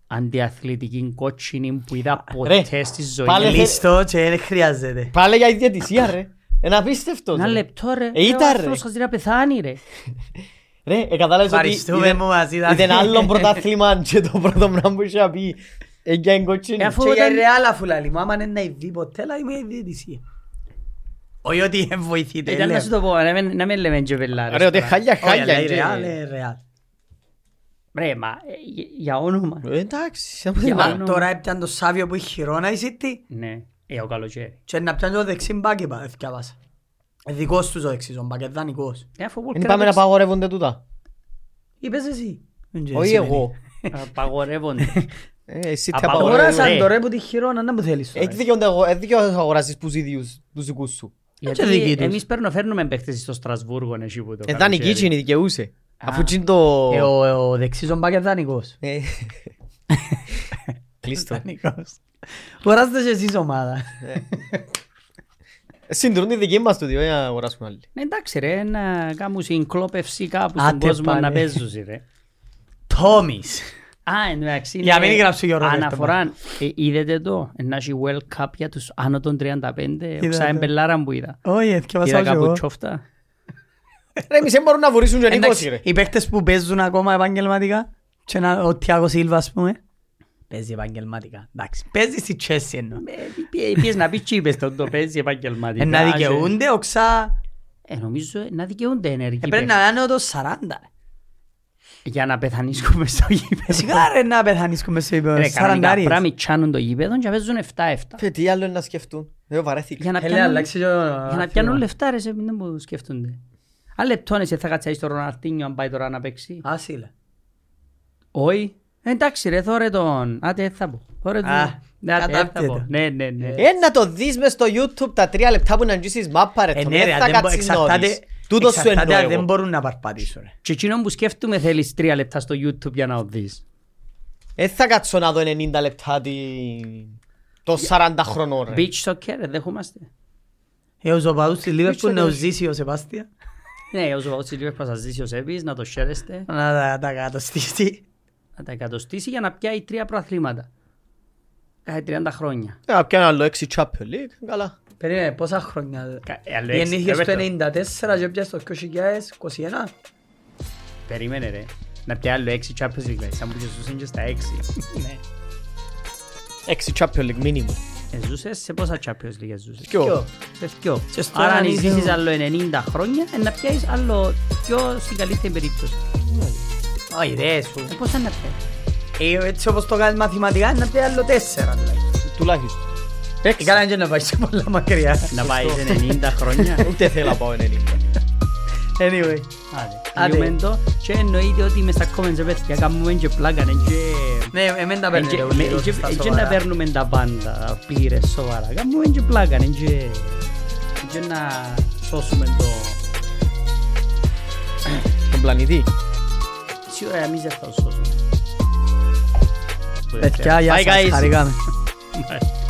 αντιαθλητική κότσινη που είδα ποτέ στη ζωή πάλι μου. θε- Λίστο και δεν χρειάζεται. Πάλι για ιδιαιτησία ρε. Είναι απίστευτος Ένα ρε. λεπτό ρε, Ε, ήταν, ο ρε. άνθρωπος χαζεί να πεθάνει ρε. Ρε, ε, κατάλαβες ότι Ευχαριστούμε είδε- που μας είδατε. είδε ένα άλλο πρωτάθλημα και το πρώτο πράγμα που είχε να πει ε, για την κότσινη. Ε, αφού- Και για όταν- ρεάλ αφού λαλεί μου, άμα είναι να ειδεί ποτέ, λαλεί μου η διαιτησία. Όχι ότι βοηθείτε. Ήταν να λέω. σου το πω, να μην- να μην λέμε και πελάρες Ρε, ότι τώρα. χάλια Όχι, χάλια. αλλά η και- ρεάλ είναι ρεάλ. Ρε, μα ε, για- για όνομα. Ε, Εντάξει. Για Μα όνομα. Τώρα έπιαν το Σάβιο που έχει χειρόνα η City Ναι, ε, ο καλοκαίρι. και να πιάνει το δεξί μπάκι πα- εθιάβασα. Ε, Δικός τους ο δεξής, ο μπακ, ε, δανεικός. Ε, αφού Δεν πάμε να παγορεύονται τούτα. Είπες εσύ. Όχι εγώ. Απαγορεύονται. Ε, εσύ τι Απαγορεύονται. απαγορεύονται. Αγοράσαν ρε. το ρε που τη χειρόνα, να μου θέλεις τώρα. Έχει δικαιόνται αγο- έχει δικαιόνται να αγοράσεις τους ίδιους, τους δικούς σου; και δικοί Γιατί τους. εμείς παίρνω φέρνουμε παίχτες στο Στρασβούργο εκεί που το Ε, δανεική καλοκαίρι. είναι δικαιούσε. Αφού Α. είναι το... Ε, ο- Ο δεξής ο μπακ είναι δανεικός. Ε, Κλείστο. Δανεικός. Αγοράστε και εσείς ομάδα. Ε, Συντηρούν τη δική μας τούτη, όχι να αγοράσουμε άλλη. Ναι, εντάξει ρε, να κάνουν συγκλόπευση κάπου Άτε στον κόσμο πάλι. να παίζουν ρε. Τόμις. Α, εντάξει. Για είναι μην γράψω Γιώργο Αναφορά, ε, είδατε το, να έχει World Cup για τους άνω των 35, ο ξαεμπελάρα που είδα. Όχι, εθιάβασα Είδα και κάπου εγώ. τσόφτα. Ρε, εμείς δεν μπορούν να βουρήσουν και Εντάξει, νίκος, ρε. οι παίκτες που παίζουν ακόμα επαγγελματικά και να- ο Τιάγο Σίλβα ας πούμε Παίζει επαγγελματικά. Εντάξει, παίζει στη Chelsea εννοώ. Ε, Πιες να πεις και είπες τον το παίζει επαγγελματικά. Ε, Να δικαιούνται οξά. Ε, νομίζω ε, να δικαιούνται ενεργοί Ε, Πρέπει παίκτες. να είναι το 40. Για να πεθανίσκουμε στο γήπεδο. Σιγά ρε να πεθανίσκουμε στο Ρε, ύπεδο. κανονικά Σαραντάρις. πράγμα τσάνουν το γήπεδο και παίζουν 7-7. Φε, τι άλλο είναι να σκεφτούν. Εγώ βαρέθηκα. Για να Ε, λέει, πιάνουν- αλλάξει και ο- για να ο πιάνουν φίλος. λεφτά ρε, σε μην μου σκέφτονται. Αν λεπτόν εσύ θα κάτσεις στο Ροναρτίνιο αν πάει τώρα να παίξει. Άσυλε. Όχι. Ε, Εντάξει ρε, θωρε τον. Άτε, δεν θα πω. Θωρε τον. Α, Ναι, άτε, δεν θα κατάπτεται. πω. Ναι, ναι, ναι. Ε, να το δεις μες στο YouTube τα τρία λεπτά που να αγγίσεις μάπα ρε. Ε, το ναι, μη ρε, θα δεν μπο- κάτσεις εξαρτάται- νωρίς. Τούτος σου εξαρτάται εννοώ αν δεν εγώ. μπορούν να παρπατήσουν. ρε. Και εκείνον που σκέφτομαι θέλεις τρία λεπτά στο YouTube για να το δεις. Ε, θα κάτσω να δω 90 λεπτά τη... το 40 χρονών ρε. Beach soccer, ρε, δέχομαστε. Ε, ο Ζωπαούς της Λίβερπουλ να ξέρω. ζήσει ο Σεπάστια. Ναι, όσο πάω στη Λίβερπουλ θα σας ζήσει ο Σέπης, να το χαίρεστε, Να τα- τα κατοστήσει. να τα εκατοστήσει για να πιάει τρία προαθλήματα. Κάθε 30 χρόνια. Ε, Να πιάνω άλλο 6 Champions League, καλά. Περίμενε, πόσα χρόνια. Κα- ε, άλλο έξι, Γεννήθηκε στο Ρομπέρτο. 94 και πιάσε το 2021. Περίμενε ρε. Να πιάει άλλο 6 Champions League, σαν που και ζούσαν και στα 6. 6 Champions League minimum. Ε, ζούσες σε πόσα Champions League ζούσες. Ποιο. Σε δυο. Και στο Άρα αν ένα ζήσεις νησί- άλλο 90 χρόνια, ε, να πιάσεις άλλο δυο στην καλύτερη περίπτωση. Όχι ρε σου. Ε, πώς θα να πιάσεις. Ε, Έτσι όπως το κάνεις μαθηματικά είναι να πει άλλο τέσσερα. δηλαδή. Τουλάχιστον. Ε, Καλά και να πάει σε πολλά μακριά. Να πάει σε 90 χρόνια. Ούτε θέλω να πάω 90. Anyway. Άντε, Άντε. τελειούμε το. Και εννοείται ότι μες στα comments, ρε παιδιά, κάνουμε και πλάκα, ναι, και... Ναι, εμένα τα Ε, παίρνει και- λίγο με- λίγο και- στα ε, και να σοβαρά. παίρνουμε τα πάντα πλήρες σοβαρά. Κάνουμε και πλάκα, ναι, και... και να σώσουμε το... Τον πλανήτη. Σίγουρα εμείς δεν θα το σώσουμε. Παιδιά, γεια Bye, σας, guys. χαρήκαμε. Bye.